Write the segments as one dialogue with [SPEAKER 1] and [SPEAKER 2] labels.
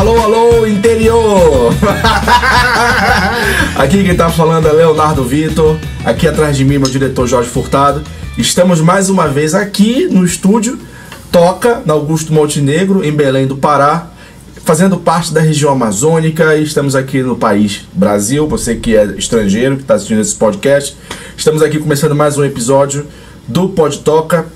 [SPEAKER 1] Alô, alô, interior! Aqui quem tá falando é Leonardo Vitor. Aqui atrás de mim, meu diretor Jorge Furtado. Estamos mais uma vez aqui no estúdio Toca, na Augusto Montenegro, em Belém do Pará, fazendo parte da região amazônica e estamos aqui no país Brasil, você que é estrangeiro, que está assistindo esse podcast. Estamos aqui começando mais um episódio do Pod Toca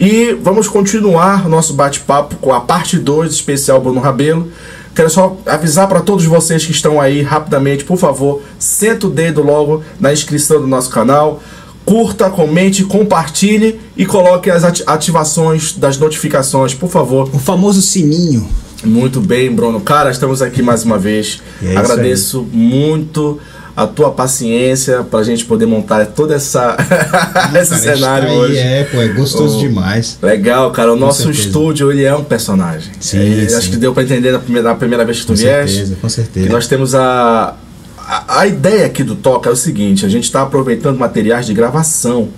[SPEAKER 1] e vamos continuar nosso bate-papo com a parte 2 especial Bruno Rabelo. Quero só avisar para todos vocês que estão aí rapidamente, por favor, senta o dedo logo na inscrição do nosso canal. Curta, comente, compartilhe e coloque as ativações das notificações, por favor.
[SPEAKER 2] O famoso sininho.
[SPEAKER 1] Muito bem, Bruno. Cara, estamos aqui mais uma vez. É Agradeço muito a tua paciência pra gente poder montar toda essa esse cara, cenário
[SPEAKER 2] aí,
[SPEAKER 1] hoje.
[SPEAKER 2] É, pô, é gostoso oh, demais.
[SPEAKER 1] Legal, cara. O com nosso certeza. estúdio, ele é um personagem. Sim, é, sim. Acho que deu pra entender na primeira, na primeira vez que tu
[SPEAKER 2] com
[SPEAKER 1] vieste.
[SPEAKER 2] Com certeza, com certeza.
[SPEAKER 1] Que nós temos a, a, a, ideia aqui do Toca é o seguinte, a gente está aproveitando materiais de gravação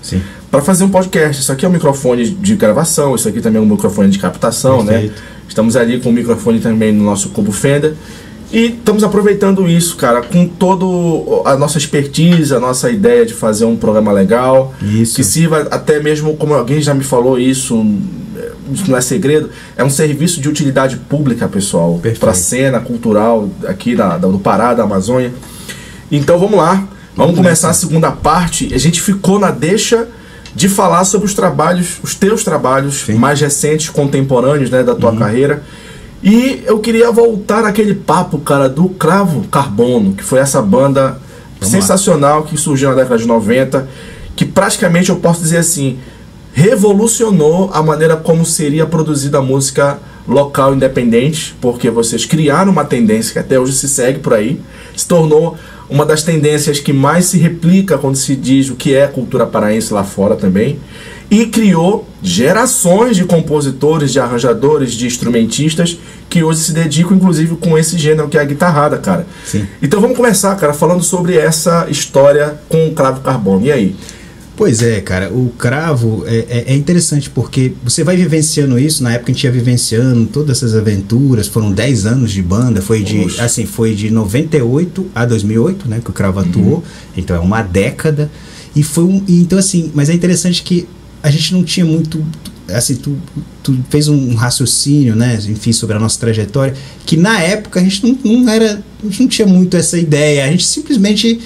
[SPEAKER 1] para fazer um podcast. Isso aqui é um microfone de gravação, isso aqui também é um microfone de captação, né? Perfeito. né? Estamos ali com o microfone também no nosso Cubo Fender. E estamos aproveitando isso, cara, com toda a nossa expertise, a nossa ideia de fazer um programa legal.
[SPEAKER 2] Isso.
[SPEAKER 1] Que sirva até mesmo, como alguém já me falou isso, isso não é segredo, é um serviço de utilidade pública, pessoal. Para a cena cultural aqui na, do Pará, da Amazônia. Então vamos lá, vamos, começar a segunda parte. A gente ficou na deixa de falar sobre os trabalhos, os teus trabalhos Sim. mais recentes, contemporâneos, né, da tua uhum. carreira. E eu queria voltar aquele papo, cara, do Cravo Carbono, que foi essa banda Vamos sensacional lá. que surgiu na década de 90, que praticamente eu posso dizer assim, revolucionou a maneira como seria produzida a música local independente, porque vocês criaram uma tendência que até hoje se segue por aí, se tornou uma das tendências que mais se replica quando se diz o que é cultura paraense lá fora também, e criou gerações de compositores, de arranjadores, de instrumentistas que hoje se dedicam inclusive com esse gênero que é a guitarrada, cara.
[SPEAKER 2] Sim.
[SPEAKER 1] Então vamos começar, cara, falando sobre essa história com o Cravo Carbono. E aí?
[SPEAKER 2] Pois é, cara, o cravo é, é, é, interessante porque você vai vivenciando isso, na época a gente ia vivenciando todas essas aventuras, foram 10 anos de banda, foi de Oxe. assim, foi de 98 a 2008, né, que o cravo atuou, uhum. então é uma década, e foi um, então assim, mas é interessante que a gente não tinha muito assim, tu, tu fez um raciocínio, né, enfim, sobre a nossa trajetória, que na época a gente não, não era, a gente não tinha muito essa ideia, a gente simplesmente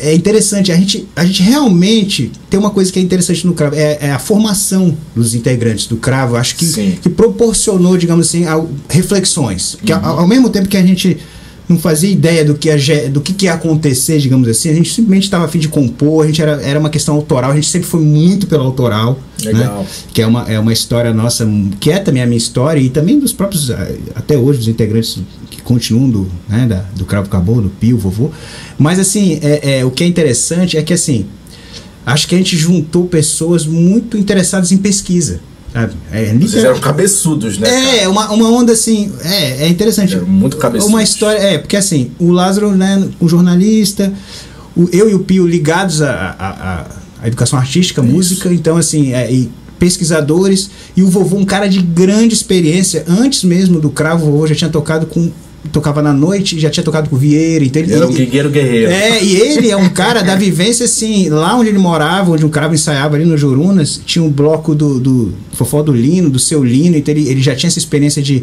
[SPEAKER 2] é interessante. A gente, a gente realmente tem uma coisa que é interessante no Cravo, é, é a formação dos integrantes do Cravo. Acho que, que proporcionou, digamos assim, reflexões. Que uhum. ao, ao, mesmo tempo que a gente não fazia ideia do que, ia, do que, que ia acontecer, digamos assim, a gente simplesmente estava a fim de compor, a gente era, era uma questão autoral, a gente sempre foi muito pelo autoral.
[SPEAKER 1] Legal.
[SPEAKER 2] Né? Que é uma, é uma história nossa, que é também a minha história e também dos próprios, até hoje, dos integrantes continuam do, né, da, do Cravo Cabô, do Pio, vovô. Mas assim, é, é, o que é interessante é que assim, acho que a gente juntou pessoas muito interessadas em pesquisa. Sabe?
[SPEAKER 1] É, Vocês eram cabeçudos, né?
[SPEAKER 2] É, uma, uma onda assim, é, é interessante. Era
[SPEAKER 1] muito cabeçudos.
[SPEAKER 2] Uma história, é, porque assim, o Lázaro, né, um jornalista, o, eu e o Pio ligados à a, a, a, educação artística, Isso. música, então assim, é, e pesquisadores, e o vovô, um cara de grande experiência, antes mesmo do Cravo, o vovô já tinha tocado com tocava na noite, já tinha tocado com o Vieira. Então
[SPEAKER 1] ele, era um guerreiro guerreiro.
[SPEAKER 2] É, e ele é um cara da vivência, assim, lá onde ele morava, onde um cravo ensaiava ali no Jurunas, tinha um bloco do, do Fofó do Lino, do seu Lino, então ele, ele já tinha essa experiência de,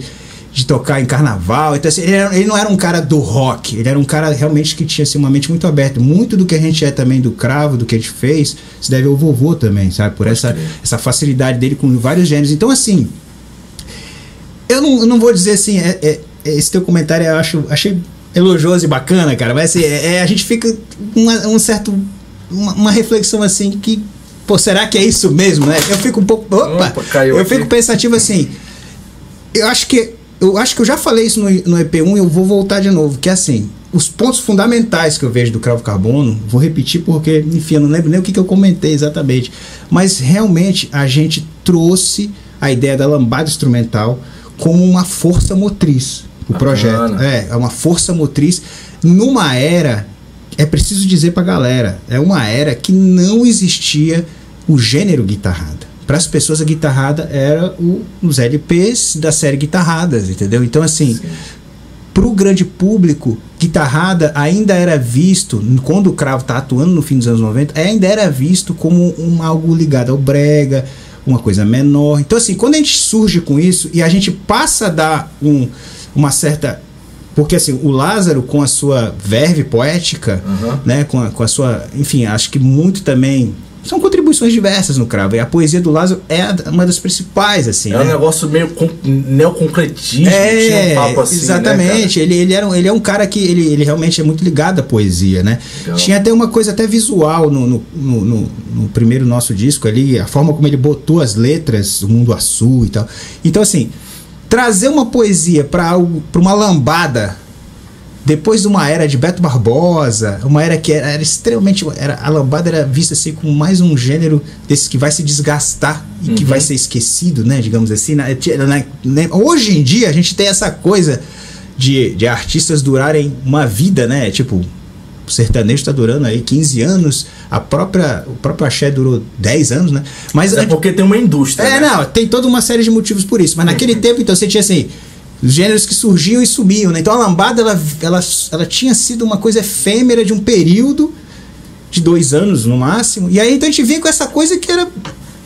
[SPEAKER 2] de tocar em carnaval. Então, assim, ele, era, ele, não era um cara do rock, ele era um cara realmente que tinha assim, uma mente muito aberta. Muito do que a gente é também do cravo, do que a gente fez, se deve ao vovô também, sabe? Por essa, essa facilidade dele com vários gêneros. Então, assim, eu não, eu não vou dizer assim, é, é esse teu comentário eu acho, achei elogioso e bacana, cara. Mas assim, é, é, a gente fica uma, um certo. Uma, uma, reflexão assim que. Pô, será que é isso mesmo, né? Eu fico um pouco. Opa! opa eu aqui. fico pensativo assim. Eu acho que. Eu acho que eu já falei isso no, no EP1 e eu vou voltar de novo. Que é assim. Os pontos fundamentais que eu vejo do cravo carbono, vou repetir porque, enfim, eu não lembro nem o que, que eu comentei exatamente. Mas realmente a gente trouxe a ideia da lambada instrumental como uma força motriz o Bacana. projeto. É, é uma força motriz numa era, é preciso dizer pra galera, é uma era que não existia o gênero guitarrada. Para as pessoas a guitarrada era o, os LPs da série Guitarradas, entendeu? Então assim, Sim. para o grande público, guitarrada ainda era visto, quando o Cravo está atuando no fim dos anos 90, ainda era visto como um, algo ligado ao brega, uma coisa menor. Então, assim, quando a gente surge com isso e a gente passa a dar um, uma certa. Porque, assim, o Lázaro, com a sua verve poética, uhum. né, com a, com a sua. Enfim, acho que muito também são contribuições diversas no cravo. E a poesia do Lázaro é uma das principais, assim.
[SPEAKER 1] É né? um negócio meio con neoconcretismo,
[SPEAKER 2] é, tinha um papo assim. Né, exatamente. Né, ele, ele, era um, ele é um cara que ele, ele realmente é muito ligado à poesia, né? Legal. Tinha até uma coisa até visual no no, no, no, no, primeiro nosso disco ali, a forma como ele botou as letras, o mundo azul e tal. Então, assim, trazer uma poesia para uma lambada depois de uma era de Beto Barbosa, uma era que era, era extremamente. Era, a lambada era vista assim como mais um gênero desse que vai se desgastar e uhum. que vai ser esquecido, né? Digamos assim. Na, na, na, hoje em dia a gente tem essa coisa de, de artistas durarem uma vida, né? Tipo, o sertanejo está durando aí 15 anos, a própria, o próprio axé durou 10 anos, né?
[SPEAKER 1] Mas é porque tem uma indústria.
[SPEAKER 2] É,
[SPEAKER 1] né?
[SPEAKER 2] não, tem toda uma série de motivos por isso. Mas naquele uhum. tempo, então, você tinha assim os gêneros que surgiam e sumiam. Né? Então a lambada ela, ela, ela tinha sido uma coisa efêmera de um período de dois anos no máximo. E aí então a gente vinha com essa coisa que era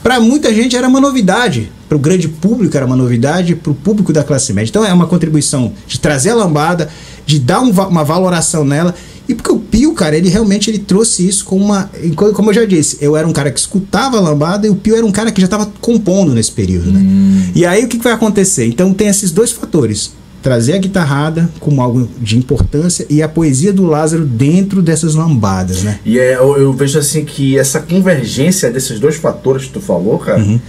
[SPEAKER 2] para muita gente era uma novidade, para o grande público era uma novidade, para o público da classe média. Então é uma contribuição de trazer a lambada, de dar um, uma valoração nela e porque o Pio, cara, ele realmente ele trouxe isso com uma. Como eu já disse, eu era um cara que escutava a lambada e o Pio era um cara que já estava compondo nesse período, né? Hum. E aí o que, que vai acontecer? Então tem esses dois fatores trazer a guitarrada como algo de importância e a poesia do Lázaro dentro dessas lambadas, né?
[SPEAKER 1] E é, eu, eu, vejo assim que essa convergência desses dois fatores que tu falou, cara, uhum.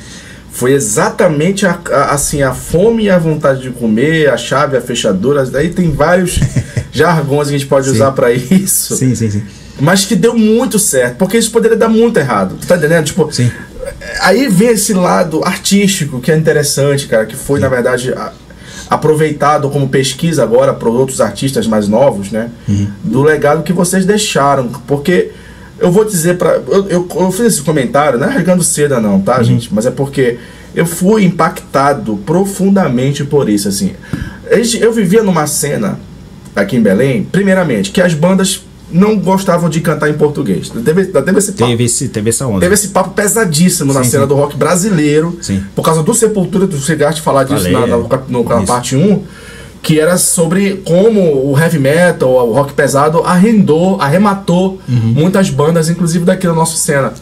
[SPEAKER 1] Foi exatamente a, a, assim a fome e a vontade de comer, a chave, a fechadura, daí tem vários jargões que a gente pode sim. usar para isso.
[SPEAKER 2] Sim, sim, sim.
[SPEAKER 1] Mas que deu muito certo, porque isso poderia dar muito errado. Tá entendendo? Tipo, sim. aí vem esse lado artístico que é interessante, cara, que foi, sim. na verdade, a, aproveitado como pesquisa agora para outros artistas mais novos, né? Uhum. Do legado que vocês deixaram. Porque eu vou dizer para eu, eu, eu, fiz esse comentário, não é rasgando seda, não, tá, uhum. gente? Mas é porque eu fui impactado profundamente por isso, assim. Eu vivia numa cena aqui em Belém, primeiramente, que as bandas não gostavam de cantar em português. Teve, teve esse
[SPEAKER 2] papo. Teve, esse, teve essa onda.
[SPEAKER 1] Teve esse papo pesadíssimo sim, na cena sim. do rock brasileiro.
[SPEAKER 2] Sim.
[SPEAKER 1] Por causa do Sepultura, tu chegaste a falar disso Falei, na, na, na, na parte 1 que era sobre como o heavy metal, o rock pesado arrendou, arrematou uhum. muitas bandas, inclusive daqui da nossa cena.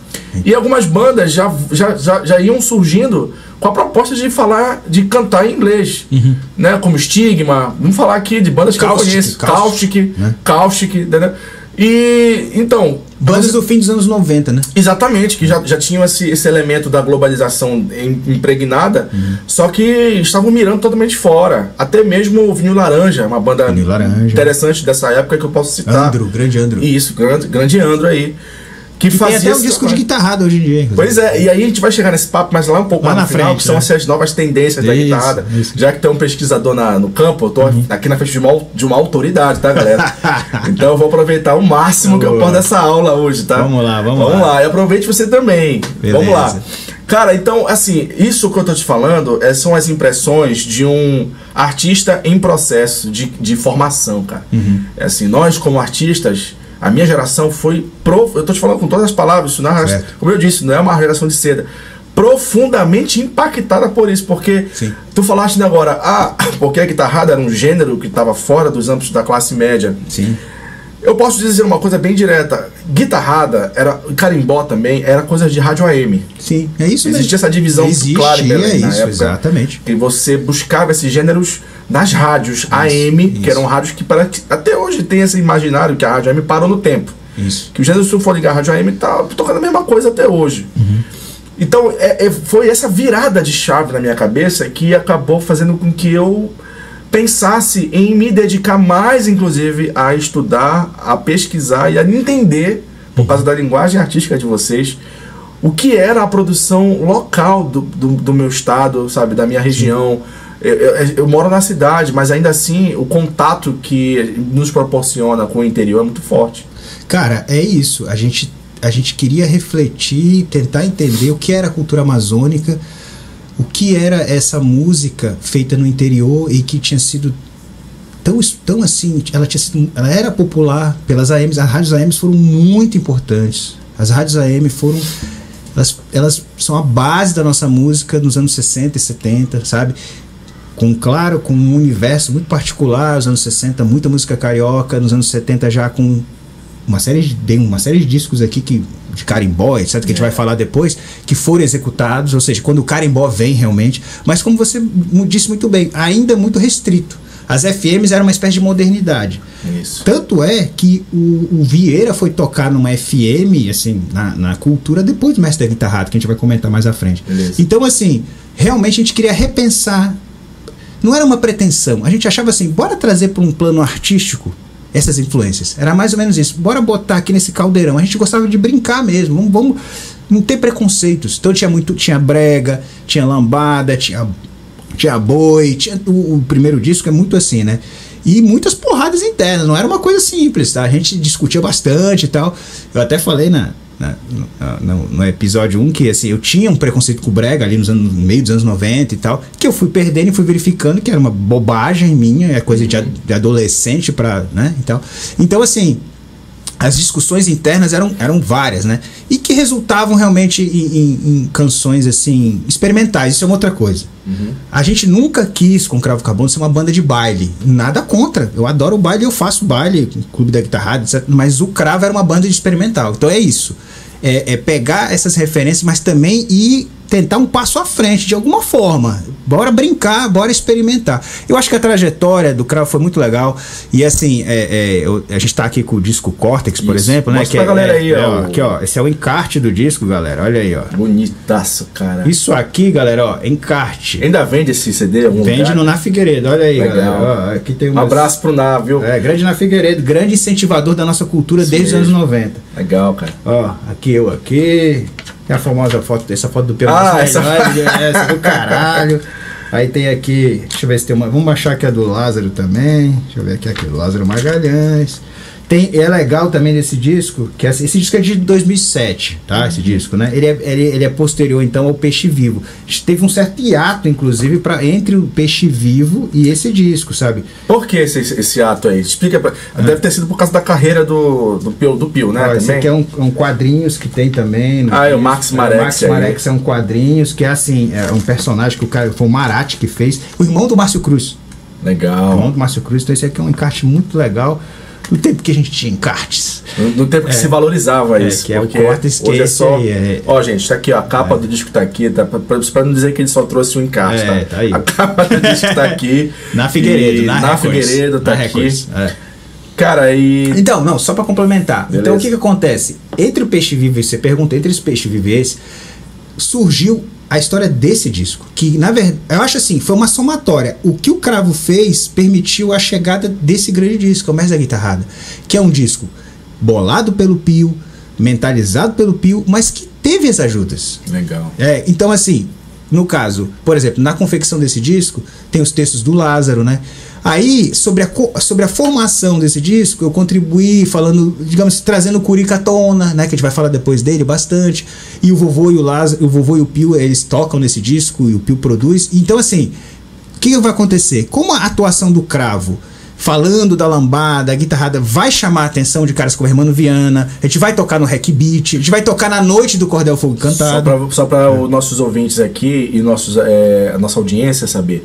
[SPEAKER 1] E algumas bandas já, já, já, já iam surgindo com a proposta de falar, de cantar em inglês, uhum. né? Como Stigma, vamos falar aqui de bandas que Caustic, eu conheço, Caustic, Caustic, né? Caustic entendeu? E então.
[SPEAKER 2] Bandas do fim dos anos 90, né?
[SPEAKER 1] Exatamente, que já, já tinham esse, esse elemento da globalização impregnada, uhum. só que estavam mirando totalmente fora. Até mesmo o Vinho Laranja, uma banda
[SPEAKER 2] Laranja.
[SPEAKER 1] interessante dessa época que eu posso citar.
[SPEAKER 2] Andro, grande Andro.
[SPEAKER 1] Isso, grande, grande Andro aí.
[SPEAKER 2] Que, fazia tem até um disco de guitarrada hoje em dia.
[SPEAKER 1] Inclusive. Pois é, e aí a gente vai chegar nesse papo mais lá um pouco lá mais na final, frente, que são é. essas novas tendências isso, da guitarrada. Isso. Já que tem um pesquisador na, no campo, eu tô uhum. aqui na frente de uma, de uma autoridade, tá, galera? então eu vou aproveitar o máximo que eu posso dessa aula hoje, tá?
[SPEAKER 2] Vamos lá, vamos,
[SPEAKER 1] vamos
[SPEAKER 2] lá.
[SPEAKER 1] lá. E aproveite você também. Beleza. Vamos lá. Cara, então, assim, isso que eu tô te falando é, são as impressões de um artista em processo de, de formação, cara. Uhum. É assim, nós como artistas a minha geração foi. Prof... Eu estou te falando com todas as palavras, isso não é, como eu disse, não é uma geração de seda. Profundamente impactada por isso, porque Sim. tu falaste agora, ah, porque a guitarrada era um gênero que estava fora dos âmbitos da classe média.
[SPEAKER 2] Sim.
[SPEAKER 1] Eu posso dizer uma coisa bem direta. Guitarrada, era, carimbó também, era coisa de rádio AM.
[SPEAKER 2] Sim, é isso
[SPEAKER 1] Existia
[SPEAKER 2] mesmo.
[SPEAKER 1] essa divisão
[SPEAKER 2] Existia clara em Belém, isso, época, exatamente.
[SPEAKER 1] Que você buscava esses gêneros nas rádios isso, AM, isso. que eram rádios que para, até hoje tem esse imaginário que a rádio AM parou no tempo.
[SPEAKER 2] Isso.
[SPEAKER 1] Que o gênero, se tu for ligar a rádio AM, tá tocando a mesma coisa até hoje. Uhum. Então, é, é, foi essa virada de chave na minha cabeça que acabou fazendo com que eu pensasse em me dedicar mais, inclusive, a estudar, a pesquisar e a entender, por causa da linguagem artística de vocês, o que era a produção local do, do, do meu estado, sabe, da minha região. Eu, eu, eu, moro na cidade, mas ainda assim o contato que nos proporciona com o interior é muito forte.
[SPEAKER 2] Cara, é isso. A gente, a gente queria refletir, tentar entender o que era a cultura amazônica o que era essa música feita no interior e que tinha sido tão, tão assim, ela, tinha sido, ela era popular pelas AMs, as rádios AMs foram muito importantes. As rádios AM foram elas, elas são a base da nossa música nos anos 60 e 70, sabe? Com, claro, com um universo muito particular, nos anos 60, muita música carioca, nos anos 70 já com uma série de, uma série de discos aqui que, de carimbó, etc., que a gente vai falar depois, que foram executados, ou seja, quando o carimbó vem realmente, mas como você disse muito bem, ainda muito restrito. As FMs eram uma espécie de modernidade. Isso. Tanto é que o, o, Vieira foi tocar numa FM, assim, na, na cultura, depois do Mestre da Guitarrado, que a gente vai comentar mais à frente. Beleza. Então, assim, realmente a gente queria repensar. Não era uma pretensão. A gente achava assim, bora trazer para um plano artístico essas influências. Era mais ou menos isso. Bora botar aqui nesse caldeirão. A gente gostava de brincar mesmo. Vamos, vamos não ter preconceitos. Então tinha muito, tinha brega, tinha lambada, tinha tinha boi, tinha, o, o, primeiro disco é muito assim, né? E muitas porradas internas, não era uma coisa simples, tá? A gente discutia bastante e tal. Eu até falei na, no, no, episódio 1 que assim, eu tinha um preconceito com o Brega ali nos anos, no meio dos anos 90 e tal, que eu fui perdendo e fui verificando que era uma bobagem minha, é coisa de, de adolescente para, né, então. Então assim, as discussões internas eram, eram várias, né? E que resultavam realmente em, em, em canções assim experimentais. Isso é uma outra coisa. Uhum. A gente nunca quis com Cravo Carbono ser uma banda de baile. Nada contra. Eu adoro o baile, eu faço baile, clube da guitarra, etc. Mas o Cravo era uma banda de experimental. Então é isso. É, é pegar essas referências, mas também ir tentar um passo à frente de alguma forma. Bora brincar, bora experimentar. Eu acho que a trajetória do Cravo foi muito legal. E assim, é, é, eu, a gente está aqui com o disco Cortex, por Isso. exemplo, né?
[SPEAKER 1] Mostra que pra é, galera aí,
[SPEAKER 2] é, ó. Aqui, ó. Esse é o encarte do disco, galera. Olha aí, ó.
[SPEAKER 1] Bonitaço, cara.
[SPEAKER 2] Isso aqui, galera, ó, encarte.
[SPEAKER 1] Ainda vende esse CD?
[SPEAKER 2] Vende lugar? no Na Figueiredo, olha aí, legal. galera. Ó, aqui tem
[SPEAKER 1] umas... Um abraço pro Na, viu?
[SPEAKER 2] É, grande Na Figueiredo, grande incentivador da nossa cultura desde os anos 90.
[SPEAKER 1] Legal, cara.
[SPEAKER 2] Ó, aqui eu aqui. Tem a famosa foto, essa foto do
[SPEAKER 1] Pedro Ah, essa...
[SPEAKER 2] essa do caralho. Aí tem aqui, deixa eu ver se tem uma. Vamos achar que é do Lázaro também. Deixa eu ver aqui, aqui do Lázaro Magalhães. Tem, é legal também desse disco, que esse, esse disco é de 2007, tá? Esse disco, né? Ele é, ele, ele é posterior, então, ao Peixe Vivo. Teve um certo hiato, inclusive, para entre o Peixe Vivo e esse disco, sabe?
[SPEAKER 1] Por que esse, esse ato aí? Explica pra... Ah. Deve ter sido por causa da carreira do, do Pio, do Pio né?
[SPEAKER 2] Ah, esse aqui é um, um, quadrinhos que tem também.
[SPEAKER 1] ah, é o Max Marex.
[SPEAKER 2] É, o Max Marex é um quadrinhos que é assim, é um personagem que o cara, foi o Marati que fez, o irmão do Márcio Cruz.
[SPEAKER 1] Legal.
[SPEAKER 2] O irmão do Márcio Cruz, então esse aqui é um encarte muito legal no tempo que a gente tinha encartes.
[SPEAKER 1] No, tempo que é, se valorizava é, isso.
[SPEAKER 2] Que é o cortes
[SPEAKER 1] hoje é só. É, ó, gente, tá aqui, ó, a capa é. do disco tá aqui, tá, pra, pra, não dizer que ele só trouxe um encarte,
[SPEAKER 2] é,
[SPEAKER 1] tá?
[SPEAKER 2] tá aí.
[SPEAKER 1] A capa do disco tá aqui.
[SPEAKER 2] na Figueiredo, na,
[SPEAKER 1] na Figueiredo tá
[SPEAKER 2] na
[SPEAKER 1] aqui. É. Cara, e.
[SPEAKER 2] Então, não, só para complementar. Beleza. Então, o que, que acontece? Entre o peixe vivo e você pergunta, entre os peixes vivo e esse, surgiu a história desse disco. Que, na verdade, eu acho assim, foi uma somatória. O que o Cravo fez permitiu a chegada desse grande disco, o Mestre da Guitarrada. Que é um disco bolado pelo Pio, mentalizado pelo Pio, mas que teve as ajudas.
[SPEAKER 1] Legal.
[SPEAKER 2] É, então, assim, no caso, por exemplo, na confecção desse disco, tem os textos do Lázaro, né? Aí, sobre a, sobre a formação desse disco, eu contribuí falando, digamos, trazendo o Curica tona, né? Que a gente vai falar depois dele bastante. E o vovô e o Lázaro, o vovô e o Pio, eles tocam nesse disco e o Pio produz. Então, assim, o que vai acontecer? Como a atuação do Cravo falando da lambada, a guitarrada vai chamar a atenção de caras como Hermano Viana, a gente vai tocar no Hack Beat, a gente vai tocar na noite do Cordel Fogo Cantado.
[SPEAKER 1] Só para é. os nossos ouvintes aqui e nossos, é, a nossa audiência saber.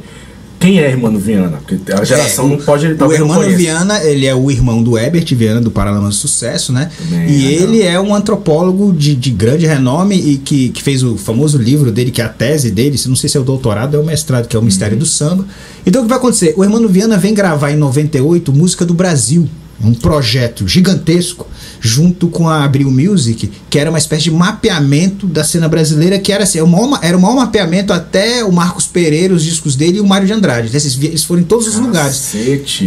[SPEAKER 1] Quem é Hermano Viana? Porque a geração é, não pode.
[SPEAKER 2] O Hermano Viana, ele é o irmão do Herbert Viana, do Paralamas do Sucesso, né? Também, e é ele é um antropólogo de, de grande renome e que, que fez o famoso livro dele, que é a tese dele, não sei se é o doutorado ou é o mestrado, que é o Mistério uhum. do Samba. Então o que vai acontecer? O Hermano Viana vem gravar em 98 música do Brasil um projeto gigantesco junto com a Abril Music, que era uma espécie de mapeamento da cena brasileira, que era assim, era o maior, era o maior mapeamento até o Marcos Pereira, os discos dele e o Mário de Andrade. Eles, eles foram em todos os lugares.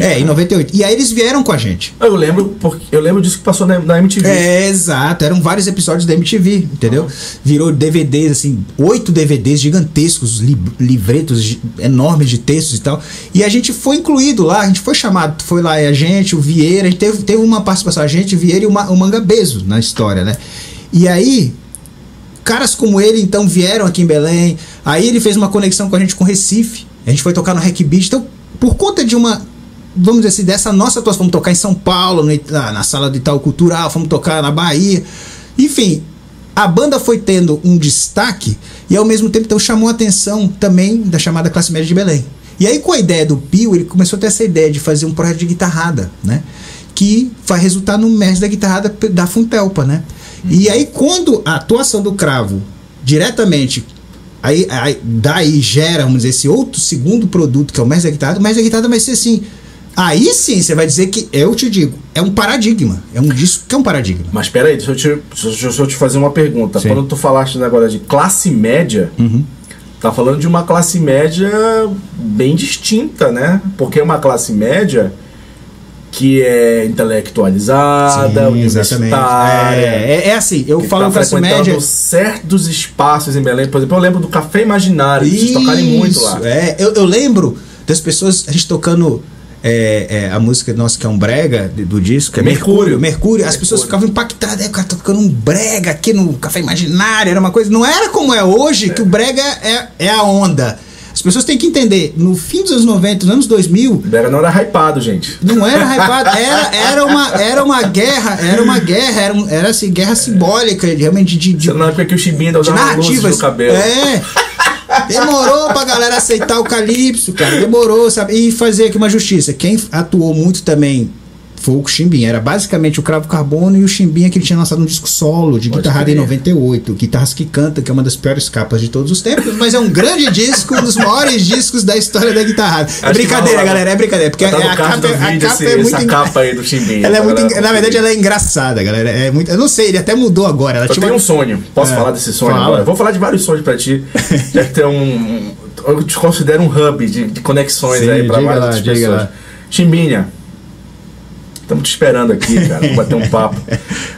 [SPEAKER 2] É, em 98. E aí eles vieram com a gente.
[SPEAKER 1] Eu lembro, porque eu lembro disso que passou na, na MTV.
[SPEAKER 2] É, exato. Eram vários episódios da MTV, entendeu? Ah. Virou DVDs, assim, oito DVDs gigantescos, li, livretos enormes de textos e tal. E a gente foi incluído lá, a gente foi chamado, foi lá a gente, o Vieira, a gente teve, teve uma participação, a gente, Vieira e o, o Manga Beso na história, né? E aí, caras como ele então vieram aqui em Belém. Aí ele fez uma conexão com a gente com Recife. A gente foi tocar no Hack Beat. Então, por conta de uma vamos dizer assim, dessa nossa atuação, fomos tocar em São Paulo, na, na sala de Itaú Cultural, fomos tocar na Bahia. Enfim, a banda foi tendo um destaque e ao mesmo tempo então, chamou a atenção também da chamada classe média de Belém. E aí com a ideia do Pio, ele começou a ter essa ideia de fazer um projeto de guitarrada, né? Que vai resultar no mestre da guitarrada da Funtelpa, né? Uhum. E aí quando a atuação do Cravo diretamente aí, aí daí gera, vamos dizer, esse outro segundo produto que é o mestre da guitarrada, o mestre da guitarrada vai ser assim, Aí sim você vai dizer que, eu te digo, é um paradigma. É um disco que é um paradigma.
[SPEAKER 1] Mas peraí, deixa eu te, deixa eu te fazer uma pergunta. Sim. Quando tu falaste agora de classe média, uhum. Tá falando de uma classe média bem distinta, né? Porque é uma classe média que é intelectualizada, Sim, universitária.
[SPEAKER 2] É, é, é, assim, eu falo tá classe média.
[SPEAKER 1] certos espaços em Belém. Por exemplo, eu lembro do Café Imaginário, Isso, vocês tocarem muito lá.
[SPEAKER 2] É, eu, eu lembro das pessoas, a gente tocando é, é, a música nossa que é um brega do disco, que é Mercúrio. Mercúrio, Mercúrio. as pessoas ficavam impactadas, o cara tá tocando um brega aqui no Café Imaginário, era uma coisa. Não era como é hoje, que o brega é, é a onda. As pessoas têm que entender, no fim dos anos 90, nos anos 2000. O
[SPEAKER 1] brega não era hypado, gente.
[SPEAKER 2] Não era hypado, era, era, uma, era uma guerra, era uma guerra, era, era assim, guerra simbólica, realmente de. de,
[SPEAKER 1] na época que o Chimbinha de
[SPEAKER 2] narrativas. no cabelo. É. Demorou pra galera aceitar o Calypso, cara. Demorou, sabe? E fazer aqui uma justiça. Quem atuou muito também foi o Chimbinha. Era basicamente o Cravo Carbono e o Chimbinha que ele tinha lançado um disco solo de guitarrada em 98. Guitarras que Canta, que é uma das piores capas de todos os tempos, mas é um grande disco, um dos maiores discos da história da guitarrada. É brincadeira, galera, é brincadeira. Porque
[SPEAKER 1] tá
[SPEAKER 2] a,
[SPEAKER 1] capa, a capa esse, é muito. Essa capa aí do Chimbinha.
[SPEAKER 2] Ela é muito, na verdade, ela é engraçada, galera. É muito, eu não sei, ele até mudou agora. Ela
[SPEAKER 1] eu tenho uma... um sonho. Posso é, falar desse sonho fala. agora? Vou falar de vários sonhos pra ti. Deve ter um. Eu te considero um hub de, de conexões Sim, aí pra várias pessoas. Chimbinha, Estamos te esperando aqui, cara, pra bater um papo.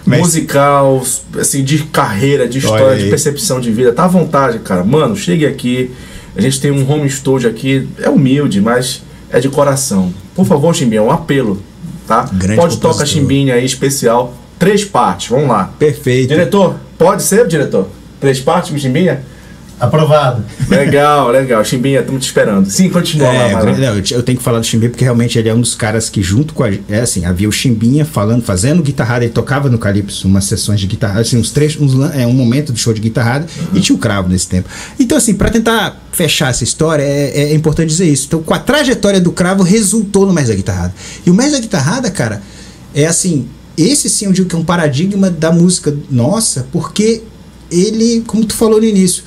[SPEAKER 1] Mas... Musical, assim, de carreira, de história, de percepção de vida. Tá à vontade, cara. Mano, chegue aqui. A gente tem um home studio aqui. É humilde, mas é de coração. Por favor, Chimbinha, um apelo, tá? Grande pode tocar Chimbinha aí, especial. Três partes, vamos lá.
[SPEAKER 2] Perfeito.
[SPEAKER 1] Diretor, pode ser, diretor? Três partes, Chimbinha?
[SPEAKER 3] Aprovado.
[SPEAKER 1] Legal, legal. Chimbinha, estamos te esperando. Sim, continua
[SPEAKER 2] é,
[SPEAKER 1] lá,
[SPEAKER 2] não, eu, eu, tenho que falar do Chimbinha porque realmente ele é um dos caras que, junto com a. É assim, havia o Chimbinha falando, fazendo guitarrada, ele tocava no Calypso umas sessões de guitarrada, assim, uns três, uns, é, um momento do show de guitarrada uhum. e tinha o cravo nesse tempo. Então, assim, para tentar fechar essa história, é, é, importante dizer isso. Então, com a trajetória do cravo, resultou no Mestre da Guitarrada. E o Mestre da Guitarrada, cara, é assim. Esse sim eu digo que é um paradigma da música nossa, porque ele, como tu falou no início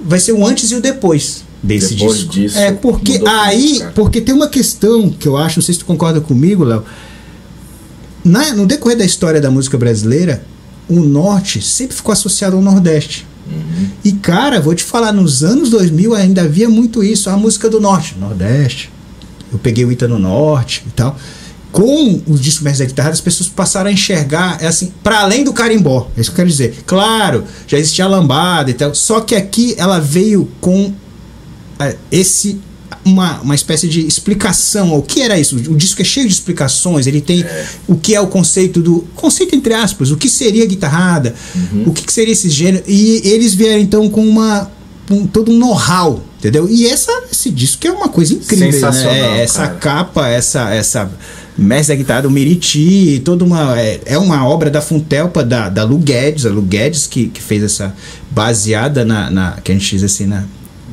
[SPEAKER 2] vai ser o antes e o depois desse depois disco. Disso, é porque aí, tudo, porque tem uma questão que eu acho, não sei se tu concorda comigo, Léo. no decorrer da história da música brasileira, o norte sempre ficou associado ao nordeste. Uhum. E cara, vou te falar, nos anos 2000 ainda havia muito isso, a música do norte, nordeste. Eu peguei o Ita no norte e tal com os mestres da guitarra, as pessoas passaram a enxergar, é assim, para além do carimbó. É isso que eu quero dizer. Claro, já existia a lambada e tal, só que aqui ela veio com é, esse uma, uma espécie de explicação. O que era isso? O disco é cheio de explicações. Ele tem é. o que é o conceito do. Conceito entre aspas, o que seria guitarrada, uhum. o que, que seria esse gênero. E eles vieram então com uma. Um, todo um know-how, entendeu? E essa, esse disco é uma coisa incrível, Sensacional, né? Essa cara. capa, essa, essa mestre da guitarra, o Meriti, toda uma. É, é, uma obra da Funtelpa, da, da Lu Guedes, a Lu Guedes que, que fez essa. baseada na, na. que a gente diz assim, na,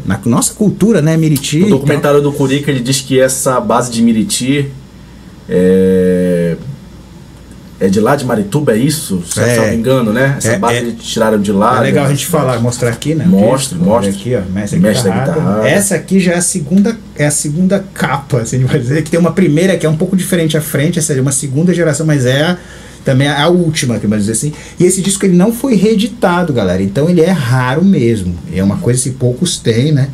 [SPEAKER 2] na nossa cultura, né, Meriti.
[SPEAKER 1] No documentário do Curica ele diz que essa base de Meriti é é de lá de Marituba, é isso? Se é, não me engano, né? Essa é, base é, tiraram de lá.
[SPEAKER 2] É legal né? a gente falar, mostrar aqui, né?
[SPEAKER 1] Mostra, mostra.
[SPEAKER 2] Aqui, ó, mestre, mestre guitarra. Essa aqui já é a segunda, é a segunda capa, assim, vai dizer que tem uma primeira que é um pouco diferente à frente, essa é uma segunda geração, mas é a, também a última, que dizer assim. E esse disco ele não foi reeditado, galera. Então ele é raro mesmo. É uma coisa que poucos têm, né?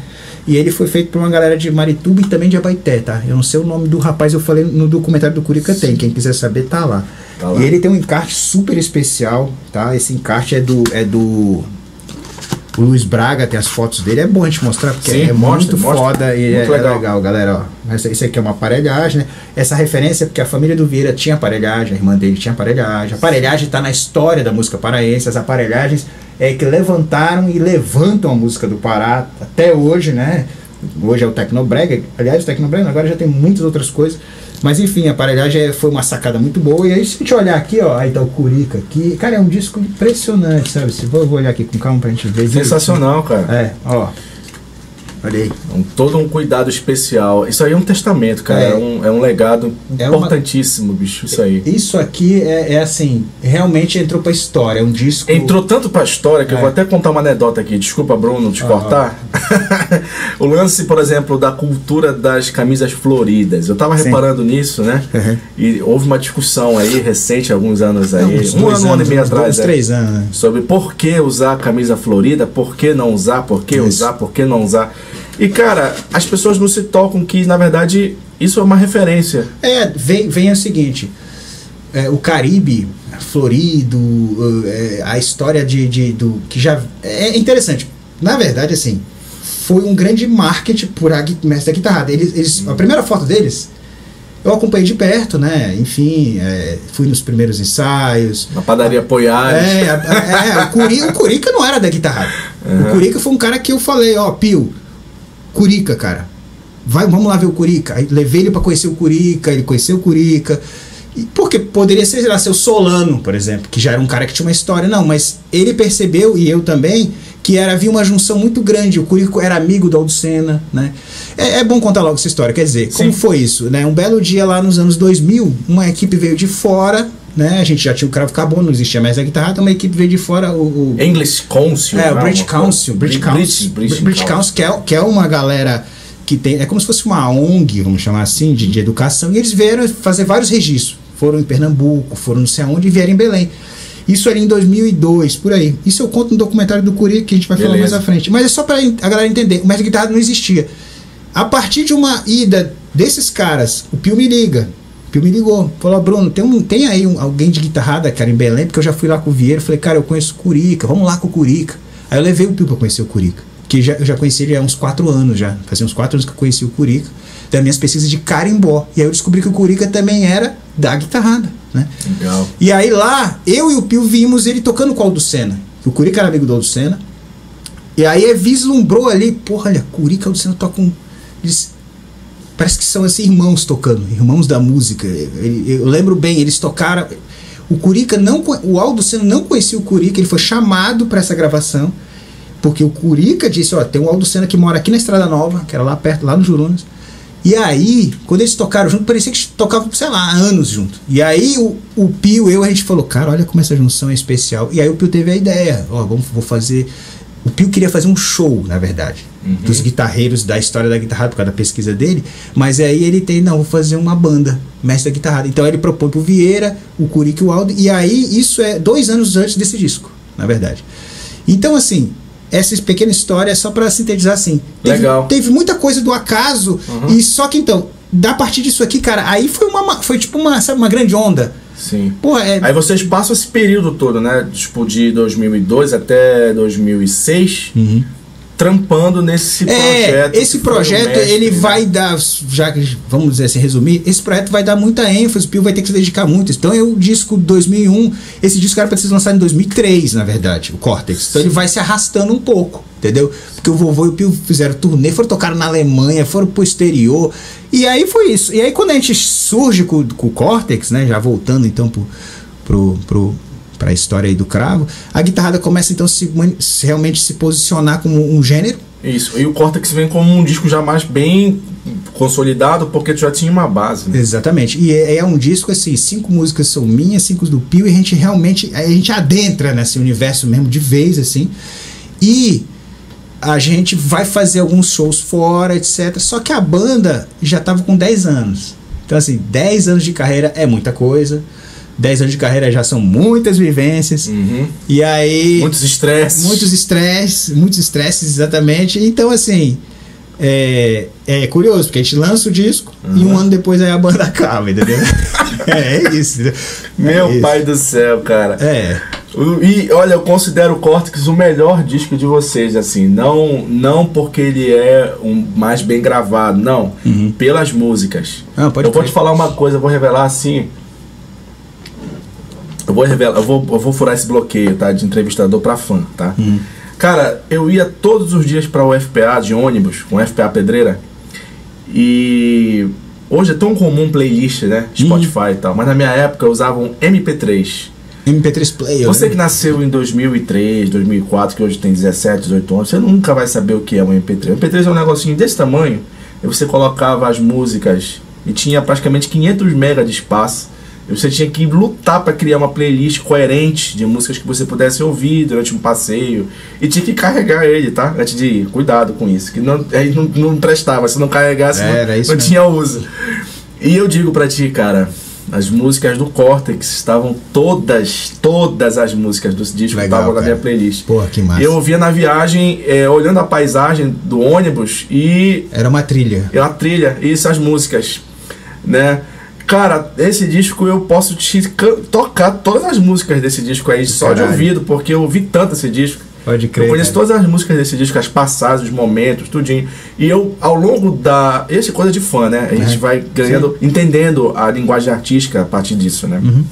[SPEAKER 2] E ele foi feito por uma galera de Marituba e também de Abaité, tá? Eu não sei o nome do rapaz, eu falei no documentário do Curica tem. Quem quiser saber, tá lá. Tá e ele tem um encarte super especial, tá? Esse encarte é do. É do o Luiz Braga tem as fotos dele, é bom a gente mostrar, porque Sim, é mostra, muito mostra. foda e muito é, legal. é, legal. galera. Ó. Essa, isso aqui é uma aparelhagem, né? Essa referência é porque a família do Vieira tinha aparelhagem, a irmã dele tinha aparelhagem. A aparelhagem está na história da música paraense, as aparelhagens é que levantaram e levantam a música do Pará até hoje, né? Hoje é o Tecnobrega, aliás, o Tecnobrega agora já tem muitas outras coisas, Mas enfim, a aparelhagem foi uma sacada muito boa. E aí, se a gente olhar aqui, ó, aí tá o Curica aqui. Cara, é um disco impressionante, sabe? Se vou, vou olhar aqui com calma pra gente ver.
[SPEAKER 1] Sensacional, cara.
[SPEAKER 2] É, ó. Olha aí.
[SPEAKER 1] Um, todo um cuidado especial. Isso aí é um testamento, cara. É, é um, é um legado é importantíssimo, uma... bicho. Isso aí.
[SPEAKER 2] Isso aqui é, é, assim, realmente entrou pra história. É um disco.
[SPEAKER 1] Entrou tanto pra história que eu vou é. até contar uma anedota aqui. Desculpa, Bruno, te cortar. o lance, por exemplo, da cultura das camisas floridas. Eu tava Sim. reparando nisso, né? Uhum. E houve uma discussão aí recente, alguns anos aí.
[SPEAKER 2] um ano, um ano e meio atrás. Dois,
[SPEAKER 1] é,
[SPEAKER 2] três anos. Né?
[SPEAKER 1] Sobre por que usar camisa florida, por que não usar, por que usar, por que não usar. E, cara, as pessoas não se tocam que, na verdade, isso é uma referência.
[SPEAKER 2] É, vem, vem o seguinte: é, o Caribe florido, é, a história de, de, do. que já. É interessante. Na verdade, assim, foi um grande marketing por a mestre da guitarra. Eles, eles, a primeira foto deles. Eu acompanhei de perto, né? Enfim, é, fui nos primeiros ensaios.
[SPEAKER 1] Na padaria apoiar.
[SPEAKER 2] É, é, é, o, Curica, o Curica não era da guitarra. Uhum. O Curica foi um cara que eu falei, ó, Pio, Curica, cara. Vai, vamos lá ver o Curica. Aí levei ele para conhecer o Curica, ele conheceu o Curica. E, porque poderia ser, lá, seu Solano, por exemplo, que já era um cara que tinha uma história. Não, mas ele percebeu, e eu também, que era, havia uma junção muito grande. O Curico era amigo do Aldo Senna, né? É, é, bom contar logo essa história. Quer dizer, Sim. como foi isso? Né? Um belo dia lá nos anos 2000, uma equipe veio de fora né? A gente já tinha o cravo carbon, não existia mais a guitarra, então uma equipe veio de fora o, o
[SPEAKER 1] English Council.
[SPEAKER 2] É, o British Council, British Council, British, Council, que é, que é uma galera que tem, é como se fosse uma ONG, vamos chamar assim, de, de educação, e eles vieram fazer vários registros. Foram em Pernambuco, foram não sei aonde e vieram em Belém. Isso era em 2002, por aí. Isso eu conto no documentário do Curi, que a gente vai Beleza. falar mais à frente. Mas é só para a galera entender, o mestre guitarra não existia. A partir de uma ida desses caras, o Pio me liga, Pio me ligou, falou, Bruno, tem, um, tem aí um, alguém de guitarrada, cara, em Belém, porque eu já fui lá com o Vieira, falei, cara, eu conheço o Curica, vamos lá com o Curica. Aí eu levei o Pio pra conhecer o Curica, que já, eu já conheci ele há uns quatro anos já, fazia uns quatro anos que eu conheci o Curica, das minhas pesquisas de carimbó. E aí eu descobri que o Curica também era da guitarrada, né? Legal. E aí lá, eu e o Pio vimos ele tocando com o Aldo Senna. O Curica era amigo do Aldo Senna. E aí vislumbrou ali, porra, olha, Curica Aldo Senna tocam... Eles, parece que são assim, irmãos tocando, irmãos da música. Eu lembro bem, eles tocaram. O Curica não. O Aldo Senna não conhecia o Curica, ele foi chamado para essa gravação, porque o Curica disse: Ó, tem um Aldo Senna que mora aqui na Estrada Nova, que era lá perto, lá no Jurunas. E aí, quando eles tocaram junto, parecia que tocavam, sei lá, anos junto. E aí o, o Pio, eu, a gente falou, cara, olha como essa junção é especial. E aí o Pio teve a ideia, ó, vamos, vou fazer. O Pio queria fazer um show, na verdade uhum. dos guitarreiros da história da guitarra por causa da pesquisa dele. Mas aí ele tem, não, vou fazer uma banda, mestre da guitarra. Então ele propõe pro Vieira, o Curique e o Aldo. E aí isso é dois anos antes desse disco, na verdade. Então, assim, essa pequena história é só para sintetizar assim.
[SPEAKER 1] Teve, Legal.
[SPEAKER 2] Teve muita coisa do acaso. Uhum. E só que então, da partir disso aqui, cara, aí foi uma foi tipo uma, sabe, uma grande onda.
[SPEAKER 1] Sim. Porra, é... Aí vocês passam esse período todo, né? Tipo, de 2002 até 2006. Uhum trampando nesse
[SPEAKER 2] é, projeto. Esse projeto mestre, ele né? vai dar, já que vamos dizer assim, resumir, esse projeto vai dar muita ênfase, o Pio vai ter que se dedicar muito. Então é o disco 2001, esse disco era para ser lançado em 2003, na verdade, o Cortex. Então ele vai se arrastando um pouco, entendeu? Porque o vovô e o Pio fizeram turnê, foram tocar na Alemanha, foram pro exterior. E aí foi isso. E aí quando a gente surge com, com o Cortex, né, já voltando então pro, pro, pro para a história aí do cravo, a guitarrada começa então a se, se, realmente se posicionar como um gênero.
[SPEAKER 1] Isso, e o Cortex vem como um disco já mais bem consolidado, porque já tinha uma base.
[SPEAKER 2] Né? Exatamente, e é, é, um disco assim, cinco músicas são minhas, cinco do Pio, e a gente realmente, a gente adentra nesse universo mesmo de vez, assim, e a gente vai fazer alguns shows fora, etc. Só que a banda já estava com 10 anos. Então, assim, 10 anos de carreira é muita coisa. 10 anos de carreira já são muitas vivências. Uhum. E aí.
[SPEAKER 1] Muitos estresses.
[SPEAKER 2] Muitos estresses, muitos estresses, exatamente. Então, assim. É, é curioso, porque a gente lança o disco uhum. e um ano depois aí a banda acaba, entendeu? é, é isso.
[SPEAKER 1] Meu é pai isso. do céu, cara.
[SPEAKER 2] É.
[SPEAKER 1] E olha, eu considero o Cortex o melhor disco de vocês, assim, não não porque ele é um mais bem gravado, não, uhum. pelas músicas. Ah, eu vou te falar uma coisa, vou revelar assim, eu vou revelar, eu vou, eu vou furar esse bloqueio, tá? De entrevistador para fã, tá? Uhum. Cara, eu ia todos os dias para o FPA de ônibus, com FPA Pedreira, e Hoje é tão comum playlist, né? Spotify e tal. Mas na minha época eu usava um MP3.
[SPEAKER 2] MP3 Player.
[SPEAKER 1] Você
[SPEAKER 2] né?
[SPEAKER 1] que nasceu em 2003, 2004, que hoje tem 17, 18 anos, você nunca vai saber o que é um MP3. O MP3 é um negocinho desse tamanho, e você colocava as músicas e tinha praticamente 500 MB de espaço. Você tinha que lutar para criar uma playlist coerente de músicas que você pudesse ouvir durante um passeio. E tinha que carregar ele, tá? Antes de ir. Cuidado com isso. Que não, aí não, não prestava. Se não carregasse,
[SPEAKER 2] É, era
[SPEAKER 1] não,
[SPEAKER 2] isso
[SPEAKER 1] não tinha uso. E eu digo pra ti, cara, as músicas do Cortex estavam todas, todas as músicas do disco
[SPEAKER 2] Legal,
[SPEAKER 1] estavam na minha playlist.
[SPEAKER 2] Porra, que massa.
[SPEAKER 1] Eu ouvia na viagem, é, olhando a paisagem do ônibus e
[SPEAKER 2] Era uma trilha.
[SPEAKER 1] e a trilha e essas músicas, né? Cara, esse disco eu posso te tocar todas as músicas desse disco aí só de ouvido, porque eu ouvi tanto esse disco.
[SPEAKER 2] Pode crer.
[SPEAKER 1] Eu conheço
[SPEAKER 2] cara.
[SPEAKER 1] todas as músicas desse disco, as passagens, os momentos, tudinho. E eu, ao longo da. Esse é coisa de fã, né? A gente
[SPEAKER 2] É,
[SPEAKER 1] vai ganhando, entendendo a linguagem artística a partir disso, né?
[SPEAKER 2] Uhum.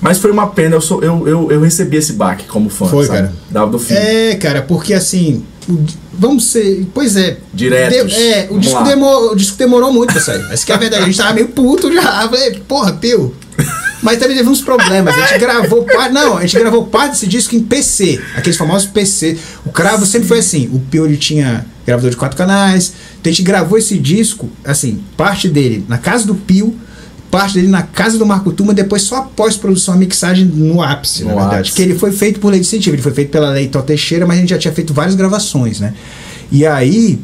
[SPEAKER 1] Mas foi uma pena, eu, sou, eu, eu, eu recebi esse baque como fã,
[SPEAKER 2] Foi,
[SPEAKER 1] sabe?
[SPEAKER 2] cara.
[SPEAKER 1] Da, do filme.
[SPEAKER 2] É, cara, porque assim. o- vamos ser. Pois é.
[SPEAKER 1] Diretos.
[SPEAKER 2] de- é, o disco, demorou, o disco demorou muito pra sair. Mas que é a verdade, a gente tava meio puto já. Falei, porra, Pio. Mas também teve uns problemas. A gente gravou parte. Não, a gente gravou parte desse disco em PC. Aqueles famosos PC. O cravo sempre foi assim. O Pio ele tinha gravador de quatro canais. Então a gente gravou esse disco, assim, parte dele na casa do Pio. Parte dele na casa do Marco Tuma, depois só a pós-produção, a mixagem no ápice, na
[SPEAKER 1] No
[SPEAKER 2] verdade.
[SPEAKER 1] ápice.
[SPEAKER 2] Que ele foi feito por lei de incentivo, ele foi feito pela lei Tó Teixeira, mas a gente já tinha feito várias gravações, né? E aí,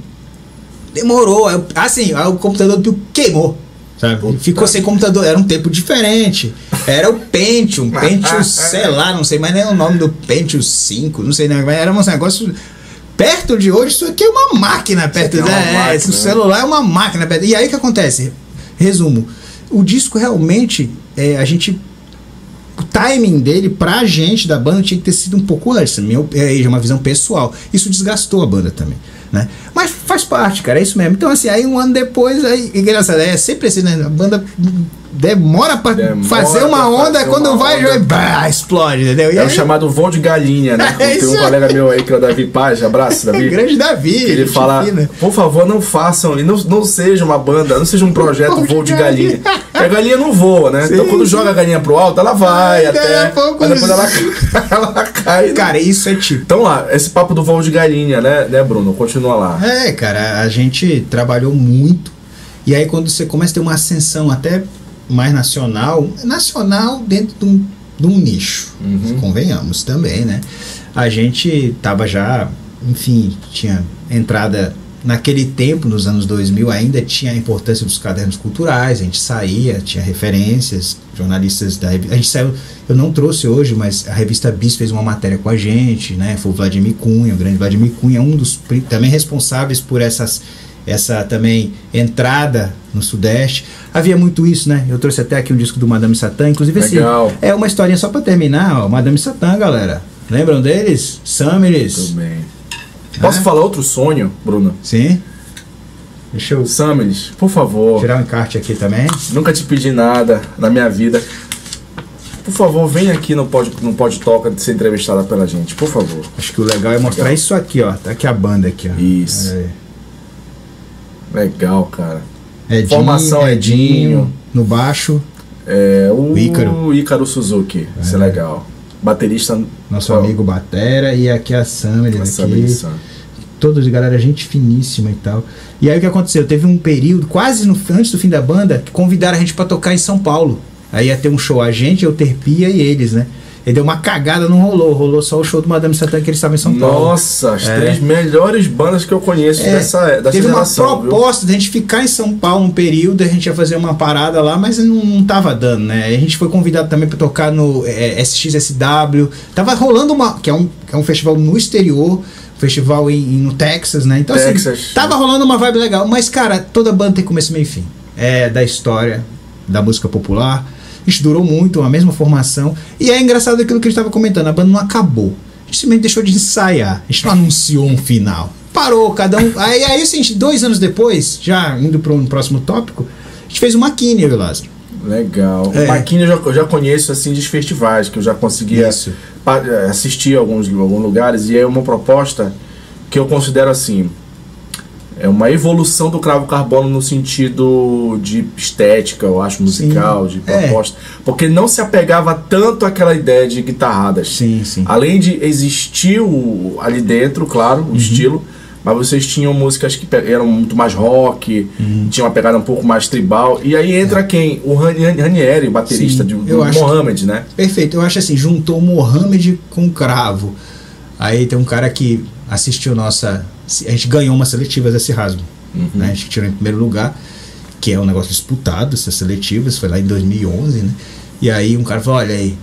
[SPEAKER 2] demorou. Aí, Assim, aí o computador do queimou. Sabe? Ficou sem computador, era um tempo diferente. Era o Pentium, Pentium, sei lá, não sei mais nem o nome do Pentium 5, não sei, né? mas era um negócio perto de hoje, isso aqui é uma máquina perto,
[SPEAKER 1] é uma
[SPEAKER 2] né?
[SPEAKER 1] máquina,
[SPEAKER 2] Esse
[SPEAKER 1] né?
[SPEAKER 2] celular é uma máquina perto. E aí o que acontece? Resumo, o disco realmente, é, a gente o timing dele pra gente da banda tinha que ter sido um pouco antes. Minha, é, é uma visão pessoal. Isso desgastou a banda também. Né? Mas faz parte, cara, é isso mesmo. Então, assim, aí um ano depois, aí, engraçado, é sempre assim, né? A banda demora pra
[SPEAKER 1] Demora
[SPEAKER 2] fazer uma
[SPEAKER 1] pra
[SPEAKER 2] onda,
[SPEAKER 1] fazer
[SPEAKER 2] quando
[SPEAKER 1] uma
[SPEAKER 2] vai,
[SPEAKER 1] onda.
[SPEAKER 2] bah, explode, entendeu? E
[SPEAKER 1] É o
[SPEAKER 2] aí,
[SPEAKER 1] chamado voo de galinha, né?
[SPEAKER 2] É
[SPEAKER 1] Tem um colega meu aí que é o Davi Paz, abraço, Davi.
[SPEAKER 2] grande Davi.
[SPEAKER 1] Ele fala,
[SPEAKER 2] fina.
[SPEAKER 1] por favor, não façam, e não, não seja uma banda, não seja um projeto
[SPEAKER 2] Voo de galinha.
[SPEAKER 1] Porque a galinha não voa, né?
[SPEAKER 2] Sim,
[SPEAKER 1] então quando
[SPEAKER 2] sim.
[SPEAKER 1] joga a galinha pro alto, ela vai
[SPEAKER 2] Ai,
[SPEAKER 1] até.
[SPEAKER 2] a pouco-
[SPEAKER 1] Mas depois ela, ela cai. né?
[SPEAKER 2] Cara, isso é tipo.
[SPEAKER 1] Então lá, esse papo do voo de galinha, né, né, Bruno? Continua lá.
[SPEAKER 2] É, cara, a gente trabalhou muito. E aí quando você começa a ter uma ascensão até mais nacional, nacional dentro de um, de um nicho,
[SPEAKER 1] Uhum.
[SPEAKER 2] convenhamos também, né? A gente tava já, enfim, tinha entrada naquele tempo, nos anos 2000, ainda tinha a importância dos cadernos culturais, a gente saía, tinha referências, jornalistas da revista. A gente saiu, eu não trouxe hoje, mas a revista Bis fez uma matéria com a gente, né? Foi o Vladimir Cunha, o grande Vladimir Cunha, um dos também responsáveis por essas essa também entrada no Sudeste. Havia muito isso, né? Eu trouxe até aqui um disco do Madame Satã, inclusive esse
[SPEAKER 1] Legal.
[SPEAKER 2] é uma historinha só pra terminar, ó, Madame Satã, galera. Lembram deles? Summeris.
[SPEAKER 1] Tudo bem. Posso
[SPEAKER 2] Ah.
[SPEAKER 1] falar outro sonho, Bruno?
[SPEAKER 2] Sim. Deixa eu
[SPEAKER 1] Samuels, por favor.
[SPEAKER 2] tirar um encarte aqui também.
[SPEAKER 1] Nunca te pedi nada na minha vida. Por favor, vem aqui no Pod, no pod Toca de ser entrevistada pela gente, por favor.
[SPEAKER 2] Acho que o legal é mostrar
[SPEAKER 1] Legal.
[SPEAKER 2] isso aqui, ó. Tá aqui a banda aqui, ó.
[SPEAKER 1] Isso.
[SPEAKER 2] Aí.
[SPEAKER 1] Legal, cara.
[SPEAKER 2] Edinho,
[SPEAKER 1] Formação Edinho.
[SPEAKER 2] No baixo,
[SPEAKER 1] É, o
[SPEAKER 2] O Ícaro.
[SPEAKER 1] Ícaro Suzuki. Isso é legal. Baterista.
[SPEAKER 2] nosso
[SPEAKER 1] Ó,
[SPEAKER 2] amigo Batera. E aqui a Summeris
[SPEAKER 1] essa
[SPEAKER 2] aqui.
[SPEAKER 1] benção.
[SPEAKER 2] todos galera gente finíssima e tal. E aí o que aconteceu? Teve um período, quase no, antes do fim da banda, que convidaram a gente pra tocar em São Paulo. Aí ia ter um show, a gente, eu, Terpia e eles, né? E deu uma cagada, não rolou. Rolou só o show do Madame Satã que eles estavam em São Paulo.
[SPEAKER 1] Nossa, as
[SPEAKER 2] É.
[SPEAKER 1] três melhores bandas que eu conheço
[SPEAKER 2] É,
[SPEAKER 1] dessa, dessa
[SPEAKER 2] Teve uma
[SPEAKER 1] geração. viu?
[SPEAKER 2] proposta de a gente ficar em São Paulo um período, a gente ia fazer uma parada lá, mas não, não tava dando, né? A gente foi convidado também para tocar no é, SXSW. Tava rolando uma. que é um, é um festival no exterior, festival em, em- no Texas, né? Então, assim,
[SPEAKER 1] Texas.
[SPEAKER 2] tava rolando uma vibe legal. Mas, cara, toda banda tem começo, meio e fim. É da história da música popular. A gente durou muito, a mesma formação. E é engraçado aquilo que a gente estava comentando: a banda não acabou. A gente simplesmente deixou de ensaiar. A gente não anunciou um final. Parou, cada um. Aí, aí assim, dois anos depois, já indo para um próximo tópico, a gente fez uma o Lázaro.
[SPEAKER 1] Legal.
[SPEAKER 2] É.
[SPEAKER 1] O Maquinha eu já, eu já conheço assim de festivais, que eu já conseguia eh, assistir a alguns, alguns lugares, e é uma proposta que eu considero assim. É uma evolução do cravo carbono no sentido de estética, eu acho, musical, sim. de é. proposta. É. Porque não se apegava tanto àquela ideia de guitarradas.
[SPEAKER 2] Sim, sim.
[SPEAKER 1] Além de existir o, ali dentro, claro, o uhum. estilo, mas vocês tinham músicas que eram muito mais rock, uhum. tinham uma pegada um pouco mais tribal. E aí entra é. quem? O Ranieri, baterista Sim, de, do Mohamed, que, né?
[SPEAKER 2] Perfeito, eu acho assim, juntou Mohamed com Cravo. Aí tem um cara que assistiu nossa. A gente ganhou uma seletiva desse rasgo. Uhum. Né? A gente tirou em primeiro lugar, que é um negócio disputado, essas seletivas, foi lá em 2011, né? E aí um cara falou: olha aí,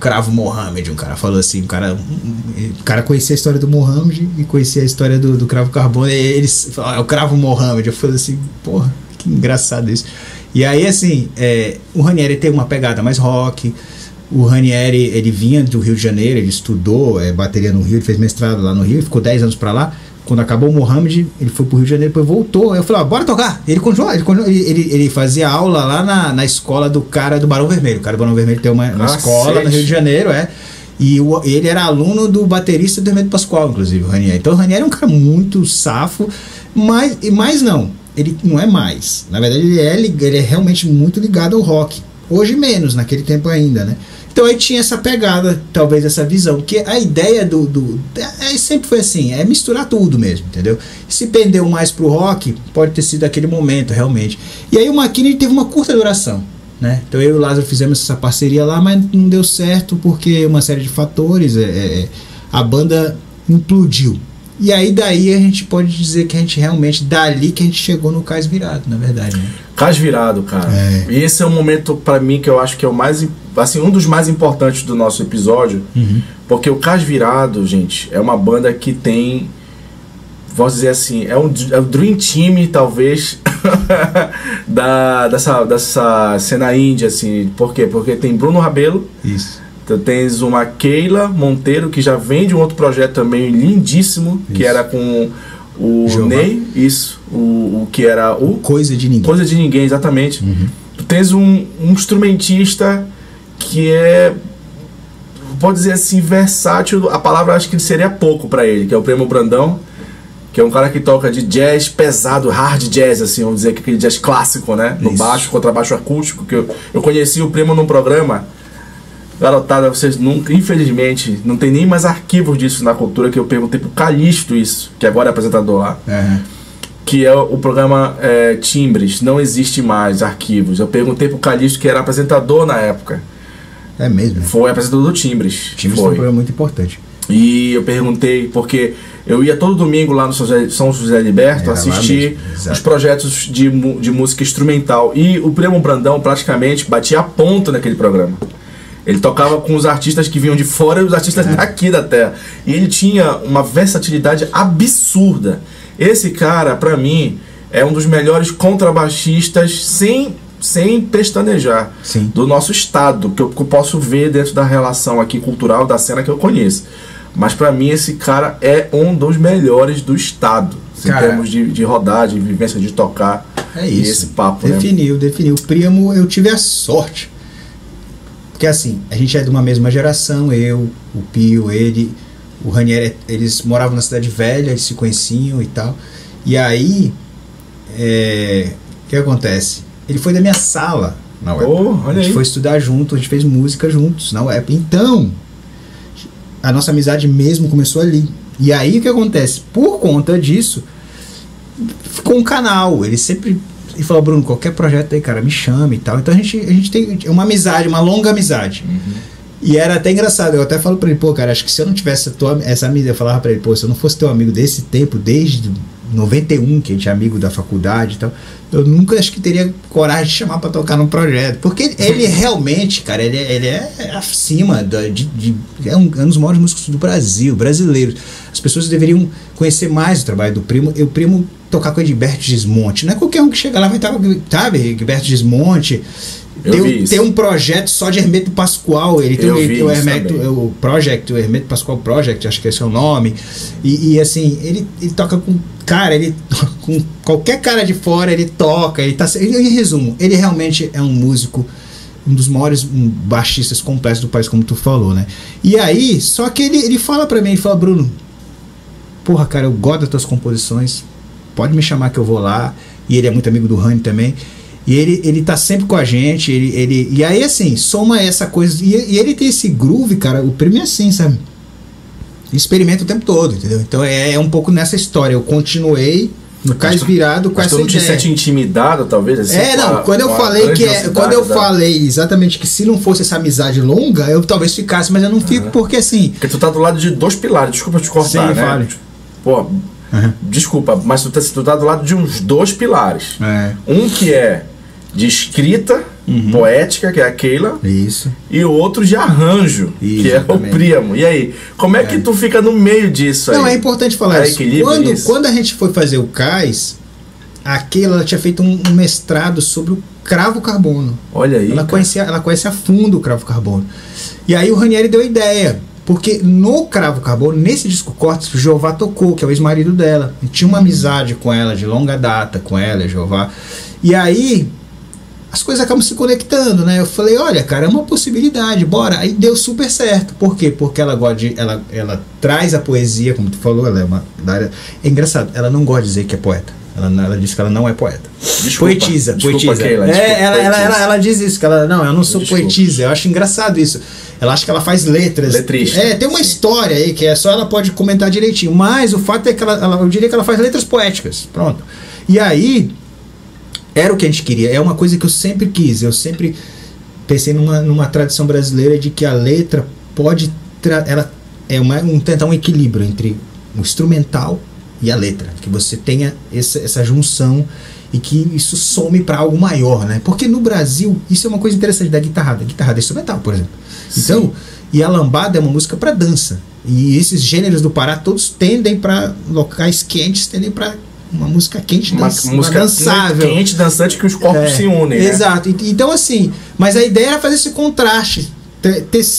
[SPEAKER 2] Cravo Mohamed, um cara falou assim, um cara, um, cara conhecia a história do Mohamed e conhecia a história do, do Cravo Carbono, e eles falaram, é o Cravo Mohamed, eu falei assim, porra, que engraçado isso. E aí, assim, é, o Ranieri tem uma pegada mais rock, o Ranieri, ele vinha do Rio de Janeiro, ele estudou é, bateria no Rio, ele fez mestrado lá no Rio, ficou 10 anos para lá, quando acabou o Mohamed, ele foi pro Rio de Janeiro, depois voltou. Eu falei, ó, bora tocar. Ele continuou, ele, continuou, ele, ele, fazia aula lá na, na escola do cara do Barão Vermelho. O cara do Barão Vermelho tem uma, uma escola no Rio de Janeiro, é. E o, ele era aluno do baterista do Hermeto Pascoal, inclusive, o Ranier. Então o Ranier é um cara muito safo, mas, mas não. Ele não é mais. Na verdade, ele é, ele é realmente muito ligado ao rock. Hoje menos, naquele tempo ainda, né? Então aí tinha essa pegada, talvez essa visão, que a ideia do, do é, sempre foi assim, é misturar tudo mesmo, entendeu? Se pendeu mais pro rock, pode ter sido aquele momento realmente. E aí o McKinney teve uma curta duração, né? Então eu e o Lázaro fizemos essa parceria lá, mas não deu certo porque uma série de fatores, é, é, a banda implodiu, e aí daí a gente pode dizer que a gente realmente, dali que a gente chegou no cais virado, na verdade. Né?
[SPEAKER 1] Cais virado, cara. É. E esse é um momento para mim que eu acho que é o mais, assim, um dos mais importantes do nosso episódio, uhum. porque o Cais virado, gente, é uma banda que tem, vou dizer assim, é um é o dream team talvez da dessa dessa cena índia, assim. Por quê? Porque tem Bruno Rabelo.
[SPEAKER 2] Isso
[SPEAKER 1] então tens uma Keila Monteiro, que já vem de um outro projeto também lindíssimo, isso. que era com o Jeová. Ney, isso, o, o, que era o...
[SPEAKER 2] Coisa de Ninguém.
[SPEAKER 1] Coisa de Ninguém, exatamente. Uhum. Tu tens um, um instrumentista que é pode dizer assim, versátil, a palavra acho que seria pouco para ele, que é o Prêmio Brandão, que é um cara que toca de jazz pesado, hard jazz, assim, vamos dizer que aquele jazz clássico, né? No Isso. baixo, contrabaixo acústico, que eu, eu conheci o Primo num programa Garotada, vocês nunca, infelizmente, não tem nem mais arquivos disso na cultura que eu perguntei pro Calixto isso, que agora é apresentador lá. Uhum. Que é o programa é, Timbres, não existe mais arquivos. Eu perguntei pro Calixto, que era apresentador na época.
[SPEAKER 2] É mesmo?
[SPEAKER 1] Foi apresentador do Timbres.
[SPEAKER 2] Timbres foi um programa muito importante.
[SPEAKER 1] E eu perguntei, porque eu ia todo domingo lá no São José Liberto assistir os projetos de, de música instrumental. E o Primo Brandão praticamente batia ponto naquele programa. Ele tocava com os artistas que vinham de fora e os artistas é. daqui da terra. E ele tinha uma versatilidade absurda. Esse cara, para mim, é um dos melhores contrabaixistas sem sem pestanejar
[SPEAKER 2] Sim.
[SPEAKER 1] do nosso estado, que eu, que eu posso ver dentro da relação aqui cultural da cena que eu conheço. Mas para mim esse cara é um dos melhores do estado, cara, em termos de, de rodagem, vivência de tocar.
[SPEAKER 2] É isso.
[SPEAKER 1] esse papo.
[SPEAKER 2] Definiu, né? definiu. Primo, eu tive a sorte porque assim, a gente é de uma mesma geração, eu, o Pio, ele, o Ranieri, eles moravam na cidade velha, eles se conheciam e tal. E aí, é, o que acontece? Ele foi da minha sala na UEP.
[SPEAKER 1] Oh,
[SPEAKER 2] a gente
[SPEAKER 1] aí.
[SPEAKER 2] foi estudar junto, a gente fez música juntos na UEP. Então, a nossa amizade mesmo começou ali. E aí o que acontece? Por conta disso, ficou um canal. Ele sempre e falou, Bruno, qualquer projeto aí, cara, me chame e tal. Então a gente, a gente tem uma amizade, uma longa amizade. Uhum. E era até engraçado, eu até falo pra ele, pô, cara, acho que se eu não tivesse tua, essa amizade, eu falava pra ele, pô, se eu não fosse teu amigo desse tempo, desde 91, que a gente é amigo da faculdade e tal, eu nunca acho que teria coragem de chamar para tocar num projeto. Porque ele realmente, cara, ele, ele é acima da, de, de, é, um, é um dos maiores músicos do Brasil, brasileiros. As pessoas deveriam conhecer mais o trabalho do primo. E o primo tocar com o Edberto Gismonte. Não é qualquer um que chega lá vai estar, sabe, Edberto Gismonte. Tem, tem, um projeto só de Hermeto Pascoal. Ele tem o, o Hermeto, o Project, o Hermeto Pascoal Project, acho que esse é o nome. E, e assim, ele, ele toca com. Cara, ele com qualquer cara de fora, ele toca. Ele tá, em resumo, ele realmente é um músico um dos maiores baixistas completos do país, como tu falou, né? E aí, só que ele, ele fala para mim, ele fala, Bruno, porra, cara, eu gosto das tuas composições, pode me chamar que eu vou lá. E ele é muito amigo do Rani também. E ele, ele tá sempre com a gente. Ele, ele, e aí, assim, soma essa coisa. E, e ele tem esse groove, cara. O prêmio é assim, sabe? Experimenta o tempo todo, entendeu? Então é, é um pouco nessa história. Eu continuei no cais virado com essa
[SPEAKER 1] não te sente intimidado, talvez? Assim,
[SPEAKER 2] é, não, a, quando eu falei que é, quando eu da... falei exatamente que se não fosse essa amizade longa, eu talvez ficasse, mas eu não fico porque assim.
[SPEAKER 1] Porque tu tá do lado de dois pilares, desculpa te cortar, Sim, né? Fale. Pô, uhum. desculpa, mas tu tá, tu tá do lado de uns dois pilares. É. Um que é de escrita uhum. poética, que é a Keila.
[SPEAKER 2] Isso.
[SPEAKER 1] E outro de arranjo, Isso, que é o Primo. E aí, como é, é, que tu fica no meio disso
[SPEAKER 2] Não, é importante falar é isso. Quando, quando a gente foi fazer o CAIS, a Keila tinha feito um, um, mestrado sobre o cravo carbono.
[SPEAKER 1] Olha aí.
[SPEAKER 2] Ela, conhecia, ela conhece a fundo o cravo carbono. E aí o Ranieri deu ideia. Porque no Cravo Carbono, nesse disco Cortes, Jeová tocou, que é o ex-marido dela. E tinha uma amizade com ela, de longa data com ela, Jeová. E aí, as coisas acabam se conectando, né? Eu falei, olha, cara, é uma possibilidade, bora. Aí deu super certo. Por quê? Porque ela gosta de, ela, ela traz a poesia, como tu falou, ela é uma É engraçado, ela não gosta de dizer que é poeta. Ela, ela disse que ela não é poeta.
[SPEAKER 1] Desculpa,
[SPEAKER 2] poetisa,
[SPEAKER 1] desculpa,
[SPEAKER 2] poetisa.
[SPEAKER 1] Keila,
[SPEAKER 2] é, desculpa, ela, ela, ela, ela, diz isso, que ela, não, eu não sou desculpa. poetisa. Eu acho engraçado isso. Ela acha que ela faz letras.
[SPEAKER 1] Letrista.
[SPEAKER 2] É, tem uma história aí que é só ela pode comentar direitinho. Mas o fato é que ela, ela, eu diria que ela faz letras poéticas. Pronto. E aí, era o que a gente queria. É uma coisa que eu sempre quis. Eu sempre pensei numa, numa tradição brasileira de que a letra pode. Ela é uma, um, tentar um equilíbrio entre o instrumental e a letra. Que você tenha essa, essa junção e que isso some para algo maior, né? Porque no Brasil, isso é uma coisa interessante da guitarrada. Guitarrada instrumental, por exemplo. Então, Sim. e a lambada é uma música para dança. E esses gêneros do Pará todos tendem para locais quentes, tendem para uma música quente,
[SPEAKER 1] uma,
[SPEAKER 2] dança,
[SPEAKER 1] música dançável. Quente, dançante, que os corpos é, se unem.
[SPEAKER 2] Né? Exato. Né? Então, assim, mas a ideia era fazer esse contraste.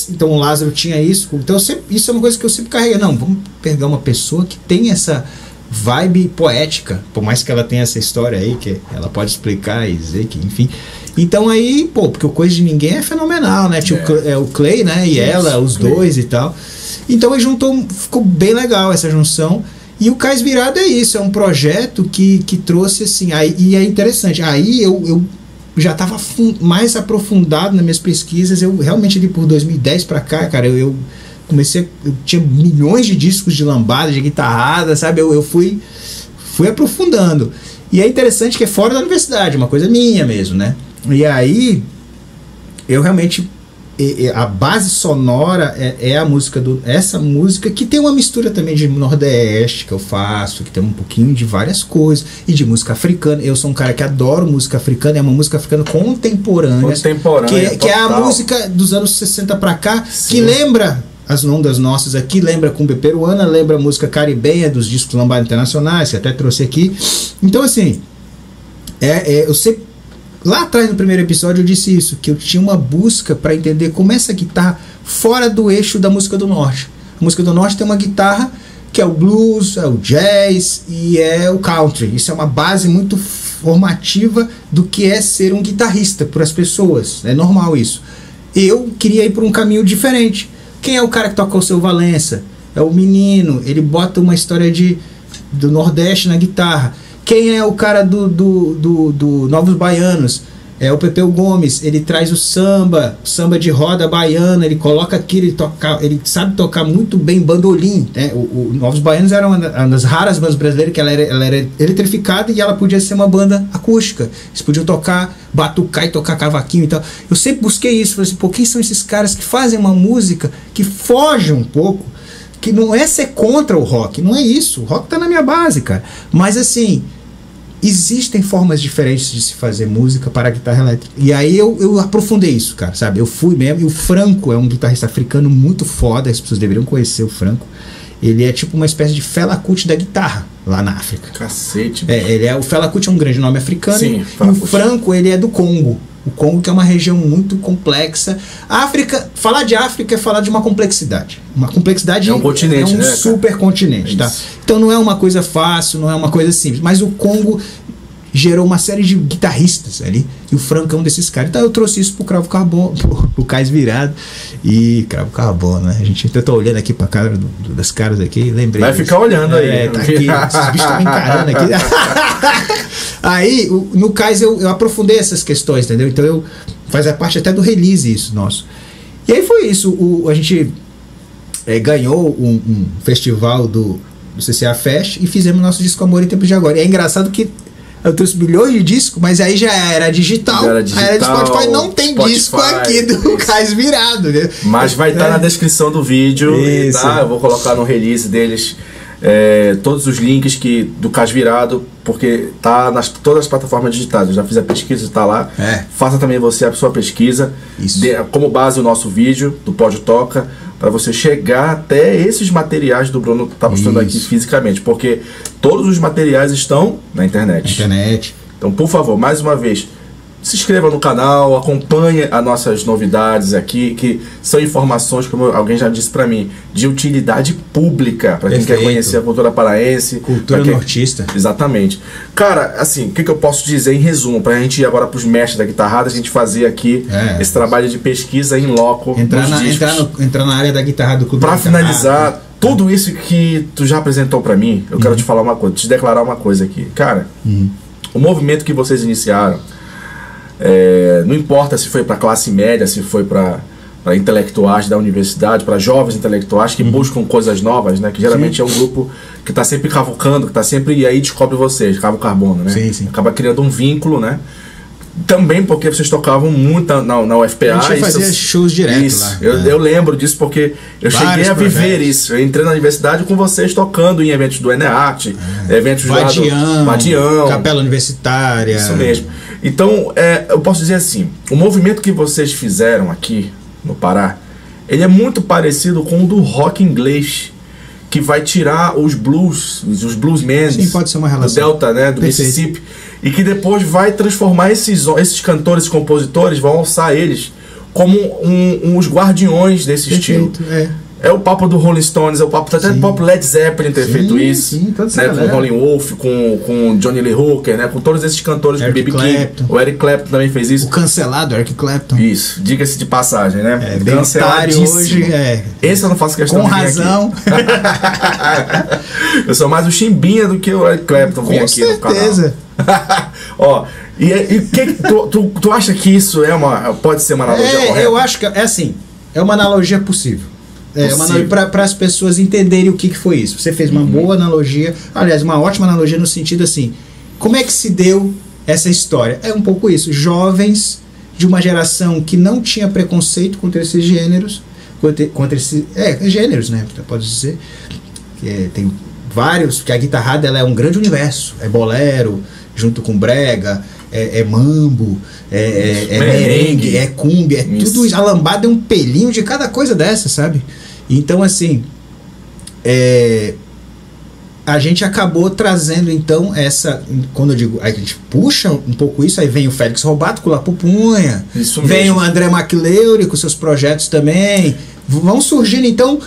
[SPEAKER 2] Então o Lázaro tinha isso. Então sempre, isso é uma coisa que eu sempre carreguei. Não, vamos pegar uma pessoa que tem essa vibe poética, por mais que ela tenha essa história aí, que ela pode explicar e dizer que, enfim. Então aí, pô, porque o Coisa de Ninguém é fenomenal, né? Tipo, é. é o Clay, né? E isso, ela, os Clay. dois e tal. Então aí juntou, ficou bem legal essa junção. E o Cais Virado é isso, é um projeto que, que trouxe assim, aí, e é interessante. Aí eu, eu já estava mais aprofundado nas minhas pesquisas, eu realmente ali por 2010 para cá, cara, eu, eu comecei, eu tinha milhões de discos de lambada, de guitarrada, sabe? Eu, eu fui, fui aprofundando. E é interessante que é fora da universidade, uma coisa minha mesmo, né? E aí eu realmente a base sonora é, é, a música do essa música que tem uma mistura também de nordeste que eu faço que tem um pouquinho de várias coisas e de música africana eu sou um cara que adoro música africana é uma música africana contemporânea,
[SPEAKER 1] contemporânea
[SPEAKER 2] que, que é a música dos anos 60 para cá Sim. que lembra as ondas nossas aqui lembra cumbia peruana lembra música caribenha dos discos lambada internacionais que até trouxe aqui então assim é, é eu sempre Lá atrás no primeiro episódio eu disse isso, que eu tinha uma busca para entender como essa guitarra fora do eixo da música do norte. A música do norte tem uma guitarra que é o blues, é o jazz e é o country. Isso é uma base muito formativa do que é ser um guitarrista para as pessoas. É normal isso. Eu queria ir por um caminho diferente. Quem é o cara que toca o seu Valença? É o menino, ele bota uma história de do Nordeste na guitarra. Quem é o cara do, do, do, do Novos Baianos? É o Pepeu Gomes, ele traz o samba, samba de roda baiana, ele coloca aquilo, ele, toca, ele sabe tocar muito bem bandolim. Né? O, o Novos Baianos era uma das raras bandas brasileiras que ela era, ela era eletrificada e ela podia ser uma banda acústica. Eles podiam tocar batucar e tocar cavaquinho e tal. Eu sempre busquei isso, falei assim, pô, quem são esses caras que fazem uma música que foge um pouco, que não é ser contra o rock, não é isso. O rock tá na minha base, cara. Mas assim, existem formas diferentes de se fazer música para guitarra elétrica. E aí eu, eu aprofundei isso, cara, sabe? Eu fui mesmo. E o Franco é um guitarrista africano muito foda, as pessoas deveriam conhecer o Franco. Ele é tipo uma espécie de Fela Kuti da guitarra lá na África.
[SPEAKER 1] Cacete.
[SPEAKER 2] É, ele é, o Fela Kuti é um grande nome africano. Sim, e o Franco, ele é do Congo. O Congo que é uma região muito complexa. A África, falar de África é falar de uma complexidade. Uma complexidade
[SPEAKER 1] é um continente,
[SPEAKER 2] é um
[SPEAKER 1] né,
[SPEAKER 2] super continente, é tá? Então não é uma coisa fácil, não é uma coisa simples. Mas o Congo gerou uma série de guitarristas ali. E o Franco é um desses caras. Então eu trouxe isso pro Cravo Carbono, pro, pro Cais Virado. E Cravo Carbono, né? A gente eu tô olhando aqui pra cara do, do, das caras aqui, lembrei.
[SPEAKER 1] Vai
[SPEAKER 2] disso.
[SPEAKER 1] ficar olhando aí.
[SPEAKER 2] É, tá aqui, esses bichos estão me encarando aqui. aí, o, no Cais eu, eu aprofundei essas questões, entendeu? Então eu faz a parte até do release isso nosso. E aí foi isso. O, a gente é, ganhou um, um festival do, do CCA Fest e fizemos nosso disco Amor em Tempos de Agora. E é engraçado que eu trouxe bilhões de discos, mas aí já era digital.
[SPEAKER 1] Já era digital,
[SPEAKER 2] aí era de Spotify, não tem
[SPEAKER 1] Spotify,
[SPEAKER 2] disco aqui do Cais Virado. Né?
[SPEAKER 1] Mas vai estar
[SPEAKER 2] É.
[SPEAKER 1] na descrição do vídeo,
[SPEAKER 2] Isso.
[SPEAKER 1] tá? Eu vou colocar no release deles é, todos os links que, do Cas Virado, porque tá nas todas as plataformas digitais. Eu já fiz a pesquisa, está lá.
[SPEAKER 2] É.
[SPEAKER 1] Faça também você a sua pesquisa.
[SPEAKER 2] Isso.
[SPEAKER 1] Dê como base o nosso vídeo do Pode Toca, para você chegar até esses materiais do Bruno que tá mostrando aqui fisicamente, porque todos os materiais estão na internet.
[SPEAKER 2] Internet.
[SPEAKER 1] Então, por favor, mais uma vez, se inscreva no canal, acompanhe as nossas novidades aqui, que são informações, como alguém já disse para mim, de utilidade pública, para quem quer conhecer a cultura paraense.
[SPEAKER 2] Cultura
[SPEAKER 1] quem-
[SPEAKER 2] nortista.
[SPEAKER 1] Exatamente. Cara, assim, o que, que eu posso dizer em resumo, pra gente ir agora pros mestres da guitarrada, a gente fazer aqui
[SPEAKER 2] É.
[SPEAKER 1] esse trabalho de pesquisa em loco
[SPEAKER 2] Entrar na, entrar, no- entrar na área da guitarra do clube. Guitarra.
[SPEAKER 1] finalizar, tudo isso que tu já apresentou pra mim, eu
[SPEAKER 2] Uhum.
[SPEAKER 1] quero te falar uma coisa, te declarar uma coisa aqui. Cara, o movimento que vocês iniciaram, é, não importa se foi pra classe média, se foi para intelectuais da universidade, para jovens intelectuais
[SPEAKER 2] Uhum.
[SPEAKER 1] que buscam coisas novas, né? Que geralmente é um grupo que está sempre cavucando, que está sempre e aí descobre vocês, cavo carbono, né?
[SPEAKER 2] Sim, sim.
[SPEAKER 1] Acaba criando um vínculo, né? Também porque vocês tocavam muito na, na, UFPA.
[SPEAKER 2] A gente fazia shows direto
[SPEAKER 1] isso.
[SPEAKER 2] lá.
[SPEAKER 1] Eu,
[SPEAKER 2] né?
[SPEAKER 1] eu lembro disso porque eu
[SPEAKER 2] Vários
[SPEAKER 1] cheguei a viver
[SPEAKER 2] projetos.
[SPEAKER 1] isso. Eu entrei na universidade com vocês tocando em eventos do ENEART, eventos lá do
[SPEAKER 2] Vadião. Capela Universitária.
[SPEAKER 1] Isso mesmo. Então, é, eu posso dizer assim: o movimento que vocês fizeram aqui no Pará, ele é muito parecido com o do rock inglês, que vai tirar os blues, os bluesmen do. Delta, né, do
[SPEAKER 2] Perfeito.
[SPEAKER 1] Mississippi, e que depois vai transformar esses, esses cantores e compositores, vão alçar eles como um, um- os guardiões desse estilo.
[SPEAKER 2] Perfeito, é.
[SPEAKER 1] É o papo do Rolling Stones, é o papo até do próprio Led Zeppelin ter
[SPEAKER 2] Sim,
[SPEAKER 1] feito isso.
[SPEAKER 2] sim, toda essa
[SPEAKER 1] né, com
[SPEAKER 2] galera.
[SPEAKER 1] Rolling Wolf, com, com Johnny Lee Hooker, né, com todos esses cantores, com
[SPEAKER 2] Eric
[SPEAKER 1] BB King. O Eric Clapton também fez
[SPEAKER 2] O
[SPEAKER 1] isso.
[SPEAKER 2] cancelado Eric Clapton.
[SPEAKER 1] Isso, diga-se de passagem, né?
[SPEAKER 2] É,
[SPEAKER 1] Canceladíssimo.
[SPEAKER 2] hoje, é.
[SPEAKER 1] Esse eu não faço questão
[SPEAKER 2] Com
[SPEAKER 1] de vir
[SPEAKER 2] razão.
[SPEAKER 1] eu sou mais o Chimbinha do que o Eric Clapton
[SPEAKER 2] Com
[SPEAKER 1] aqui no canal.
[SPEAKER 2] certeza.
[SPEAKER 1] Ó, e, e que, tu, tu, tu acha que isso é uma, pode ser uma analogia correta?
[SPEAKER 2] É, eu acho que é assim, é uma analogia possível. É para as pessoas entenderem o que, que foi isso. Você fez uma boa analogia, aliás, uma ótima analogia no sentido assim, como é que se deu essa história? É um pouco isso, jovens de uma geração que não tinha preconceito contra esses gêneros, contra, contra esses, é, gêneros, né, pode dizer, que é, tem vários, porque a guitarrada ela é um grande universo, é bolero, junto com brega, é, é mambo, é, é-
[SPEAKER 1] Isso,
[SPEAKER 2] é
[SPEAKER 1] merengue.
[SPEAKER 2] é cumbia, é
[SPEAKER 1] Isso.
[SPEAKER 2] tudo isso. A lambada é um pelinho de cada coisa dessa, sabe? Então, assim, é, a gente acabou trazendo, então, essa. Quando eu digo, a gente puxa um pouco isso, aí vem o Félix Robato com o Lapupunha,
[SPEAKER 1] Isso
[SPEAKER 2] vem
[SPEAKER 1] mesmo.
[SPEAKER 2] o André McLeod com seus projetos também. Vão surgindo, então.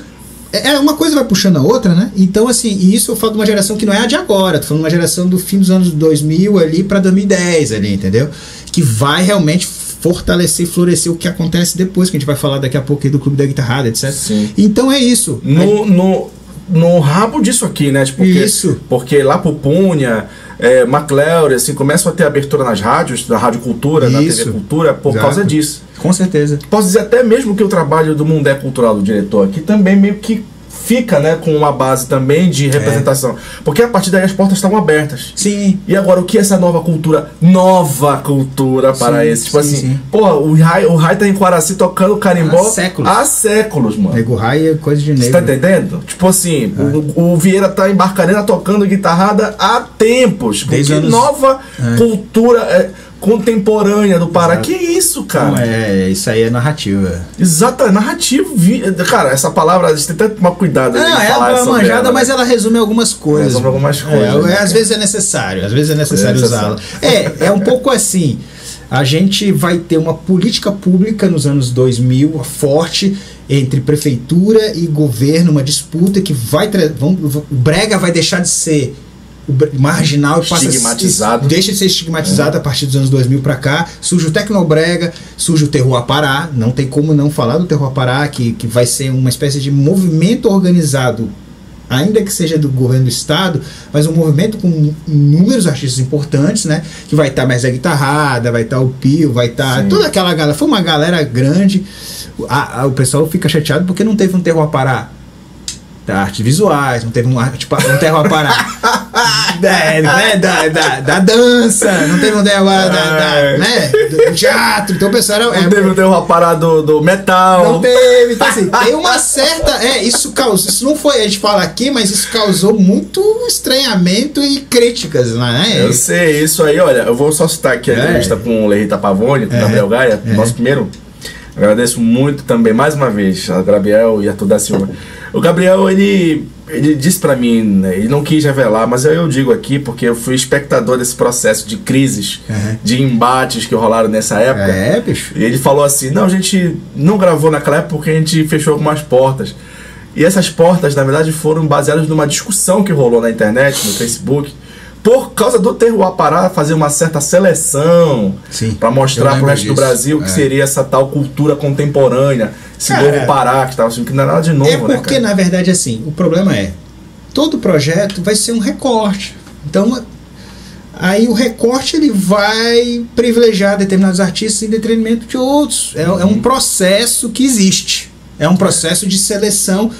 [SPEAKER 2] É é uma coisa vai puxando a outra, né? Então, assim, e isso eu falo de uma geração que não é a de agora, tô falando de uma geração do fim dos anos 2000 ali para 2010 ali, entendeu? Que vai realmente fortalecer e florescer o que acontece depois, que a gente vai falar daqui a pouco aí do Clube da Guitarrada, etc.
[SPEAKER 1] Sim.
[SPEAKER 2] Então é isso.
[SPEAKER 1] no, no, no rabo disso aqui, né? Tipo, porque,
[SPEAKER 2] Isso.
[SPEAKER 1] Porque lá pro Punha, é, McLeod, assim, começam a ter abertura nas rádios, na Rádio Cultura, na
[SPEAKER 2] Isso.
[SPEAKER 1] TV Cultura, por
[SPEAKER 2] Exato.
[SPEAKER 1] causa disso.
[SPEAKER 2] Com certeza.
[SPEAKER 1] Posso dizer até mesmo que o trabalho do Mundé Cultural do diretor aqui também meio que fica, né, com uma base também de representação. Porque a partir daí as portas estavam abertas.
[SPEAKER 2] Sim.
[SPEAKER 1] E agora, o que é essa nova cultura? Nova cultura para
[SPEAKER 2] Sim,
[SPEAKER 1] esse. Tipo
[SPEAKER 2] sim,
[SPEAKER 1] assim,
[SPEAKER 2] sim.
[SPEAKER 1] porra, o Rai, o Rai tá em Quaraci tocando carimbó
[SPEAKER 2] Há séculos.
[SPEAKER 1] há séculos, mano.
[SPEAKER 2] Nego Rai é coisa de
[SPEAKER 1] Você
[SPEAKER 2] negro.
[SPEAKER 1] tá entendendo? Tipo assim, o, o Vieira tá em Barcarena tocando guitarrada há tempos.
[SPEAKER 2] Desde
[SPEAKER 1] Porque
[SPEAKER 2] anos-
[SPEAKER 1] nova
[SPEAKER 2] É.
[SPEAKER 1] cultura é, contemporânea do Pará.
[SPEAKER 2] Exato.
[SPEAKER 1] Que isso, cara?
[SPEAKER 2] Não, é, isso aí é narrativa.
[SPEAKER 1] Exato, é narrativo. Cara, essa palavra, a gente tem que tomar cuidado.
[SPEAKER 2] Não, é
[SPEAKER 1] falar
[SPEAKER 2] uma
[SPEAKER 1] sobre
[SPEAKER 2] manjada,
[SPEAKER 1] ela,
[SPEAKER 2] mas
[SPEAKER 1] né?
[SPEAKER 2] ela resume algumas coisas.
[SPEAKER 1] Resume algumas
[SPEAKER 2] É,
[SPEAKER 1] coisas, né,
[SPEAKER 2] às vezes é necessário, às vezes é necessário,
[SPEAKER 1] É
[SPEAKER 2] usá-la. É, é um pouco assim. A gente vai ter uma política pública nos anos 2000 forte entre prefeitura e governo, uma disputa que vai vão- Brega vai deixar de ser marginal e
[SPEAKER 1] passa estigmatizado.
[SPEAKER 2] deixa de ser estigmatizado é. a partir dos anos 2000 para cá. Surge o Tecnobrega, surge o Terror Pará. Não tem como não falar do Terror Pará, que, que vai ser uma espécie de movimento organizado, ainda que seja do governo do estado, mas um movimento com inúmeros artistas importantes, né? Que vai estar tá mais a guitarrada, vai estar tá o Pio, vai estar tá toda aquela galera. Foi uma galera grande. A, a, o pessoal fica chateado porque não teve um Terror Pará da artes visuais, não teve um, tipo, um terror pará é, né, da, da, da, dança, não teve um terror da, da, né, do teatro, então o pessoal era,
[SPEAKER 1] Não é, teve um terror pará do, do metal.
[SPEAKER 2] Não teve, então assim, tem uma certa. É, isso causou. Isso não foi, a gente fala aqui, mas isso causou muito estranhamento e críticas, né?
[SPEAKER 1] Eu sei, isso aí, olha, eu vou só citar aqui a é. entrevista com o Lerita Pavone, com o é. Gabriel Gaia, é. nosso primeiro. Agradeço muito também, mais uma vez, a Gabriel e a Arthur da Silva. O Gabriel, ele, ele disse para mim, né, ele não quis revelar, mas eu, eu, digo aqui porque eu fui espectador desse processo de crises, uhum. de embates que rolaram nessa época.
[SPEAKER 2] É, bicho.
[SPEAKER 1] E ele falou assim: não, a gente não gravou naquela época porque a gente fechou algumas portas. E essas portas, na verdade, foram baseadas numa discussão que rolou na internet, no Facebook, por causa do Terroir Pará fazer uma certa seleção para mostrar para o resto disso. do Brasil que é. seria essa tal cultura contemporânea, esse cara, novo Pará que estava assim, que não é nada de novo,
[SPEAKER 2] É né, porque, né, na verdade, assim, o problema é, todo projeto vai ser um recorte. Então, aí o recorte ele vai privilegiar determinados artistas em detrimento de outros. É, uhum. é um processo que existe. É um processo de seleção.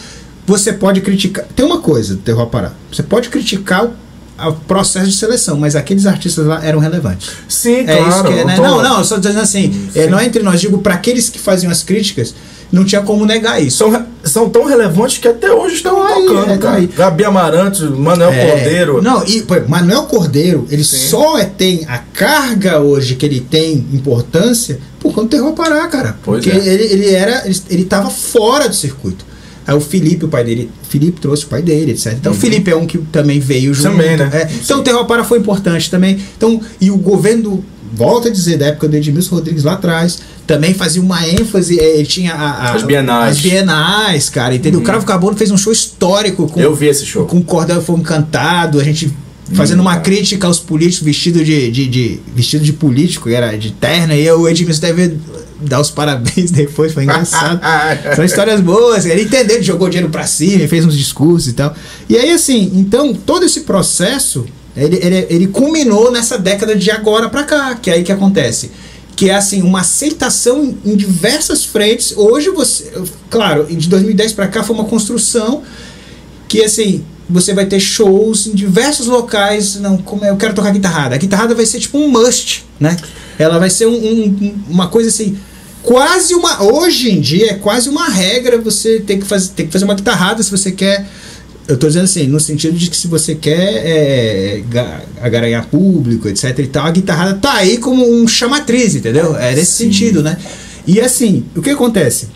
[SPEAKER 2] Você pode criticar. Tem uma coisa do Terror Pará. Você pode criticar o ao processo de seleção, mas aqueles artistas lá eram relevantes.
[SPEAKER 1] Sim, é claro. Isso que é,
[SPEAKER 2] né? Não, não, eu só dizendo assim, é, não é entre nós, digo para aqueles que faziam as críticas, não tinha como negar isso.
[SPEAKER 1] São, são tão relevantes que até hoje estão aí, tocando, é, cara. Aí. Gabi Amarantos, Manuel é, Cordeiro.
[SPEAKER 2] Não, e pô, Manuel Cordeiro, ele Sim. só é, tem a carga hoje que ele tem importância por conta do Terror Pará, cara. Pois porque é. ele, ele era, ele, ele tava fora do circuito. Aí o Felipe, o pai dele, Felipe trouxe o pai dele, etc. Então uhum. o Felipe é um que também veio junto.
[SPEAKER 1] Também, né?
[SPEAKER 2] É. Então o Terror Para foi importante também. Então, e o governo, volta a dizer, da época do Edmilson Rodrigues lá atrás, também fazia uma ênfase, é, ele tinha a,
[SPEAKER 1] a, as bienais.
[SPEAKER 2] As bienais, cara, entendeu? Uhum. O Cravo Carbono fez um show histórico com
[SPEAKER 1] Eu vi esse show.
[SPEAKER 2] Com cordel fogo cantado, a gente fazendo uma crítica aos políticos vestido de, de, de, vestido de político, era de terno, e o Edmilson deve dar os parabéns depois, foi engraçado. São histórias boas. Ele entendeu, jogou dinheiro pra cima, fez uns discursos e tal. E aí, assim, então, todo esse processo, ele, ele, ele culminou nessa década de agora pra cá, que é aí que acontece. Que é, assim, uma aceitação em diversas frentes. Hoje, você, claro, de 2010 pra cá foi uma construção que, assim, você vai ter shows em diversos locais. Não, como é, eu quero tocar guitarrada. A guitarrada vai ser tipo um must, né? Ela vai ser um, um, uma coisa assim quase uma. Hoje em dia é quase uma regra você ter que fazer, ter que fazer uma guitarrada se você quer. Eu estou dizendo assim, no sentido de que se você quer é, agaranhar público, etc e tal, a guitarrada tá aí como um chamatriz, entendeu? É nesse Sim. sentido, né? E assim, o que acontece?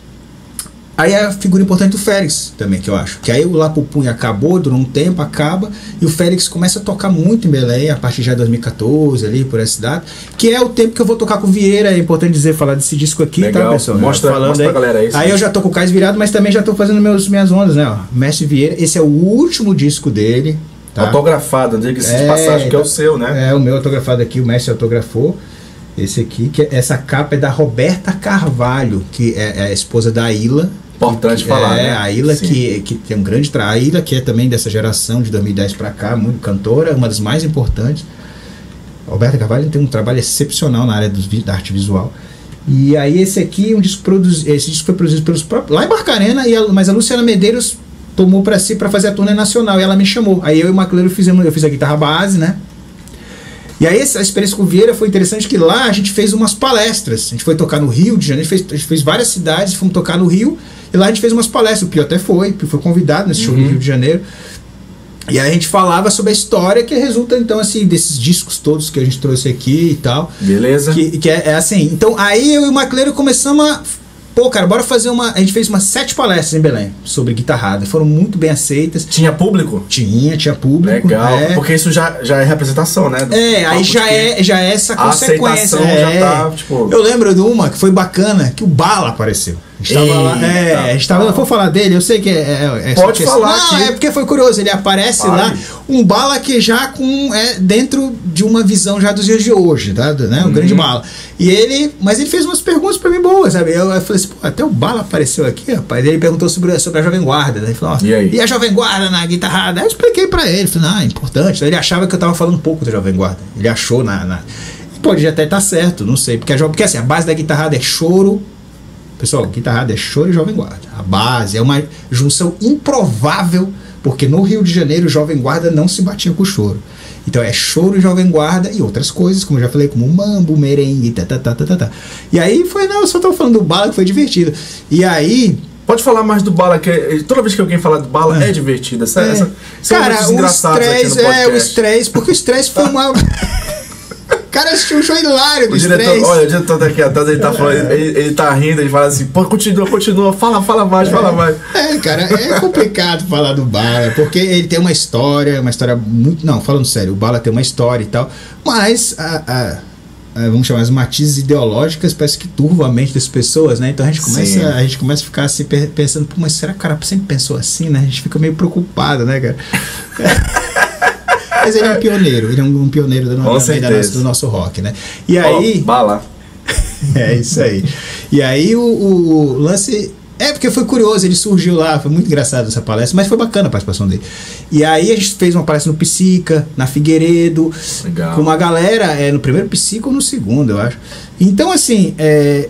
[SPEAKER 2] Aí é a figura importante do Félix também, que eu acho. Que aí o Lapupunha acabou, durou um tempo, acaba, e o Félix começa a tocar muito em Belém, a partir já de 2014, ali, por essa data, que é o tempo que eu vou tocar com o Vieira, é importante dizer, falar desse disco aqui, tá,
[SPEAKER 1] Legal.
[SPEAKER 2] tá, pessoal?
[SPEAKER 1] Mostra, falando mostra aí. pra galera isso.
[SPEAKER 2] Aí eu já tô com o Cais virado, mas também já tô fazendo meus, minhas ondas, né? Ó. Mestre Vieira, esse é o último disco dele.
[SPEAKER 1] Tá? Autografado, diga-se é, de passagem, que é o seu, né?
[SPEAKER 2] É, o meu autografado aqui, o Mestre autografou. Esse aqui, que é, essa capa é da Roberta Carvalho, que é, é a esposa da Ilha,
[SPEAKER 1] Importante
[SPEAKER 2] que,
[SPEAKER 1] falar,
[SPEAKER 2] é,
[SPEAKER 1] né?
[SPEAKER 2] A Ilha que, que tem um grande trabalho. A Ilha que é também dessa geração de 2010 para cá, muito cantora, uma das mais importantes. Roberta Carvalho tem um trabalho excepcional na área do, da arte visual. E aí esse aqui, um disco produzi, esse disco foi produzido pelos próprios lá em Barcarena, e a, mas a Luciana Medeiros tomou para si para fazer a turnê nacional e ela me chamou. Aí eu e o Macleiro fizemos, eu fiz a guitarra base, né? E aí essa experiência com o Vieira foi interessante que lá a gente fez umas palestras. A gente foi tocar no Rio de Janeiro, a gente fez, a gente fez várias cidades, fomos tocar no Rio, e lá a gente fez umas palestras. O Pio até foi, o Pio foi convidado nesse show uhum. no Rio de Janeiro. E aí a gente falava sobre a história que resulta, então, assim, desses discos todos que a gente trouxe aqui e tal.
[SPEAKER 1] Beleza.
[SPEAKER 2] Que, que é, é assim. Então, aí eu e o Macleiro começamos a Pô, cara, bora fazer uma. A gente fez umas sete palestras em Belém sobre guitarrada. Foram muito bem aceitas.
[SPEAKER 1] Tinha público?
[SPEAKER 2] Tinha, tinha público.
[SPEAKER 1] Legal. É. Porque isso já, já é representação, né?
[SPEAKER 2] É, aí já é, já é essa consequência.
[SPEAKER 1] A aceitação
[SPEAKER 2] é.
[SPEAKER 1] já tá, tipo.
[SPEAKER 2] Eu lembro de uma que foi bacana, que o Bala apareceu. A gente tava lá. É, a gente tava. Eu vou falar dele, eu sei que é. é,
[SPEAKER 1] é Pode falar.
[SPEAKER 2] Não, é porque foi curioso. Ele aparece lá, um bala que já com. É, dentro de uma visão já dos dias de hoje, tá? Né? O uhum. grande bala. E ele. Mas ele fez umas perguntas pra mim boas, sabe? Eu, eu falei assim, pô, até o bala apareceu aqui, rapaz. Ele perguntou sobre, sobre a Jovem Guarda. Né? Ele falou, e, aí? e a Jovem Guarda na guitarrada? Aí eu expliquei pra ele. Falei, não, é importante. Ele achava que eu tava falando um pouco da Jovem Guarda. Ele achou na. na... Pode até estar tá certo, não sei. Porque, a, porque assim, a base da guitarrada é choro Pessoal, guitarrada é choro e jovem guarda. A base é uma junção improvável, porque no Rio de Janeiro o jovem guarda não se batia com o choro. Então é choro e jovem guarda e outras coisas, como eu já falei, como mambo, merengue, tá, tá, tá, tá, tá, tá. E aí foi, não, eu só tô falando do bala que foi divertido. E aí.
[SPEAKER 1] Pode falar mais do Bala, que é, toda vez que alguém fala do Bala é, é divertido. Essa, é. Essa,
[SPEAKER 2] Cara, o estresse, é, o estresse, porque o estresse foi uma. cara assistiu um show hilário
[SPEAKER 1] dos diretor, três. Olha, o diretor daqui atrás, ele tá falando, ele, ele tá rindo, ele fala assim, pô, continua, continua, fala, fala mais,
[SPEAKER 2] é,
[SPEAKER 1] fala mais.
[SPEAKER 2] É, cara, é complicado falar do Bala, porque ele tem uma história, uma história muito. Não, falando sério, o Bala tem uma história e tal, mas a, a vamos chamar as matizes ideológicas parece que turvam a mente das pessoas, né? Então a gente começa, a gente começa a ficar assim pensando, mas será que o cara sempre pensou assim, né? A gente fica meio preocupado, né, cara? Mas ele é um pioneiro, ele é um, um pioneiro do, nosso, do nosso rock, né? E aí.
[SPEAKER 1] Oh, bala.
[SPEAKER 2] é isso aí. E aí o, o, lance. É, porque foi curioso, ele surgiu lá, foi muito engraçado essa palestra, mas foi bacana a participação dele. E aí a gente fez uma palestra no Psica, na Figueiredo, Legal. com uma galera, é, no primeiro Psica ou no segundo, eu acho. Então, assim, é,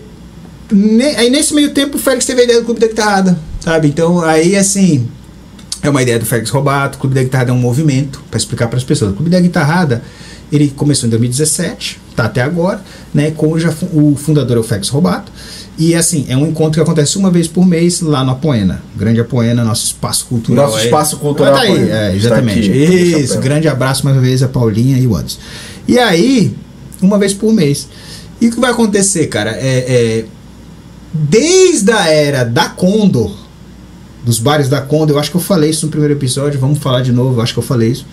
[SPEAKER 2] ne, aí nesse meio tempo o Félix teve a ideia do Clube da Guitarrada, sabe? Então, aí, assim, é uma ideia do Félix Robato. O Clube da Guitarrada é um movimento, para explicar para as pessoas. O Clube da Guitarrada ele começou em 2017, tá até agora, né? Com já, o fundador é o Félix Robato. E assim, é um encontro que acontece uma vez por mês lá no Apoena. Grande Apoena, nosso espaço cultural.
[SPEAKER 1] Nosso espaço cultural.
[SPEAKER 2] Tá aí, é, exatamente. Aqui, Isso, grande abraço mais uma vez a Paulinha e o Anderson. E aí, uma vez por mês. E o que vai acontecer, cara? É, é desde a era da Condor, dos bares da Conda, eu acho que eu falei isso no primeiro episódio, vamos falar de novo, eu acho que eu falei isso,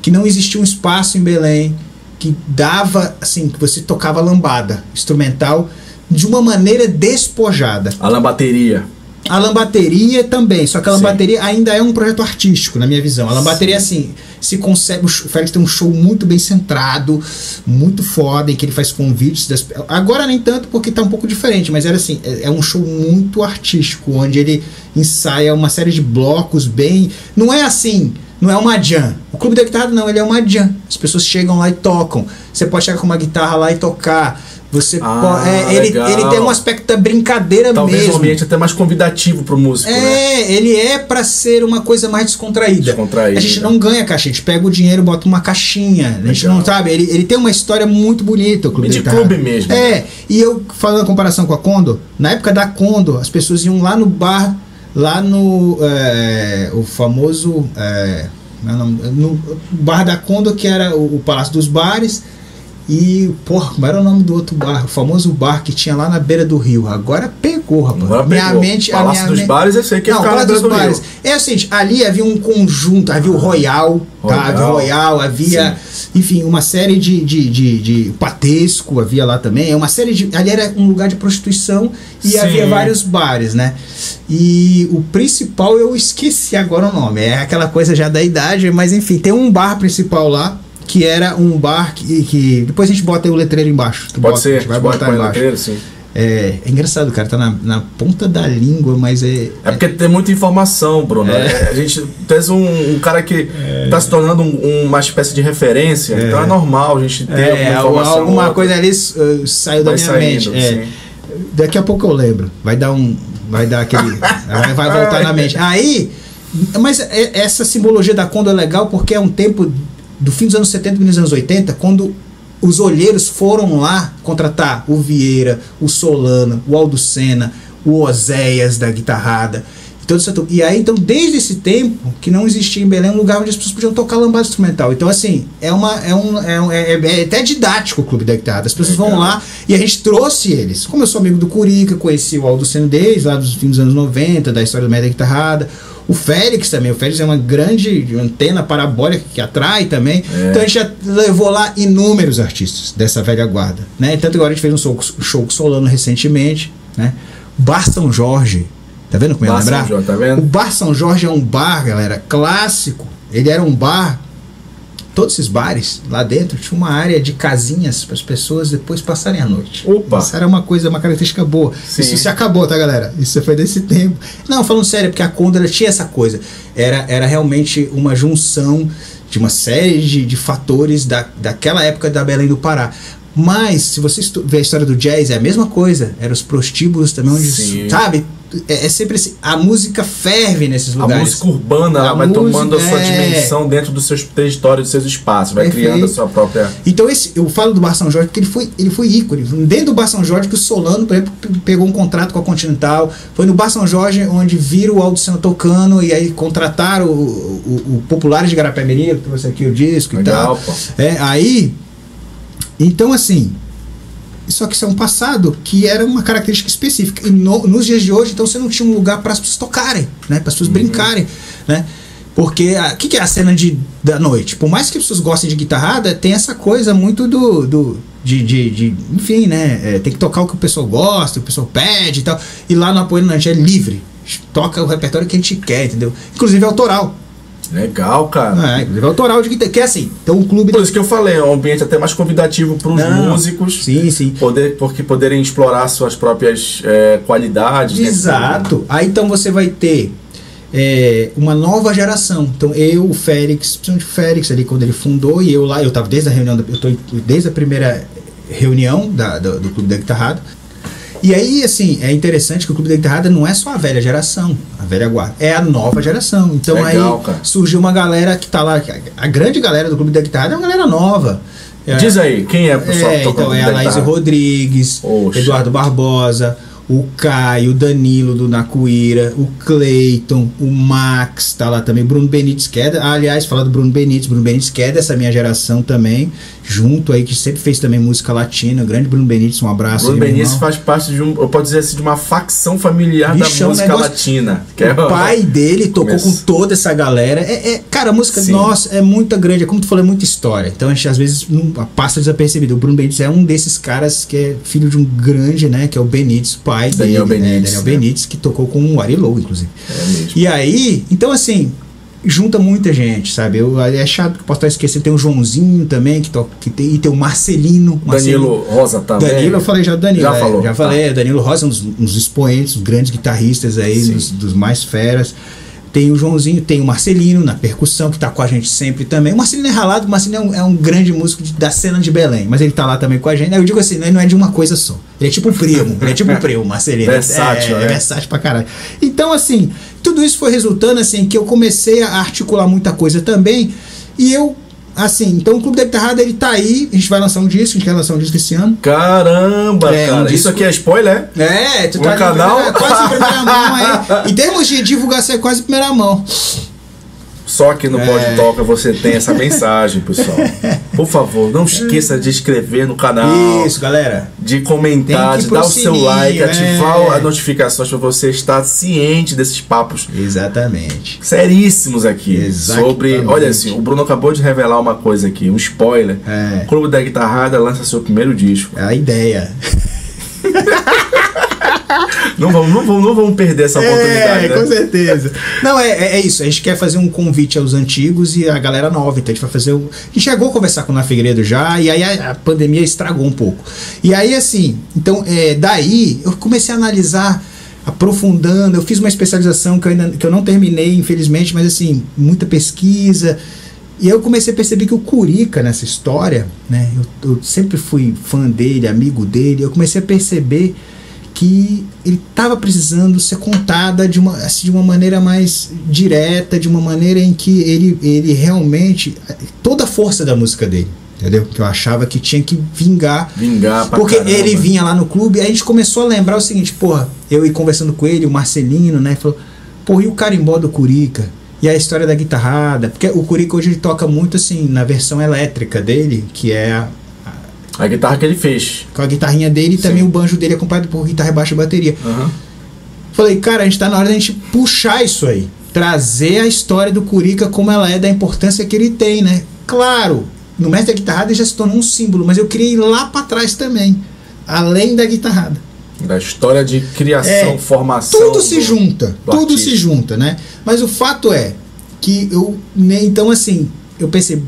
[SPEAKER 2] que não existia um espaço em Belém que dava, assim, que você tocava lambada instrumental de uma maneira despojada.
[SPEAKER 1] A lambateria.
[SPEAKER 2] A lambateria também, só que a lambateria Sim. ainda é um projeto artístico, na minha visão. A lambateria, assim, se consegue. O Félix tem um show muito bem centrado, muito foda, em que ele faz convites. Das, agora nem tanto, porque tá um pouco diferente, mas era assim: é, é um show muito artístico, onde ele ensaia uma série de blocos bem. Não é assim. Não é uma jam. O Clube da Guitarra não, ele é uma jam. As pessoas chegam lá e tocam. Você pode chegar com uma guitarra lá e tocar. Você ah, pode, é, ele, ele tem um aspecto da brincadeira
[SPEAKER 1] Talvez
[SPEAKER 2] mesmo.
[SPEAKER 1] Talvez um ambiente até mais convidativo pro músico.
[SPEAKER 2] É,
[SPEAKER 1] né?
[SPEAKER 2] ele é para ser uma coisa mais descontraída.
[SPEAKER 1] descontraída.
[SPEAKER 2] A gente não ganha caixa, a gente pega o dinheiro, bota uma caixinha. A gente não sabe. Ele, ele tem uma história muito bonita. O
[SPEAKER 1] clube de clube mesmo.
[SPEAKER 2] É, e eu falando a comparação com a Condo, na época da Condo, as pessoas iam lá no bar, lá no é, o famoso é, é no bar da Condo, que era o, o Palácio dos Bares e, porra, como era o nome do outro bar? O famoso bar que tinha lá na beira do rio. Agora pegou, rapaz. Agora
[SPEAKER 1] minha pegou. mente. Palácio a minha dos. Bares, eu sei que é Não, Palácio dos Bares. Rio.
[SPEAKER 2] É o seguinte, ali havia um conjunto, havia o Royal, Royal. tá? Havia o Royal, havia, Sim. enfim, uma série de, de, de, de, Patesco, havia lá também. É uma série de. Ali era um lugar de prostituição e Sim. havia vários bares, né? E o principal eu esqueci agora o nome. É aquela coisa já da idade, mas enfim, tem um bar principal lá que era um bar que, que depois a gente bota aí o letreiro embaixo.
[SPEAKER 1] Pode
[SPEAKER 2] bota,
[SPEAKER 1] ser,
[SPEAKER 2] vai botar embaixo. Letreiro,
[SPEAKER 1] sim.
[SPEAKER 2] É, é, engraçado, cara, tá na, na ponta da língua, mas é.
[SPEAKER 1] É porque tem muita informação, Bruno. É. A gente tem um, um cara que é. tá se tornando um, uma espécie de referência, é. então é normal a gente ter
[SPEAKER 2] é, alguma informação. Alguma coisa ali uh, saiu da minha saindo, mente. É. Daqui a pouco eu lembro. Vai dar um. Vai dar aquele. vai, vai voltar na mente. Aí. Mas essa simbologia da Conda é legal porque é um tempo do fim dos anos 70 e dos anos 80, quando os olheiros foram lá contratar o Vieira, o Solano, o Aldo Senna, o Oséias da guitarrada. E, todo e aí, então, desde esse tempo, que não existia em Belém um lugar onde as pessoas podiam tocar lambada instrumental. Então, assim, é, uma, é, um, é, um, é, é até didático o Clube da Guitarra. As pessoas vão lá e a gente trouxe eles. Como eu sou amigo do Curica, conheci o Aldo Senna desde lá dos fins dos anos 90, da história do Média Guitarrada o Félix também, o Félix é uma grande antena parabólica que atrai também. É. Então a gente já levou lá inúmeros artistas dessa velha guarda. Né? Tanto agora a gente fez um show, show com Solano recentemente, né? Bar São Jorge. Tá vendo como é
[SPEAKER 1] Bar
[SPEAKER 2] lembrar?
[SPEAKER 1] Jorge, tá?
[SPEAKER 2] O Bar São Jorge é um bar, galera, clássico. Ele era um bar. Todos esses bares lá dentro tinha uma área de casinhas para as pessoas depois passarem a noite.
[SPEAKER 1] Opa!
[SPEAKER 2] Isso era uma coisa, uma característica boa.
[SPEAKER 1] Sim.
[SPEAKER 2] Isso se acabou, tá, galera? Isso foi desse tempo. Não, falando sério, porque a Condra tinha essa coisa. Era, era realmente uma junção de uma série de, de fatores da, daquela época da Belém do Pará. Mas, se você ver a história do jazz, é a mesma coisa. Eram os prostíbulos também, onde,
[SPEAKER 1] Sim.
[SPEAKER 2] sabe? É, é sempre assim. A música ferve nesses
[SPEAKER 1] A
[SPEAKER 2] lugares.
[SPEAKER 1] música urbana ela
[SPEAKER 2] A
[SPEAKER 1] vai
[SPEAKER 2] música,
[SPEAKER 1] tomando a sua
[SPEAKER 2] é.
[SPEAKER 1] dimensão dentro dos seus territórios, dos seus espaços, vai
[SPEAKER 2] Perfeito.
[SPEAKER 1] criando a sua própria.
[SPEAKER 2] Então esse, eu falo do Bar São Jorge porque ele foi, ele foi ícone. Dentro do Bar São Jorge que o Solano, por exemplo, pe- pegou um contrato com a Continental. Foi no Bar São Jorge onde viram o Aldo Senna tocando e aí contrataram o, o, o Populares de Garapé Mirim, que trouxe aqui o disco e
[SPEAKER 1] Legal,
[SPEAKER 2] tal.
[SPEAKER 1] pô.
[SPEAKER 2] É, aí, então assim, só que isso é um passado que era uma característica específica. E no- nos dias de hoje, então você não tinha um lugar para as pessoas tocarem, né? Para as pessoas brincarem, né? Porque o que, que é a cena de, da noite? Por mais que as pessoas gostem de guitarrada, tem essa coisa muito do. do de, de, de- enfim, né? É, tem que tocar o que o pessoal gosta, o pessoal pede e tal. E lá no Apoio gente é livre. Toca o repertório que a gente quer, entendeu? Inclusive autoral.
[SPEAKER 1] Legal, cara.
[SPEAKER 2] É, inclusive autoral de guitarra. Que é assim, então o clube.
[SPEAKER 1] Por isso que eu falei, é um ambiente até mais convidativo para os músicos.
[SPEAKER 2] Sim, sim.
[SPEAKER 1] Poder, porque poderem explorar suas próprias é, qualidades. né?
[SPEAKER 2] Exato. Aí então você vai ter é, uma nova geração. Então eu, o Félix, principalmente o Félix ali quando ele fundou e eu lá, eu estava desde a reunião, eu tô desde a primeira reunião da- do, do Clube da Guitarrada. E aí, assim, é interessante que o Clube da Guitarrada não é só a velha geração, a velha guarda, é a nova geração. Então
[SPEAKER 1] Legal,
[SPEAKER 2] aí
[SPEAKER 1] cara.
[SPEAKER 2] surgiu uma galera que tá lá, a- grande galera do Clube da Guitarrada é uma galera nova. É,
[SPEAKER 1] Diz aí, quem é o pessoal
[SPEAKER 2] é,
[SPEAKER 1] que toca
[SPEAKER 2] então é a Laís? Rodrigues. Eduardo Barbosa, o Caio, o Danilo do Nacuíra, o Cleiton, o Max, tá lá também, Bruno Benites Queda. Ah, aliás, falar do Bruno Benites, Bruno Benites Queda, dessa minha geração também, junto aí, que sempre fez também música latina. O grande Bruno Benites, um abraço.
[SPEAKER 1] Bruno
[SPEAKER 2] irmão.
[SPEAKER 1] faz parte de um, eu posso dizer assim, de uma facção familiar
[SPEAKER 2] Bichão,
[SPEAKER 1] da música
[SPEAKER 2] negócio-
[SPEAKER 1] latina. Que é
[SPEAKER 2] O pai dele tocou
[SPEAKER 1] Começo.
[SPEAKER 2] com toda essa galera. É, é- cara, a música
[SPEAKER 1] Sim.
[SPEAKER 2] nossa é muito grande. É como tu falou, é muita história. Então a gente às vezes não passa desapercebido. O Bruno Benítez é um desses caras que é filho de um grande, né? Que é o Benítez, pai
[SPEAKER 1] Daniel
[SPEAKER 2] dele, né,
[SPEAKER 1] Benítez,
[SPEAKER 2] Daniel
[SPEAKER 1] né?
[SPEAKER 2] Benítez, que tocou com o Ari Low, inclusive.
[SPEAKER 1] É mesmo.
[SPEAKER 2] E aí, então assim, junta muita gente, sabe? Eu, é chato que eu posso estar esquecendo. Tem o Joãozinho também, que, toca, que tem, e tem o Marcelino. Marcelino
[SPEAKER 1] Danilo Rosa também.
[SPEAKER 2] Danilo, eu falei já do Danilo.
[SPEAKER 1] Já
[SPEAKER 2] é,
[SPEAKER 1] falou,
[SPEAKER 2] Já
[SPEAKER 1] tá.
[SPEAKER 2] falei, Danilo Rosa é um dos, um dos expoentes, um dos grandes guitarristas aí, dos, dos mais feras. Tem o Joãozinho, tem o Marcelino na percussão, que tá com a gente sempre também. O Marcelino é ralado, o Marcelino é um, é um grande músico de- da cena de Belém, mas ele tá lá também com a gente. Eu digo assim, ele não é de uma coisa só. Ele é tipo um primo, ele é tipo um primo, Marcelino.
[SPEAKER 1] Versátil,
[SPEAKER 2] é,
[SPEAKER 1] né?
[SPEAKER 2] é versátil pra caralho. Então, assim, tudo isso foi resultando, assim, que eu comecei a articular muita coisa também. E eu, assim, então o Clube da Guitarrada, ele tá aí. A gente vai lançar um disco, a gente quer lançar um disco esse ano.
[SPEAKER 1] Caramba,
[SPEAKER 2] É, um
[SPEAKER 1] cara.
[SPEAKER 2] disco-
[SPEAKER 1] Isso aqui é spoiler?
[SPEAKER 2] É, tu
[SPEAKER 1] Um
[SPEAKER 2] tá
[SPEAKER 1] canal?
[SPEAKER 2] é quase em primeira mão aí. Em termos de divulgação, é quase em primeira mão.
[SPEAKER 1] Só que no
[SPEAKER 2] É.
[SPEAKER 1] Pod Toca você tem essa mensagem, pessoal. Por favor, não esqueça de inscrever no canal,
[SPEAKER 2] Isso, galera.
[SPEAKER 1] de comentar, de dar o seu
[SPEAKER 2] sininho,
[SPEAKER 1] like,
[SPEAKER 2] é.
[SPEAKER 1] ativar as notificações para você estar ciente desses papos
[SPEAKER 2] Exatamente.
[SPEAKER 1] seríssimos aqui
[SPEAKER 2] Exatamente.
[SPEAKER 1] sobre. Olha assim, o Bruno acabou de revelar uma coisa aqui, um spoiler.
[SPEAKER 2] É.
[SPEAKER 1] O Clube da Guitarrada lança seu primeiro disco.
[SPEAKER 2] É a ideia.
[SPEAKER 1] Não vamos, não vamos, não vamos perder essa oportunidade,
[SPEAKER 2] É,
[SPEAKER 1] né?
[SPEAKER 2] com certeza. Não, é, é, é isso. A gente quer fazer um convite aos antigos e a galera nova. Então a gente vai fazer. Um... A gente chegou a conversar com o Na Figueiredo já, e aí a, a pandemia estragou um pouco. E aí, assim, então, é, daí eu comecei a analisar. Aprofundando, eu fiz uma especialização que eu, ainda, que eu não terminei, infelizmente, mas assim, muita pesquisa. E eu comecei a perceber que o Curica nessa história, né? Eu, eu sempre fui fã dele, amigo dele. Eu comecei a perceber que ele estava precisando ser contada de uma, assim, de uma maneira mais direta, de uma maneira em que ele, ele realmente. toda a força da música dele, entendeu? Que eu achava que tinha que vingar.
[SPEAKER 1] Vingar pra
[SPEAKER 2] Porque
[SPEAKER 1] caramba.
[SPEAKER 2] ele vinha lá no clube, aí a gente começou a lembrar o seguinte: porra, eu ia conversando com ele, o Marcelino, né? Falou, porra, e o carimbó do Curica? E a história da guitarrada? Porque o Curica hoje ele toca muito assim, na versão elétrica dele, que é a,
[SPEAKER 1] A guitarra que ele fez.
[SPEAKER 2] com a guitarrinha dele e também o banjo dele acompanhado por guitarra baixa e bateria.
[SPEAKER 1] Aham.
[SPEAKER 2] Falei, cara, a gente tá na hora da gente puxar isso aí. Trazer a história do Curica como ela é, da importância que ele tem, né? Claro, no mestre da guitarrada ele já se tornou um símbolo, mas eu queria ir lá pra trás também. Além da guitarrada.
[SPEAKER 1] Da história de criação,
[SPEAKER 2] É,
[SPEAKER 1] formação.
[SPEAKER 2] tudo se
[SPEAKER 1] do-
[SPEAKER 2] junta,
[SPEAKER 1] do
[SPEAKER 2] tudo
[SPEAKER 1] artista.
[SPEAKER 2] se junta, né? Mas o fato é que eu, né, então assim, eu pensei,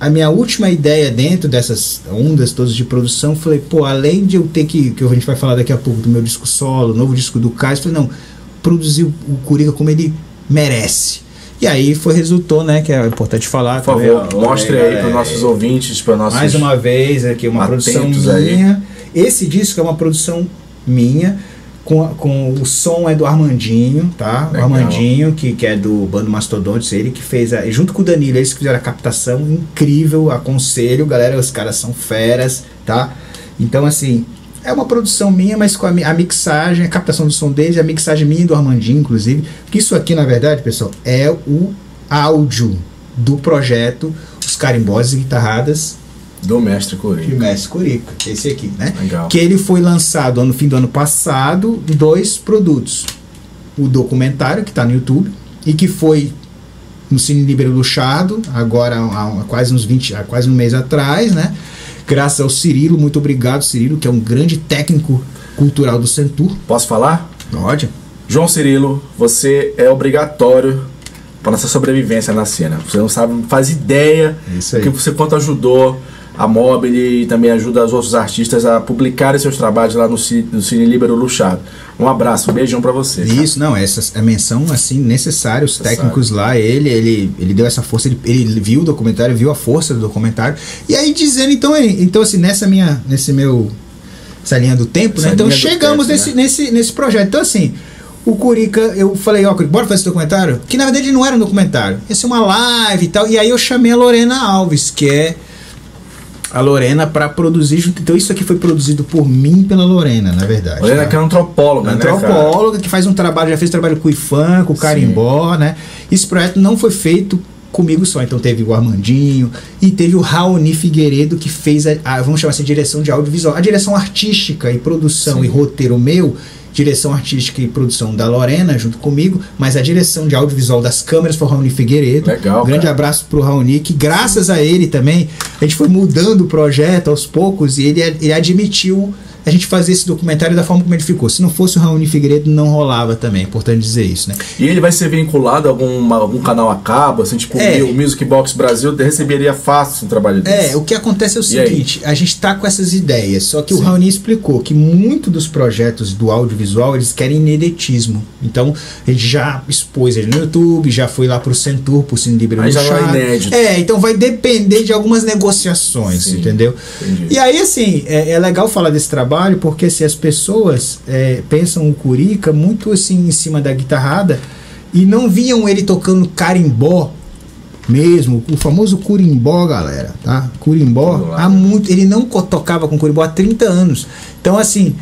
[SPEAKER 2] a minha última ideia dentro dessas ondas todas de produção, falei, pô, além de eu ter que, que a gente vai falar daqui a pouco do meu disco solo, novo disco do Caio, falei, não, produzir o, o Curica como ele merece. E aí foi resultou, né, que é importante falar.
[SPEAKER 1] Por
[SPEAKER 2] também,
[SPEAKER 1] favor,
[SPEAKER 2] ó,
[SPEAKER 1] mostre
[SPEAKER 2] olha
[SPEAKER 1] aí para nossos ouvintes, para nossos.
[SPEAKER 2] mais uma vez aqui uma produção
[SPEAKER 1] aí.
[SPEAKER 2] minha. Esse disco é uma produção minha. Com, com o som é do Armandinho, tá?
[SPEAKER 1] Legal.
[SPEAKER 2] O Armandinho, que, que é do Bando Mastodontes, ele que fez, a, junto com o Danilo, eles que fizeram a captação incrível, aconselho, galera, os caras são feras, tá? Então, assim, é uma produção minha, mas com a, a mixagem, a captação do som deles, a mixagem minha e do Armandinho, inclusive. Porque isso aqui, na verdade, pessoal, é o áudio do projeto Os Carimbós e Guitarradas
[SPEAKER 1] Do Mestre Curica.
[SPEAKER 2] Mestre Curica, esse aqui, né?
[SPEAKER 1] Legal.
[SPEAKER 2] Que ele foi lançado no fim do ano passado, dois produtos. O documentário, que está no YouTube, e que foi no Cine Libero Luchado, agora há, há quase uns 20, há quase um mês atrás, né? Graças ao Cirilo, muito obrigado, Cirilo, que é um grande técnico cultural do Centur.
[SPEAKER 1] Posso falar?
[SPEAKER 2] Pode.
[SPEAKER 1] João Cirilo, você é obrigatório para nossa sobrevivência na cena. Você não sabe, não faz ideia
[SPEAKER 2] Isso aí.
[SPEAKER 1] que você quanto ajudou a Mobile e também ajuda os outros artistas a publicarem seus trabalhos lá no, no Cine Libero Luchado. Um abraço, um beijão para você. cara.
[SPEAKER 2] Isso, não, essa é menção assim necessária. Os
[SPEAKER 1] Necessário.
[SPEAKER 2] técnicos lá, ele, ele, ele deu essa força, ele, ele viu o documentário, viu a força do documentário. E aí dizendo, então, é- então assim, nessa minha, nesse meu, essa linha do tempo,
[SPEAKER 1] Essa
[SPEAKER 2] né? Então chegamos
[SPEAKER 1] tempo,
[SPEAKER 2] nesse,
[SPEAKER 1] né?
[SPEAKER 2] nesse, nesse projeto. Então assim, o Curica, eu falei, ó, Curica, bora fazer esse documentário? Que na verdade não era um documentário, ia ser uma live e tal. E aí eu chamei a Lorena Alves, que é a Lorena para produzir junto. Então isso aqui foi produzido por mim e pela Lorena, na verdade.
[SPEAKER 1] Olha
[SPEAKER 2] tá?
[SPEAKER 1] que é antropóloga, né,
[SPEAKER 2] antropóloga que faz um trabalho, já fez trabalho com o IFAM, com o Carimbó, né? Esse projeto não foi feito comigo só, então teve o Armandinho e teve o Raoni Figueiredo que fez a, a- vamos chamar assim, direção de audiovisual, a direção artística e produção
[SPEAKER 1] Sim.
[SPEAKER 2] e roteiro meu, direção artística e produção da Lorena junto comigo, mas a direção de audiovisual das câmeras foi o Raoni Figueiredo.
[SPEAKER 1] Legal,
[SPEAKER 2] Um grande
[SPEAKER 1] cara.
[SPEAKER 2] abraço pro Raoni, que graças a ele também, a gente foi mudando o projeto aos poucos e ele, ele admitiu a gente fazer esse documentário da forma como ele ficou. Se não fosse o Raoni Figueiredo, não rolava também. É importante dizer isso, né?
[SPEAKER 1] E ele vai ser vinculado a algum, algum canal a cabo, assim, tipo
[SPEAKER 2] É.
[SPEAKER 1] o Music Box Brasil receberia fácil um trabalho desse.
[SPEAKER 2] É, o que acontece é o seguinte, a gente tá com essas ideias, só que
[SPEAKER 1] Sim.
[SPEAKER 2] o Raoni explicou que muito dos projetos do audiovisual, eles querem inedetismo. Então, gente já expôs ele no YouTube, já foi lá pro Centur, pro Cine Livre
[SPEAKER 1] Aí já não é inédito.
[SPEAKER 2] É, então vai depender de algumas negociações,
[SPEAKER 1] Sim,
[SPEAKER 2] entendeu?
[SPEAKER 1] entendi.
[SPEAKER 2] E aí, assim, é, é legal falar desse trabalho, porque assim, as pessoas é, pensam o Curica muito assim em cima da guitarrada e não viam ele tocando carimbó mesmo, o famoso curimbó, galera, tá? Curimbó, há muito, ele não tocava com curimbó há 30 anos. Então, assim,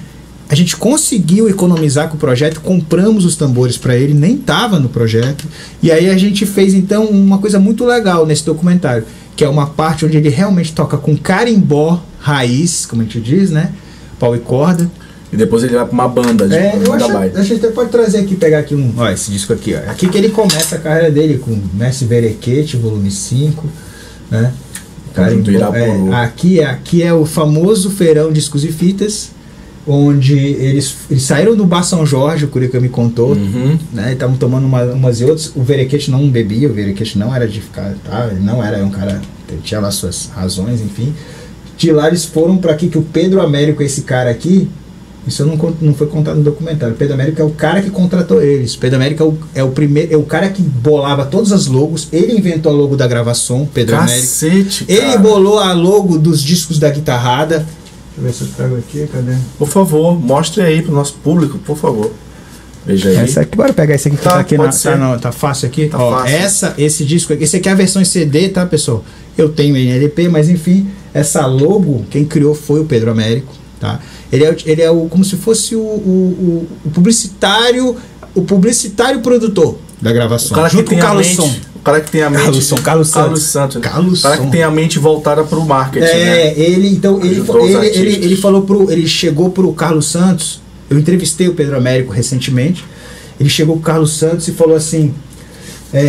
[SPEAKER 2] a gente conseguiu economizar com o projeto, compramos os tambores para ele, nem tava no projeto. E aí a gente fez então uma coisa muito legal nesse documentário, que é uma parte onde ele realmente toca com carimbó raiz, como a gente diz, né? Pau e corda.
[SPEAKER 1] E depois ele vai pra uma banda de
[SPEAKER 2] É, eu
[SPEAKER 1] banda
[SPEAKER 2] acho,
[SPEAKER 1] baita.
[SPEAKER 2] a gente até pode trazer aqui, pegar aqui um. Ó, esse disco aqui, ó. Aqui que ele começa a carreira dele com Messi Berequete, volume 5, né?
[SPEAKER 1] Irapuru.
[SPEAKER 2] é, aqui, é- aqui é o famoso feirão discos e fitas, onde eles, eles saíram do Bar São Jorge, o Curica me contou,
[SPEAKER 1] Uhum.
[SPEAKER 2] né? Estavam tomando uma- umas e outras. O Verequete não bebia, o Verequete não era de ficar, tá? Ele não era um cara, ele tinha lá suas razões, enfim. De lá eles foram para aqui que o Pedro Américo, esse cara aqui, isso não, não foi contado no documentário. O Pedro Américo é o cara que contratou eles. Pedro Américo é o, é o primeiro, é o cara que bolava todas as logos. Ele inventou a logo da gravação, Pedro Américo.
[SPEAKER 1] Cacete,
[SPEAKER 2] Ele
[SPEAKER 1] cara.
[SPEAKER 2] bolou a logo dos discos da guitarrada. Deixa eu ver se eu trago aqui, cadê?
[SPEAKER 1] Por favor, mostre aí pro nosso público, por favor. Veja aí.
[SPEAKER 2] Essa aqui, bora pegar esse aqui que
[SPEAKER 1] Tá,
[SPEAKER 2] tá, aqui na, tá, no- tá fácil aqui.
[SPEAKER 1] Tá
[SPEAKER 2] Ó,
[SPEAKER 1] fácil.
[SPEAKER 2] essa, esse disco aqui, esse aqui é a versão em CD, tá, pessoal? Eu tenho em LP, mas enfim, essa logo, quem criou foi o Pedro Américo, tá? Ele é, o- ele é o, como se fosse o, o, o- o publicitário, o publicitário produtor da gravação,
[SPEAKER 1] O
[SPEAKER 2] junto com o Carlos Som.
[SPEAKER 1] o cara que tem a mente,
[SPEAKER 2] Carlos Som, Carlos
[SPEAKER 1] Carlos
[SPEAKER 2] Santos.
[SPEAKER 1] Santos, né?
[SPEAKER 2] Carlos
[SPEAKER 1] o cara que tem a mente voltada pro marketing,
[SPEAKER 2] É,
[SPEAKER 1] né?
[SPEAKER 2] ele então ele, ele, ele, ele falou pro. Ele chegou pro Carlos Santos. Eu entrevistei o Pedro Américo recentemente. Ele chegou pro Carlos Santos e falou assim: é, é,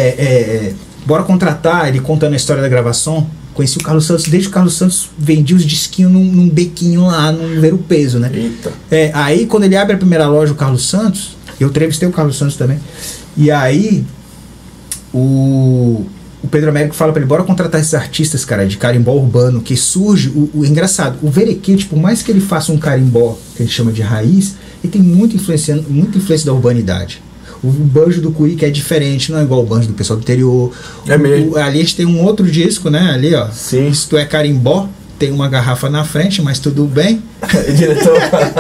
[SPEAKER 2] é, bora contratar, ele contando a história da gravação, Conheci o Carlos Santos desde que o Carlos Santos vendia os disquinhos num, num bequinho lá, no Ver o Peso, né?
[SPEAKER 1] Eita.
[SPEAKER 2] É, aí quando ele abre a primeira loja, o Carlos Santos, eu entrevistei o Carlos Santos também. E aí o, o Pedro Américo fala pra ele, bora contratar esses artistas, cara, de carimbó urbano, que surge, o, o engraçado, o Verequete, por mais que ele faça um carimbó, que ele chama de raiz, ele tem muita influência, muita influência da urbanidade. O banjo do que é diferente, não é igual o banjo do pessoal do interior.
[SPEAKER 1] É
[SPEAKER 2] O-
[SPEAKER 1] mesmo.
[SPEAKER 2] o- ali a gente tem um outro disco, né? Ali, ó.
[SPEAKER 1] Sim.
[SPEAKER 2] Se tu é carimbó, tem uma garrafa na frente, mas tudo bem.
[SPEAKER 1] Diretor.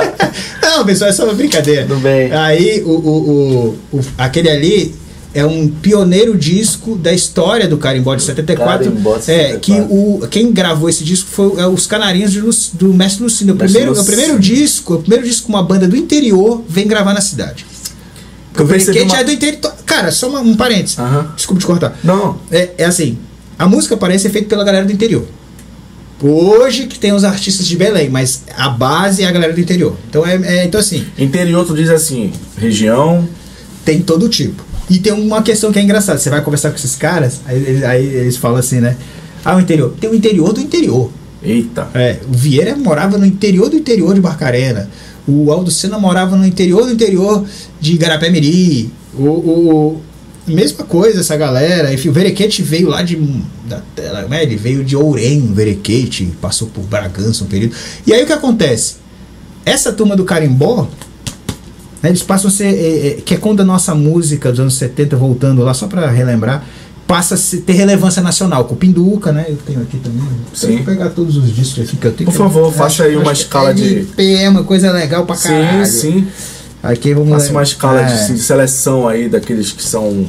[SPEAKER 2] Não, pessoal, é só uma brincadeira.
[SPEAKER 1] Tudo bem.
[SPEAKER 2] Aí, o, o, o, o- aquele ali é um pioneiro disco da história do carimbó de 74.
[SPEAKER 1] Carimbó de
[SPEAKER 2] É,
[SPEAKER 1] 74.
[SPEAKER 2] que o, quem gravou esse disco foi é, os Canarinhos de Lu- do Mestre Lucindo. O
[SPEAKER 1] Mestre
[SPEAKER 2] primeiro, é o primeiro disco, o primeiro disco com uma banda do interior vem gravar na cidade. Porque o Veriquete
[SPEAKER 1] uma-
[SPEAKER 2] é do interior. Cara, só uma- um parênteses.
[SPEAKER 1] Aham.
[SPEAKER 2] Desculpa te cortar.
[SPEAKER 1] Não.
[SPEAKER 2] É, é assim, a música parece ser feita pela galera do interior. Hoje que tem os artistas de Belém, mas a base é a galera do interior. Então é, é- então assim,
[SPEAKER 1] Interior, tu diz assim, região.
[SPEAKER 2] tem todo tipo. E tem uma questão que é engraçada, você vai conversar com esses caras, aí, eles- aí eles falam assim, né? Ah, o interior. Tem o interior do interior.
[SPEAKER 1] Eita.
[SPEAKER 2] É, o Vieira morava no interior do interior de Barcarena. O Aldo Senna morava no interior do interior de Igarapé-Miri. O, o- mesma coisa essa galera. Enfim, o Verequete veio lá de da- né, ele veio de Ourém, o Verequete, passou por Bragança um período. E aí o que acontece? Essa turma do carimbó, né, eles passam a ser é, é, que é quando a nossa música dos anos 70 voltando lá só para relembrar, passa a se- ter relevância nacional. Com o Pinduca, né? Eu tenho aqui também.
[SPEAKER 1] Sim.
[SPEAKER 2] Vou pegar todos os discos aqui que eu tenho.
[SPEAKER 1] Por favor, faça aí uma escala de-
[SPEAKER 2] LP é uma coisa legal pra caralho.
[SPEAKER 1] Sim, sim.
[SPEAKER 2] Aqui vamos
[SPEAKER 1] Faça uma escala de,
[SPEAKER 2] É,
[SPEAKER 1] de seleção aí daqueles que são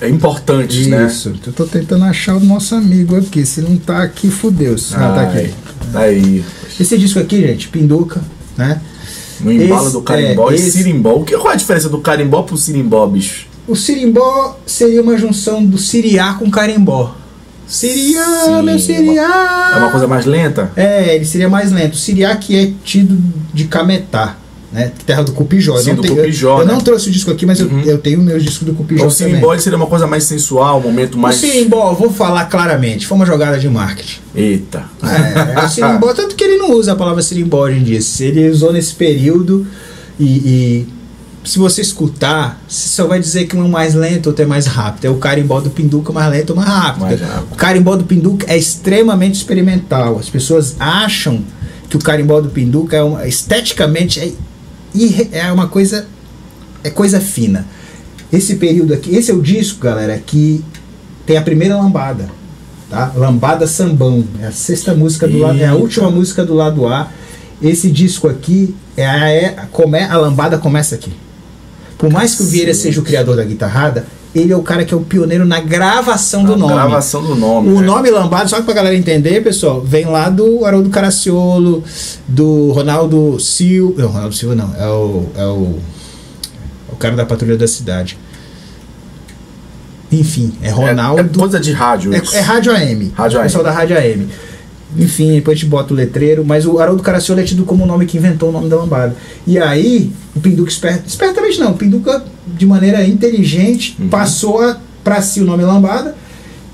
[SPEAKER 1] é importantes, né?
[SPEAKER 2] Isso. Eu tô tentando achar o nosso amigo aqui. Se não tá aqui, fudeu-se. Ah, tá
[SPEAKER 1] Ai,
[SPEAKER 2] aqui.
[SPEAKER 1] Tá aí.
[SPEAKER 2] Esse disco aqui, gente, Pinduca, né?
[SPEAKER 1] No embalo
[SPEAKER 2] Esse-
[SPEAKER 1] do carimbó
[SPEAKER 2] é,
[SPEAKER 1] e
[SPEAKER 2] esse-
[SPEAKER 1] sirimbó. O que, qual é a diferença do carimbó pro sirimbó, bicho?
[SPEAKER 2] O sirimbó seria uma junção do siriá com carimbó. Siriá,
[SPEAKER 1] Sim,
[SPEAKER 2] meu siriá!
[SPEAKER 1] É uma coisa mais lenta?
[SPEAKER 2] É, ele seria mais lento. O Siriá que é tido de Cametá, né? Terra do Cupijó. Eu
[SPEAKER 1] Sim,
[SPEAKER 2] não
[SPEAKER 1] do
[SPEAKER 2] tenho-
[SPEAKER 1] Cupijó,
[SPEAKER 2] Eu, eu
[SPEAKER 1] né?
[SPEAKER 2] não trouxe o disco aqui, mas eu-
[SPEAKER 1] Uhum.
[SPEAKER 2] eu, tenho meus discos do Cupijó
[SPEAKER 1] Então, o sirimbó seria uma coisa mais sensual, um momento mais.
[SPEAKER 2] O Sirimbó, eu vou falar claramente, foi uma jogada de marketing.
[SPEAKER 1] Eita.
[SPEAKER 2] É, o Sirimbó, tanto que ele não usa a palavra Sirimbó hoje em dia. Ele usou nesse período e, e se você escutar, você só vai dizer que um é mais lento, outro é mais rápido. É o carimbó do Pinduca mais lento ou mais rápido.
[SPEAKER 1] Mais rápido.
[SPEAKER 2] O carimbó do Pinduca é extremamente experimental. As pessoas acham que o carimbó do Pinduca é uma, esteticamente é, é uma coisa é coisa fina. Esse período aqui, esse é o disco, galera, que tem a primeira lambada, tá? Lambada Sambão, é a sexta música do lado, é a última música do lado A. Esse disco aqui é a, é, come, a lambada começa aqui. Por mais que o Vieira seja o criador da guitarrada, ele é o cara que é o pioneiro na gravação do
[SPEAKER 1] A
[SPEAKER 2] nome.
[SPEAKER 1] gravação do nome.
[SPEAKER 2] O
[SPEAKER 1] né?
[SPEAKER 2] nome Lambada, só pra galera entender, pessoal, vem lá do Haroldo Caraciolo, do Ronaldo Silva. Não, Ronaldo Silva não, é o. É o, é o cara da patrulha da cidade. Enfim, é
[SPEAKER 1] É-
[SPEAKER 2] Ronaldo.
[SPEAKER 1] É, coisa de rádio.
[SPEAKER 2] É,
[SPEAKER 1] isso.
[SPEAKER 2] é Rádio AM.
[SPEAKER 1] Rádio
[SPEAKER 2] o pessoal
[SPEAKER 1] AM.
[SPEAKER 2] da Rádio AM. Enfim, depois a gente bota o letreiro, mas o Haroldo Caraciolo é tido como o nome que inventou o nome da lambada. E aí, o Pinduca esperto, espertamente não, o Pinduca de maneira inteligente
[SPEAKER 1] Uhum.
[SPEAKER 2] passou a, pra si o nome lambada.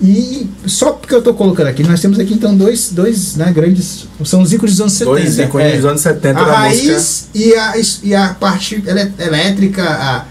[SPEAKER 2] E só porque eu tô colocando aqui, nós temos aqui então dois, dois né, grandes. São os ícones dos anos 70.
[SPEAKER 1] Dois ícones
[SPEAKER 2] é.
[SPEAKER 1] dos anos 70
[SPEAKER 2] a
[SPEAKER 1] da
[SPEAKER 2] raiz
[SPEAKER 1] música.
[SPEAKER 2] e a, e a parte elé- elétrica. A,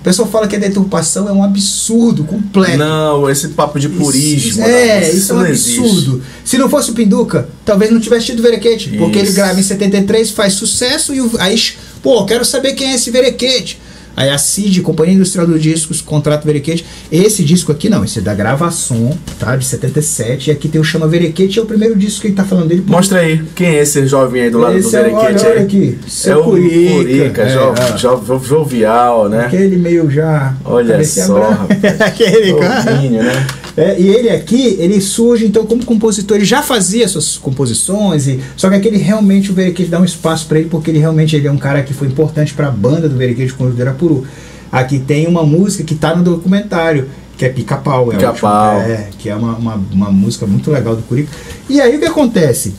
[SPEAKER 2] o pessoal fala que a deturpação é um absurdo completo.
[SPEAKER 1] Não, esse papo de purismo.
[SPEAKER 2] Isso, é,
[SPEAKER 1] música,
[SPEAKER 2] isso é um
[SPEAKER 1] não existe.
[SPEAKER 2] absurdo. Se não fosse o Pinduca, talvez não tivesse tido Verequete. Porque ele
[SPEAKER 1] Isso.
[SPEAKER 2] grava em 73, faz sucesso e o- aí, pô, quero saber quem é esse Verequete. Aí a CID, Companhia Industrial dos Discos, contrata o Verequete. Esse disco aqui não, esse é da gravação, tá? De 77. E aqui tem o Chama Verequete, é o primeiro disco que ele tá falando dele.
[SPEAKER 1] Mostra aí, quem é esse jovem aí do lado
[SPEAKER 2] Esse
[SPEAKER 1] do
[SPEAKER 2] é o-
[SPEAKER 1] Berequete
[SPEAKER 2] olha, aqui,
[SPEAKER 1] É
[SPEAKER 2] seu
[SPEAKER 1] o
[SPEAKER 2] Curica,
[SPEAKER 1] Curica,
[SPEAKER 2] é,
[SPEAKER 1] jo-
[SPEAKER 2] ó.
[SPEAKER 1] jo- jovial, né?
[SPEAKER 2] Aquele meio já.
[SPEAKER 1] Olha só, rapaz.
[SPEAKER 2] Aquele cara.
[SPEAKER 1] Novinho, né?
[SPEAKER 2] É, e ele aqui, ele surge então como compositor, ele já fazia suas composições, e, só que aquele realmente o Verequete dá um espaço para ele, porque ele realmente ele é um cara que foi importante para a banda do Verequete com o Irapuru. Aqui tem uma música que tá no documentário, que é Pica-Pau. é
[SPEAKER 1] Pica-Pau.
[SPEAKER 2] É, que é uma, uma, uma música muito legal do Curico. E aí o que acontece?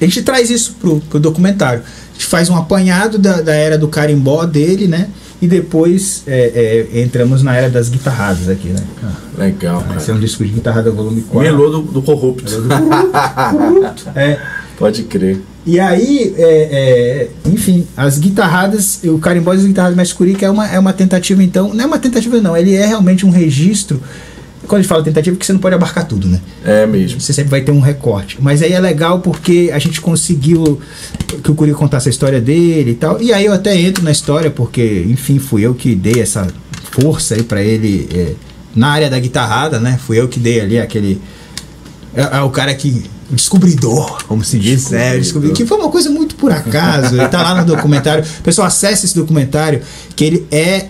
[SPEAKER 2] A gente traz isso pro, pro documentário. A gente faz um apanhado da, da era do carimbó dele, né? E depois é, é, entramos na era das guitarradas aqui, né?
[SPEAKER 1] Legal, cara.
[SPEAKER 2] Esse é um disco de guitarrada volume 4.
[SPEAKER 1] Melô do, do Corrupto.
[SPEAKER 2] É,
[SPEAKER 1] Pode crer.
[SPEAKER 2] E aí, é, é, enfim, as guitarradas, o carimbó das guitarradas mais curica é uma, é uma tentativa, então. Não é uma tentativa, não. Ele é realmente um registro. Quando a gente fala tentativa, porque você não pode abarcar tudo, né?
[SPEAKER 1] É mesmo.
[SPEAKER 2] Você sempre vai ter um recorte. Mas aí é legal porque a gente conseguiu que o Curica contasse a história dele e tal. E aí eu até entro na história, porque, enfim, fui eu que dei essa força aí pra ele é, na área da guitarrada, né? Fui eu que dei ali aquele. É, é o cara que. Descobridor, como se diz. É, o descobridor. Que foi uma coisa muito por acaso. Ele tá lá no documentário. Pessoal, acesse esse documentário, que ele é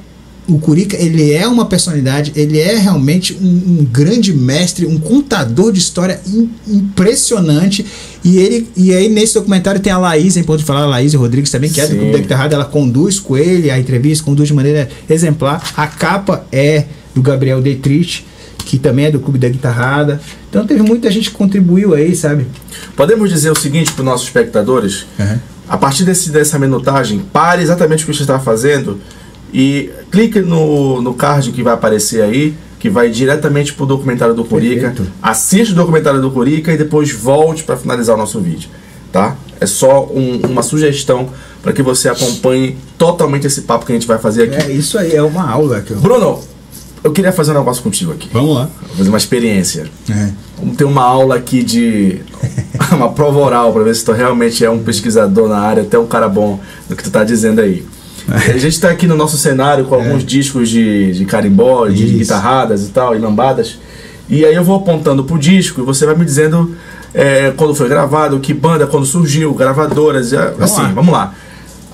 [SPEAKER 2] o Curica ele é uma personalidade, ele é realmente um, um grande mestre, um contador de história im- impressionante. E ele e aí nesse documentário tem a Laís, em ponto de falar, a Laís Rodrigues também, que é do
[SPEAKER 1] Sim.
[SPEAKER 2] Clube da Guitarrada, ela conduz com ele a entrevista, conduz de maneira exemplar. A capa é do Gabriel Dietrich, que também é do Clube da Guitarrada. Então teve muita gente que contribuiu aí, sabe?
[SPEAKER 1] Podemos dizer o seguinte para os nossos espectadores? A partir desse, dessa minutagem, pare exatamente o que você está fazendo e clique no, no card que vai aparecer aí, que vai diretamente para o documentário do Curica.
[SPEAKER 2] Perfeito.
[SPEAKER 1] Assista o documentário do Curica e depois volte para finalizar o nosso vídeo. Tá? É só um- uma sugestão para que você acompanhe totalmente esse papo que a gente vai fazer aqui.
[SPEAKER 2] É isso aí, é uma aula que eu...
[SPEAKER 1] Bruno, eu queria fazer um negócio contigo aqui.
[SPEAKER 2] Vamos lá.
[SPEAKER 1] Fazer uma experiência.
[SPEAKER 2] É.
[SPEAKER 1] Vamos ter uma aula aqui de. uma prova oral para ver se tu realmente é um pesquisador na área, até um cara bom no que tu tá dizendo aí. A gente tá aqui no nosso cenário com alguns discos de, de carimbó, de guitarradas e tal, e lambadas. E aí eu vou apontando pro disco e você vai me dizendo é, quando foi gravado, que banda, quando surgiu, gravadoras, é, assim,
[SPEAKER 2] lá.
[SPEAKER 1] vamos lá.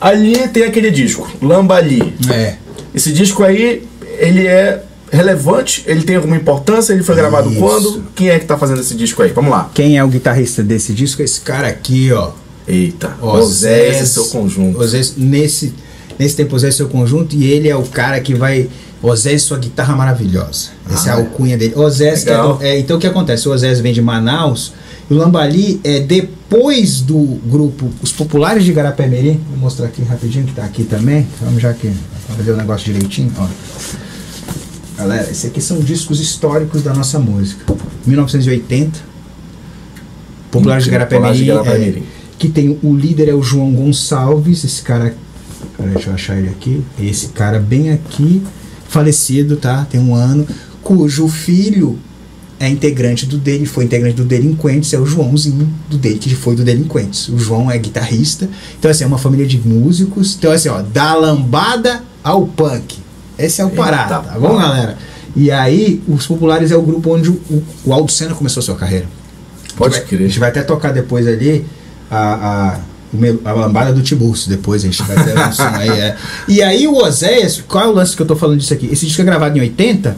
[SPEAKER 1] Ali tem aquele disco, Lamba Ali.
[SPEAKER 2] É.
[SPEAKER 1] Esse disco aí, ele é relevante, ele tem alguma importância, ele foi gravado
[SPEAKER 2] Isso.
[SPEAKER 1] quando? Quem é que tá fazendo esse disco aí? Vamos lá.
[SPEAKER 2] Quem é o guitarrista desse disco? Esse cara aqui, ó.
[SPEAKER 1] Eita,
[SPEAKER 2] Osés
[SPEAKER 1] Osés e seu conjunto.
[SPEAKER 2] Osés, nesse, nesse tempo, Osés e seu conjunto, e ele é o cara que vai. Osés sua guitarra maravilhosa. Essa é a
[SPEAKER 1] Ah,
[SPEAKER 2] alcunha dele. Osés, que é, do- é, então o que acontece? O Osés vem de Manaus, e o Lambali é depois do grupo Os Populares de Garapé-Mirim. Vou mostrar aqui rapidinho, que tá aqui também. Vamos já aqui, pra fazer o negócio direitinho. Ó. Galera, esses aqui são discos históricos da nossa música. 1980. Populares de. Garapé-Mirim. é, que tem o líder é o João Gonçalves, esse cara. Peraí, deixa eu achar ele aqui. Esse cara bem aqui, falecido, tá? Tem um ano, cujo filho é integrante do dele, foi integrante do Delinquentes, é o Joãozinho do dele, que foi do Delinquentes. O João é guitarrista. Então, assim, é uma família de músicos. Então, assim, ó, da lambada ao punk. Esse é o parada, tá bom, galera? E aí, os Populares é o grupo onde o, o Aldo Senna começou a sua carreira.
[SPEAKER 1] Pode crer.
[SPEAKER 2] A gente vai até tocar depois ali a, a, a lambada do Tiburcio. Depois a gente vai ter um som aí. É. E aí o Oséias, qual é o lance que eu tô falando disso aqui? Esse disco é gravado em 80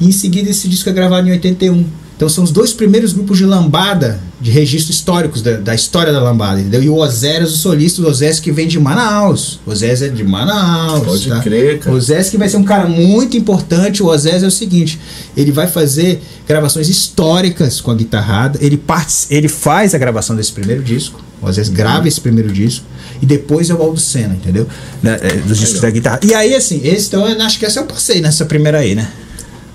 [SPEAKER 2] e em seguida esse disco é gravado em 81. Então são os dois primeiros grupos de lambada, de registros históricos da, da história da lambada, entendeu? E o Oséias, o solista, o Oséias que vem de Manaus. O Oséias é de Manaus.
[SPEAKER 1] Pode
[SPEAKER 2] tá?
[SPEAKER 1] crer, cara.
[SPEAKER 2] O Osés que vai ser um cara muito importante. O Osés é o seguinte: ele vai fazer gravações históricas com a guitarrada. Ele, partic- ele faz a gravação desse primeiro disco. O Osés grava esse primeiro disco. E depois é o Aldo Senna, entendeu? Né, é, dos discos da guitarra. E aí, assim, esse, então, eu acho que esse eu passei nessa primeira aí, né?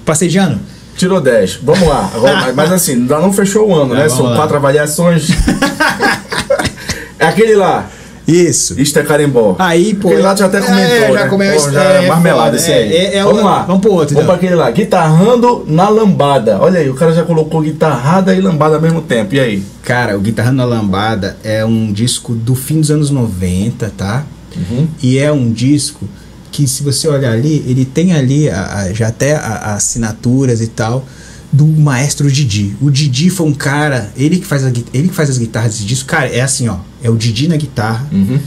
[SPEAKER 2] Passei de ano?
[SPEAKER 1] Tirou 10. Vamos lá. Agora, mas- assim, ainda não fechou o ano,
[SPEAKER 2] Ah,
[SPEAKER 1] né? São
[SPEAKER 2] lá.
[SPEAKER 1] quatro avaliações. é aquele lá.
[SPEAKER 2] Isso.
[SPEAKER 1] Isto é carimbó.
[SPEAKER 2] Aí, pô.
[SPEAKER 1] Aquele lá já até comentou,
[SPEAKER 2] É, já
[SPEAKER 1] né?
[SPEAKER 2] comeu
[SPEAKER 1] Pô, já
[SPEAKER 2] é,
[SPEAKER 1] é marmelada esse aí.
[SPEAKER 2] é, é, é
[SPEAKER 1] vamos lá.
[SPEAKER 2] Vamos pro outro.
[SPEAKER 1] Vamos
[SPEAKER 2] então.
[SPEAKER 1] pra aquele lá. Guitarrando na lambada. Olha aí, o cara já colocou guitarrada e lambada ao mesmo tempo. E aí?
[SPEAKER 2] Cara, o Guitarra na Lambada é um disco do fim dos anos 90, tá?
[SPEAKER 1] Uhum.
[SPEAKER 2] E é um disco que, se você olhar ali, ele tem ali a- a- já até a- as assinaturas e tal do maestro Didi. O Didi foi um cara, ele que faz, a, ele que faz as guitarras desse disco. Cara, é assim, ó. É o Didi na guitarra.
[SPEAKER 1] Uhum.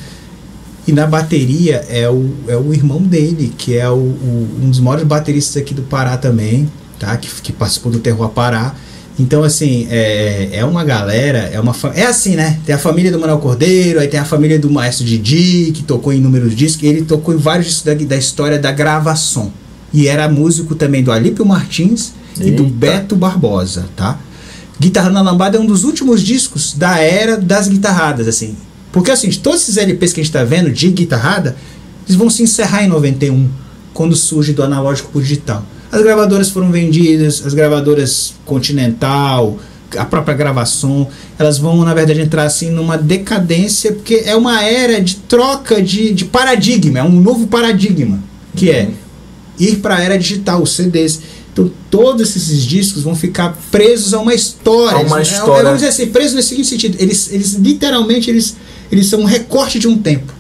[SPEAKER 2] E na bateria é o, é o irmão dele, que é o, o- um dos maiores bateristas aqui do Pará também, tá? Que, que participou do Terror Pará. Então, assim, é, é uma galera, é uma É assim, né? Tem a família do Manuel Cordeiro, aí tem a família do Maestro Didi, que tocou em inúmeros discos, ele tocou em vários discos da, da história da gravação. E era músico também do Alípio Martins e do. Beto Barbosa, tá? Guitarra na Lambada é um dos últimos discos da era das guitarradas, assim. Porque assim, todos esses LPs que a gente tá vendo de guitarrada eles vão se encerrar em 91, quando surge do analógico para o digital. As gravadoras foram vendidas, as gravadoras Continental, a própria gravação, elas vão, na verdade, entrar assim numa decadência, porque é uma era de troca de, de paradigma, é um novo paradigma, que é uhum. ir para a era digital, os CDs. Então, todos esses discos vão ficar presos a uma história. A
[SPEAKER 1] uma é, história. É,
[SPEAKER 2] vamos dizer assim, presos nesse seguinte sentido. Eles, eles literalmente, eles, eles são um recorte de um tempo.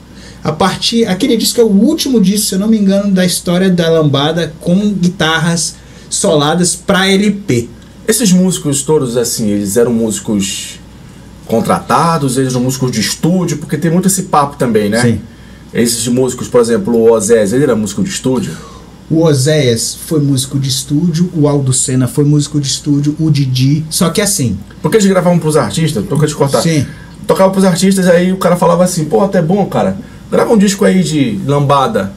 [SPEAKER 2] A partir. Aquele disco é o último disco, se eu não me engano, da história da lambada com guitarras soladas para LP.
[SPEAKER 1] Esses músicos todos, assim, eles eram músicos contratados, eles eram músicos de estúdio, porque tem muito esse papo também, né? Sim. Esses músicos, por exemplo, o Ozés, ele era músico de estúdio?
[SPEAKER 2] O Oséias foi músico de estúdio, o Aldo Senna foi músico de estúdio, o Didi. Só que assim.
[SPEAKER 1] Porque eles gravavam pros artistas? Tô te cortar.
[SPEAKER 2] Sim.
[SPEAKER 1] Tocava pros artistas, aí o cara falava assim: pô, até bom, cara. Grava um disco aí de lambada.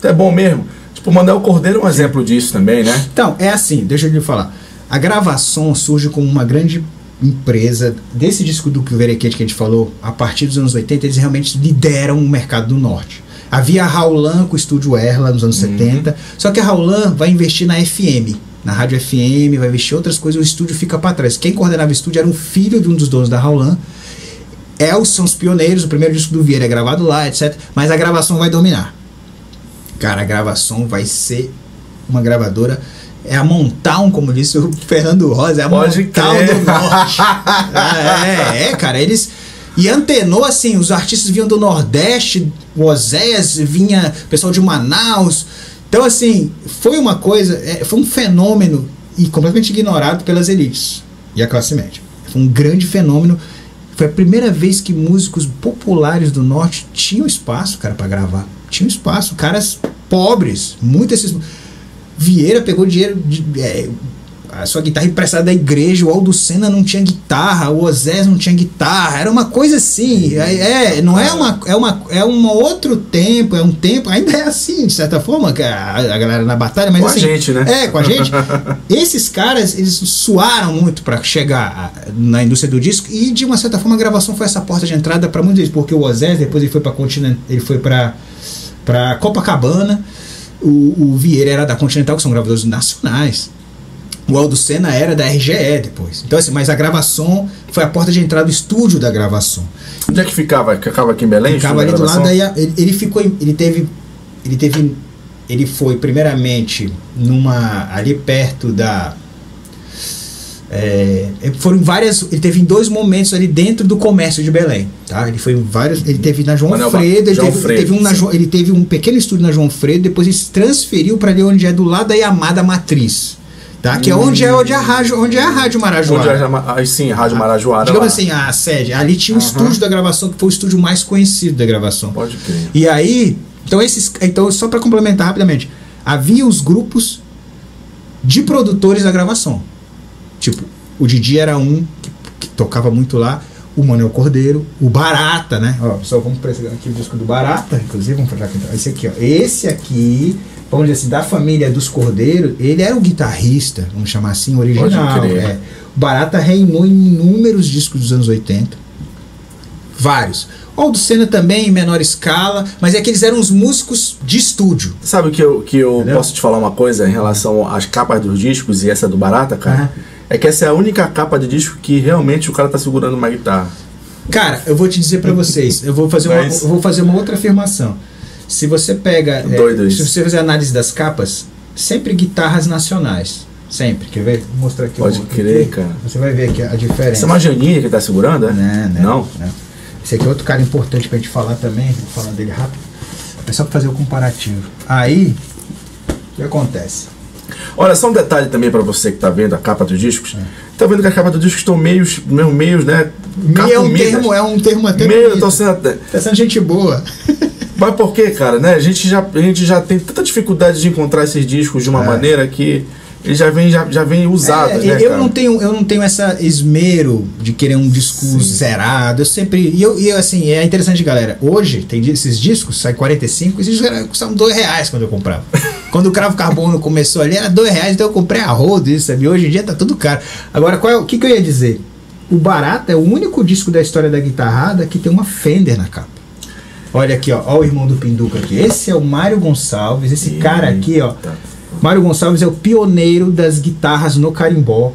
[SPEAKER 1] Até bom mesmo. Tipo, o Manuel Cordeiro é um exemplo disso também, né?
[SPEAKER 2] Então, é assim, deixa eu lhe falar. A gravação surge como uma grande empresa. Desse disco do Verequete que a gente falou, a partir dos anos 80, eles realmente lideram o mercado do norte. Havia a Raulan com o estúdio Erla nos anos uhum. 70, só que a Raulan vai investir na FM, na rádio FM, vai investir em outras coisas, o estúdio fica para trás. Quem coordenava o estúdio era um filho de um dos donos da Raulan. É, são os pioneiros, o primeiro disco do Vieira é gravado lá, etc. Mas a gravação vai dominar. Cara, a gravação vai ser uma gravadora é a Montown, como disse o Fernando Rosa, é a Pode Montown crer. do Norte. é, é, cara, eles. E antenou assim, os artistas vinham do Nordeste, o Oséias vinha, pessoal de Manaus. Então, assim, foi uma coisa, é, foi um fenômeno e completamente ignorado pelas elites e a classe média. Foi um grande fenômeno. Foi a primeira vez que músicos populares do Norte tinham espaço, cara, para gravar. Tinham espaço. Caras pobres, muitos esses Vieira pegou dinheiro de, é, a sua guitarra emprestada da igreja, o Aldo Senna não tinha guitarra, o Ozés não tinha guitarra, era uma coisa assim, é, é não é uma, é uma é um outro tempo, é um tempo, ainda é assim, de certa forma, que a, a galera na batalha, mas
[SPEAKER 1] com
[SPEAKER 2] assim,
[SPEAKER 1] a gente, né?
[SPEAKER 2] É, com a gente. esses caras, eles suaram muito para chegar na indústria do disco e de uma certa forma a gravação foi essa porta de entrada para muitos deles, porque o Ozés depois ele foi para continente, ele foi para para Copacabana, o, o Vieira era da Continental, que são gravadores nacionais. O Aldo Senna era da RGE depois. Então, assim, mas a gravação foi a porta de entrada do estúdio da gravação.
[SPEAKER 1] Onde é que ficava? Ficava aqui em Belém?
[SPEAKER 2] Ficava ali do lado, daí ele, ele ficou. Ele teve. Ele teve. Ele foi primeiramente numa. ali perto da é, foram várias. Ele teve em dois momentos ali dentro do comércio de Belém. Tá? Ele foi em vários. Ele teve na João Fredo, ele, João teve, Fredo teve um na, ele teve um pequeno estúdio na João Fredo, depois ele se transferiu para ali onde é do lado da Yamada Matriz. Tá? Que é onde é onde é a rádio, onde é a Rádio Marajoara.
[SPEAKER 1] Onde é, sim, a Rádio Marajoara.
[SPEAKER 2] Digamos lá. assim, a sede. Ali tinha o uhum. estúdio da gravação, que foi o estúdio mais conhecido da gravação.
[SPEAKER 1] Pode crer.
[SPEAKER 2] E aí, então esses, então só para complementar rapidamente, havia os grupos de produtores da gravação. Tipo, o Didi era um que, que tocava muito lá, o Manuel Cordeiro, o Barata, né? Ó, pessoal, vamos para aqui o disco do Barata, inclusive, vamos para aqui. Esse aqui, ó. Esse aqui, vamos dizer assim, da família dos Cordeiros, ele era o guitarrista, vamos chamar assim, original. É. O Barata reinou em inúmeros discos dos anos 80. Vários. O do Senna também, em menor escala, mas é que eles eram os músicos de estúdio.
[SPEAKER 1] Sabe que eu, que eu posso te falar uma coisa em relação às capas dos discos e essa do Barata, cara? Uhum. É que essa é a única capa de disco que realmente o cara tá segurando uma guitarra.
[SPEAKER 2] Cara, eu vou te dizer para vocês, eu vou fazer uma, eu vou fazer uma outra afirmação. Se você pega, é, se você fizer análise das capas, sempre guitarras nacionais. Sempre. Quer ver? Vou mostrar aqui.
[SPEAKER 1] Pode crer,
[SPEAKER 2] aqui.
[SPEAKER 1] cara.
[SPEAKER 2] Você vai ver aqui a diferença.
[SPEAKER 1] Essa é uma Janine que tá segurando, é?
[SPEAKER 2] Não, não. não? não. Esse aqui é outro cara importante pra gente falar também. Vou falar dele rápido. É só pra fazer o comparativo. Aí, o que acontece?
[SPEAKER 1] Olha, só um detalhe também para você que está vendo a capa dos discos. É. Tá vendo que a capa dos discos estão meios, meio meios, né?
[SPEAKER 2] Meio é um termo, é um termo até
[SPEAKER 1] meio, tô sendo,
[SPEAKER 2] tá sendo gente boa.
[SPEAKER 1] Mas por quê, cara, né? A gente já a gente já tem tanta dificuldade de encontrar esses discos de uma é. maneira que ele já vem, já, já vem usado, é, né,
[SPEAKER 2] eu não tenho eu não tenho essa esmero de querer um disco Sim. zerado. Eu sempre e eu, e assim é interessante galera. Hoje tem esses discos sai 45 esses discos custavam dois reais quando eu comprava. Quando o cravo carbono começou ali era dois reais então eu comprei a rodo isso sabe? Hoje em dia tá tudo caro. Agora qual é, o que, que eu ia dizer? O Barata é o único disco da história da guitarrada que tem uma Fender na capa Olha aqui, ó, ó o irmão do Pinduca aqui. Esse é o Mário Gonçalves. Esse
[SPEAKER 1] Eita.
[SPEAKER 2] cara aqui, ó. Mário Gonçalves é o pioneiro das guitarras no carimbó,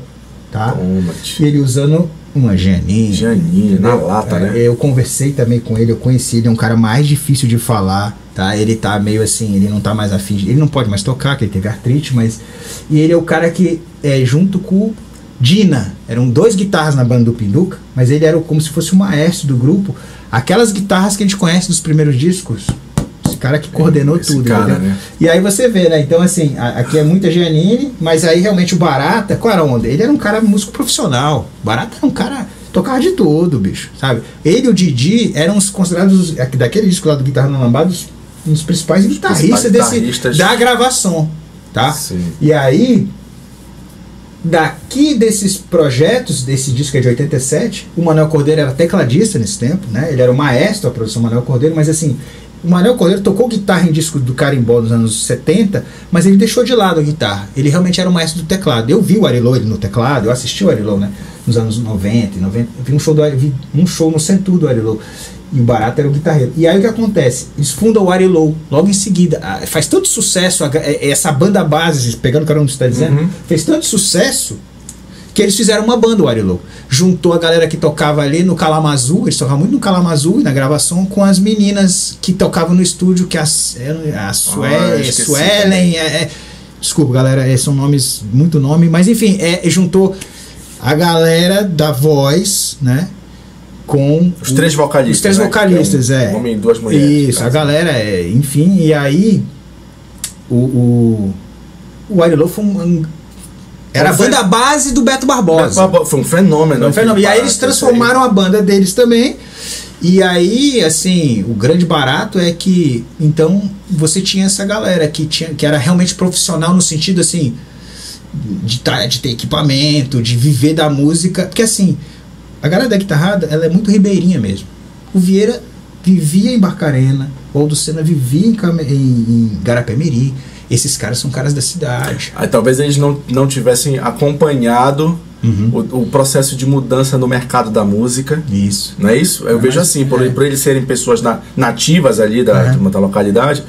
[SPEAKER 2] tá?
[SPEAKER 1] Toma,
[SPEAKER 2] ele usando uma Janine.
[SPEAKER 1] Janine, na
[SPEAKER 2] Eu-
[SPEAKER 1] lata,
[SPEAKER 2] é,
[SPEAKER 1] né?
[SPEAKER 2] Eu conversei também com ele, eu conheci ele, é um cara mais difícil de falar, tá? Ele tá meio assim, ele não tá mais afim, ele não pode mais tocar, que ele teve artrite, mas. E ele é o cara que, é, junto com o Dina, eram dois guitarras na banda do Pinduca, mas ele era como se fosse o maestro do grupo. Aquelas guitarras que a gente conhece dos primeiros discos. Esse cara que coordenou
[SPEAKER 1] Esse
[SPEAKER 2] tudo,
[SPEAKER 1] cara, né?
[SPEAKER 2] E aí você vê, né? Então, assim, a- aqui é muita Giannini, mas aí realmente o Barata, qual era a onda? Ele era um cara músico profissional. Barata era um cara. tocava de tudo, bicho, sabe? Ele e o Didi eram os considerados, daquele disco lá do Guitarra na Lambada, os- um dos principais guitarristas,
[SPEAKER 1] principais
[SPEAKER 2] desse,
[SPEAKER 1] guitarristas.
[SPEAKER 2] da gravação, tá?
[SPEAKER 1] Sim.
[SPEAKER 2] E aí, daqui desses projetos, desse disco é de 87, o Manuel Cordeiro era tecladista nesse tempo, né? Ele era o maestro da produção Manuel Cordeiro, mas assim, o Manuel Cordeiro tocou guitarra em disco do Carimbó nos anos 70, mas ele deixou de lado a guitarra. Ele realmente era o maestro do teclado. Eu vi o Arilô no teclado, eu assisti o Arilô, né? Nos anos 90, 90 vi um show do vi um show no Centur do Arilô. E o Barata era o guitarreiro. E aí o que acontece? Eles fundam o Arilou logo em seguida. Ah, Faz tanto sucesso a- é- essa banda base, pegando o que você está dizendo,
[SPEAKER 1] Uhum.
[SPEAKER 2] fez tanto sucesso que eles fizeram uma banda, o Arilou. Juntou a galera que tocava ali no Calamazu, eles tocavam muito no Calamazu e na gravação, com as meninas que tocavam no estúdio, que as, a Sue,
[SPEAKER 1] Ah, esqueci
[SPEAKER 2] Suelen, é, é- desculpa galera, é, são nomes, muito nome, mas enfim, é, juntou a galera da voz, né? Com
[SPEAKER 1] Os três vocalistas.
[SPEAKER 2] os três
[SPEAKER 1] né?
[SPEAKER 2] vocalistas,
[SPEAKER 1] Que um
[SPEAKER 2] é.
[SPEAKER 1] Homem e duas mulheres.
[SPEAKER 2] Isso, a galera, é, enfim, e aí o, o, o Arilô foi um, um- era a banda base do Beto Barbosa.
[SPEAKER 1] Foi um fenômeno.
[SPEAKER 2] Foi um fenômeno. E aí eles transformaram a banda deles também. E aí, assim, o grande barato é que então você tinha essa galera que tinha que era realmente profissional no sentido assim de, de ter equipamento, de viver da música, porque assim, a galera da guitarrada, ela é muito ribeirinha mesmo. O Vieira vivia em Barcarena, o Aldo Senna vivia em, Came- em, em. Esses caras são caras da cidade.
[SPEAKER 1] Talvez eles não, não tivessem acompanhado
[SPEAKER 2] Uhum.
[SPEAKER 1] o, o processo de mudança no mercado da música.
[SPEAKER 2] Isso.
[SPEAKER 1] Não é isso? Eu
[SPEAKER 2] Ah,
[SPEAKER 1] vejo assim, por,
[SPEAKER 2] é.
[SPEAKER 1] por eles serem pessoas na- nativas ali da, de uma localidade,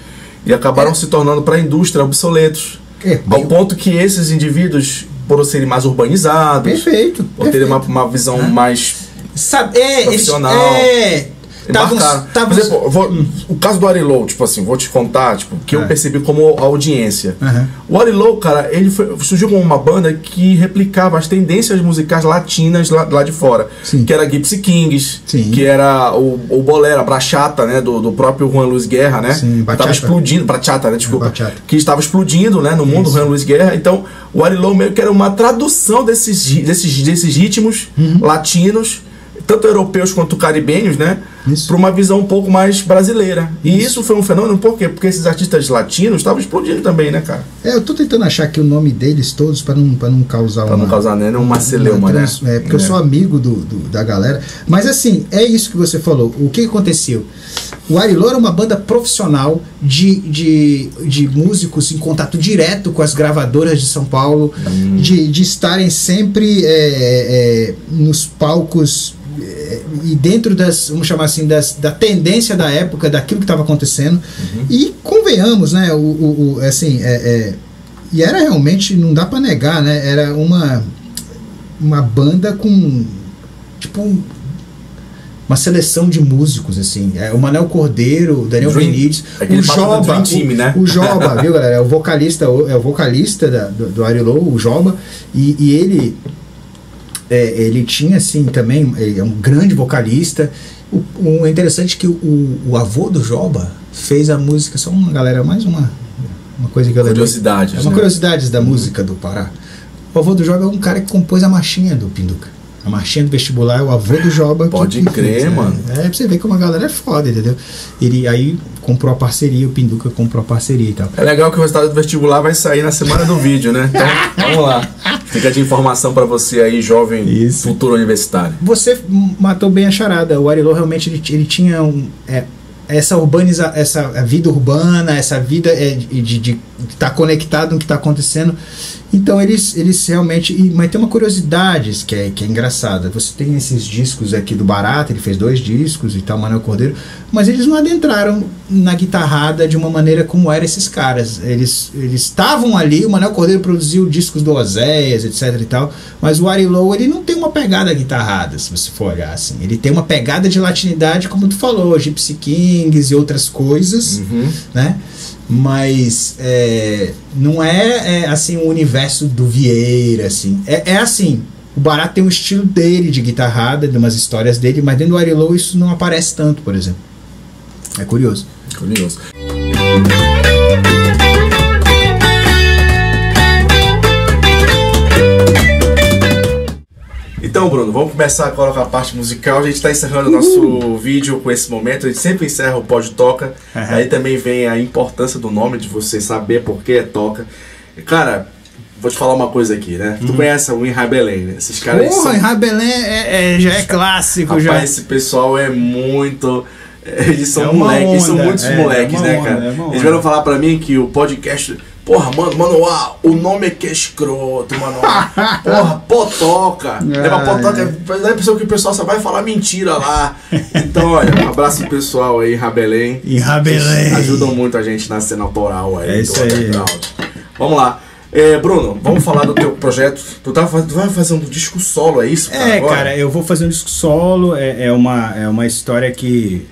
[SPEAKER 1] e acabaram
[SPEAKER 2] É.
[SPEAKER 1] se tornando para a indústria obsoletos.
[SPEAKER 2] É,
[SPEAKER 1] Ao ponto que esses indivíduos, por serem mais urbanizados,
[SPEAKER 2] Perfeito.
[SPEAKER 1] ou terem uma,
[SPEAKER 2] perfeito.
[SPEAKER 1] uma visão
[SPEAKER 2] Ah.
[SPEAKER 1] mais
[SPEAKER 2] Sabe, é,
[SPEAKER 1] Profissional.
[SPEAKER 2] é,
[SPEAKER 1] marcaram.
[SPEAKER 2] tavam,
[SPEAKER 1] Por exemplo, vou- o caso do Arilou, tipo assim, vou te contar, tipo, que
[SPEAKER 2] Ah.
[SPEAKER 1] eu percebi como audiência.
[SPEAKER 2] Aham.
[SPEAKER 1] O Arilou, cara, ele foi- surgiu como uma banda que replicava as tendências musicais latinas lá, lá de fora.
[SPEAKER 2] Sim.
[SPEAKER 1] Que era Gypsy Kings,
[SPEAKER 2] Sim.
[SPEAKER 1] que era o, o bolero, a brachata, né, do, do próprio Juan Luiz Guerra, né?
[SPEAKER 2] Sim,
[SPEAKER 1] que
[SPEAKER 2] bachata.
[SPEAKER 1] Tava explodindo, bachata, né, desculpa.
[SPEAKER 2] bachata.
[SPEAKER 1] Que estava explodindo, né, no mundo,
[SPEAKER 2] Isso.
[SPEAKER 1] Juan Luiz Guerra. Então, o Arilou meio que era uma tradução desses, desses, desses ritmos
[SPEAKER 2] Uhum.
[SPEAKER 1] latinos, tanto europeus quanto caribenhos, né?
[SPEAKER 2] Isso.
[SPEAKER 1] Para uma visão um pouco mais brasileira. E isso foi um fenômeno, por quê? Porque esses artistas latinos estavam explodindo também, né, cara?
[SPEAKER 2] É, eu tô tentando achar aqui o nome deles todos pra não, pra não causar
[SPEAKER 1] Pra não causar né, uma celeuma, né?
[SPEAKER 2] É, porque eu sou amigo do, do- da galera. Mas assim, é isso que você falou. O que aconteceu? O Arilô era uma banda profissional de, de, de músicos em contato direto com as gravadoras de São Paulo,
[SPEAKER 1] Hum.
[SPEAKER 2] de, de estarem sempre é, é, nos palcos é, e dentro das, vamos chamar assim, das, da tendência da época, daquilo que estava acontecendo.
[SPEAKER 1] Uhum.
[SPEAKER 2] E convenhamos, né? O, o, o- assim, é, é, e era realmente, não dá para negar, né? Era uma, uma banda com tipo um- uma seleção de músicos assim, é, o Manel Cordeiro, o Daniel
[SPEAKER 1] Dream-
[SPEAKER 2] Benítez, o Joba,
[SPEAKER 1] Dream Team,
[SPEAKER 2] o,
[SPEAKER 1] né?
[SPEAKER 2] o Joba, viu galera? É o vocalista, é o vocalista da- do, do Arilô, o Joba, e, e ele é, ele tinha assim também, ele é um grande vocalista. O, o interessante é que o, o avô do Joba fez a música, só uma galera, mais uma, uma coisa que eu lembrei.
[SPEAKER 1] Curiosidades,
[SPEAKER 2] É uma
[SPEAKER 1] né?
[SPEAKER 2] curiosidade da música do Pará. O avô do Joba é um cara que compôs a marchinha do Pinduca. A marchinha do vestibular é o avô do Joba. que-
[SPEAKER 1] Pode
[SPEAKER 2] que
[SPEAKER 1] crer,
[SPEAKER 2] fez,
[SPEAKER 1] mano.
[SPEAKER 2] É, é pra você ver como a galera é foda, entendeu? Ele aí comprou a parceria, o Pinduca comprou a parceria e tal.
[SPEAKER 1] É legal que o resultado do vestibular vai sair na semana do vídeo, né? Então, vamos lá. Fica de informação pra você aí, jovem
[SPEAKER 2] Isso.
[SPEAKER 1] futuro universitário.
[SPEAKER 2] Você matou bem a charada. O Arilô realmente ele, ele tinha um, é, essa urbaniza, essa vida urbana, essa vida é, de estar conectado no que está acontecendo. Então eles, eles realmente. E, mas tem uma curiosidade que é, que é engraçada. Você tem esses discos aqui do Barata, ele fez dois discos e tal, Manuel Cordeiro, mas eles não adentraram na guitarrada de uma maneira como eram esses caras. Eles estavam ali, o Manuel Cordeiro produziu discos do Oséias, etc e tal, mas o Ari Low, ele não tem uma pegada guitarrada, se você for olhar assim. Ele tem uma pegada de latinidade, como tu falou, Gypsy Kings e outras coisas,
[SPEAKER 1] Uhum.
[SPEAKER 2] né? Mas é, não é, é, assim o universo do Vieira, assim. É, é assim, o Barato tem um estilo dele de guitarrada, de umas histórias dele, mas dentro do Arilow isso não aparece tanto, por exemplo. É curioso.
[SPEAKER 1] Curioso. Então, Bruno, vamos começar agora com a parte musical. A gente está encerrando o nosso vídeo com esse momento. A gente sempre encerra o Pod Toca.
[SPEAKER 2] Uhum.
[SPEAKER 1] Aí também vem a importância do nome, de você saber por que é toca. Cara, vou te falar uma coisa aqui, né? Tu conhece o Inha Belém, né? Esses caras
[SPEAKER 2] Uhum. Porra,
[SPEAKER 1] são
[SPEAKER 2] em Rabelém é, é- já é clássico,
[SPEAKER 1] Rapaz,
[SPEAKER 2] já.
[SPEAKER 1] esse pessoal é muito. Eles são
[SPEAKER 2] É
[SPEAKER 1] moleques, eles são muitos
[SPEAKER 2] é,
[SPEAKER 1] moleques,
[SPEAKER 2] é
[SPEAKER 1] né,
[SPEAKER 2] onda,
[SPEAKER 1] cara?
[SPEAKER 2] é
[SPEAKER 1] eles vieram falar pra mim que o podcast. Porra, mano, mano, ah, o nome é que é escroto, mano. Porra, potoca. Leva potoca. É a pessoa que o pessoal só vai falar mentira lá. Então, olha, um abraço pro pessoal aí, Rabelém.
[SPEAKER 2] Em Rabelém.
[SPEAKER 1] Ajudam muito a gente na cena autoral aí.
[SPEAKER 2] É isso aí.
[SPEAKER 1] Vamos lá. É, Bruno, vamos falar do teu projeto. Tu, tá, tu vai fazer um disco solo, é isso?
[SPEAKER 2] É,
[SPEAKER 1] agora?
[SPEAKER 2] cara, eu vou fazer um disco solo. É, é uma, é uma história que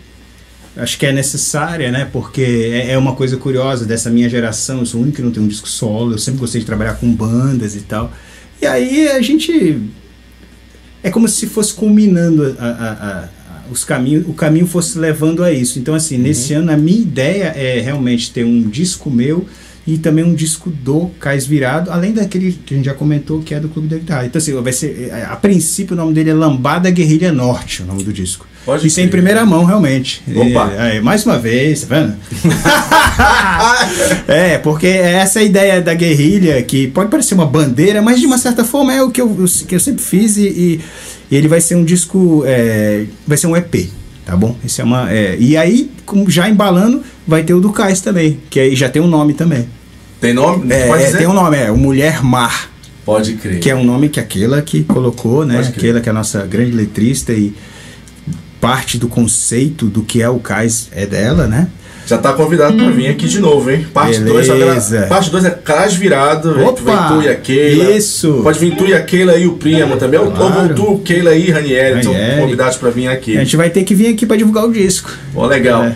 [SPEAKER 2] acho que é necessária, né? Porque é, é uma coisa curiosa dessa minha geração. Eu sou o único que não tem um disco solo. Eu sempre gostei de trabalhar com bandas e tal. E aí a gente. É como se fosse culminando a- a- a- a- os caminhos, o caminho fosse levando a isso. Então, assim, nesse ano a minha ideia é realmente ter um disco meu e também um disco do Cais Virado, além daquele que a gente já comentou, que é do Clube da Guitarra. Então, assim, vai ser. é, A princípio, o nome dele é Lambada Guerrilha Norte, o nome do disco.
[SPEAKER 1] Pode
[SPEAKER 2] Isso é em primeira mão, realmente.
[SPEAKER 1] Opa.
[SPEAKER 2] E, aí, mais uma vez, tá vendo? é, porque essa é ideia da guerrilha, que pode parecer uma bandeira, mas de uma certa forma é o que eu, que eu sempre fiz e, e- e ele vai ser um disco, é, vai ser um EP, tá bom? Esse é uma, é, e aí, como já embalando, vai ter o do Cais também, que aí já tem um nome também.
[SPEAKER 1] Tem nome?
[SPEAKER 2] É, é, tem um nome, é o Mulher Mar,
[SPEAKER 1] Pode crer.
[SPEAKER 2] que é um nome que aquela que colocou, né? Aquela que é a nossa grande letrista e parte do conceito do que é o Cais é dela, né?
[SPEAKER 1] Já tá convidado pra vir aqui de novo, hein? Parte 2
[SPEAKER 2] Beleza.
[SPEAKER 1] Parte 2 é Cras Virado. tu vem
[SPEAKER 2] Opa!
[SPEAKER 1] tu e a Keila.
[SPEAKER 2] Isso.
[SPEAKER 1] Pode vir tu e a Keila e o Primo também. Ou-
[SPEAKER 2] Claro.
[SPEAKER 1] Ou tu, Keila e Ranieri. São convidados pra vir aqui.
[SPEAKER 2] A gente vai ter que vir aqui para divulgar o disco.
[SPEAKER 1] Ó, legal.
[SPEAKER 2] É.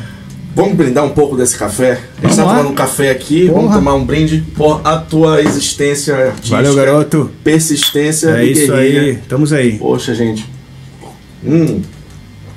[SPEAKER 1] Vamos brindar um pouco desse café? A gente
[SPEAKER 2] Vamos
[SPEAKER 1] tá
[SPEAKER 2] lá.
[SPEAKER 1] tomando um café aqui. Vamos
[SPEAKER 2] Porra.
[SPEAKER 1] tomar um brinde por a tua existência artística.
[SPEAKER 2] Valeu, garoto.
[SPEAKER 1] Persistência
[SPEAKER 2] É
[SPEAKER 1] e
[SPEAKER 2] isso
[SPEAKER 1] guerrilha.
[SPEAKER 2] aí. Estamos aí.
[SPEAKER 1] Poxa, gente. Hum,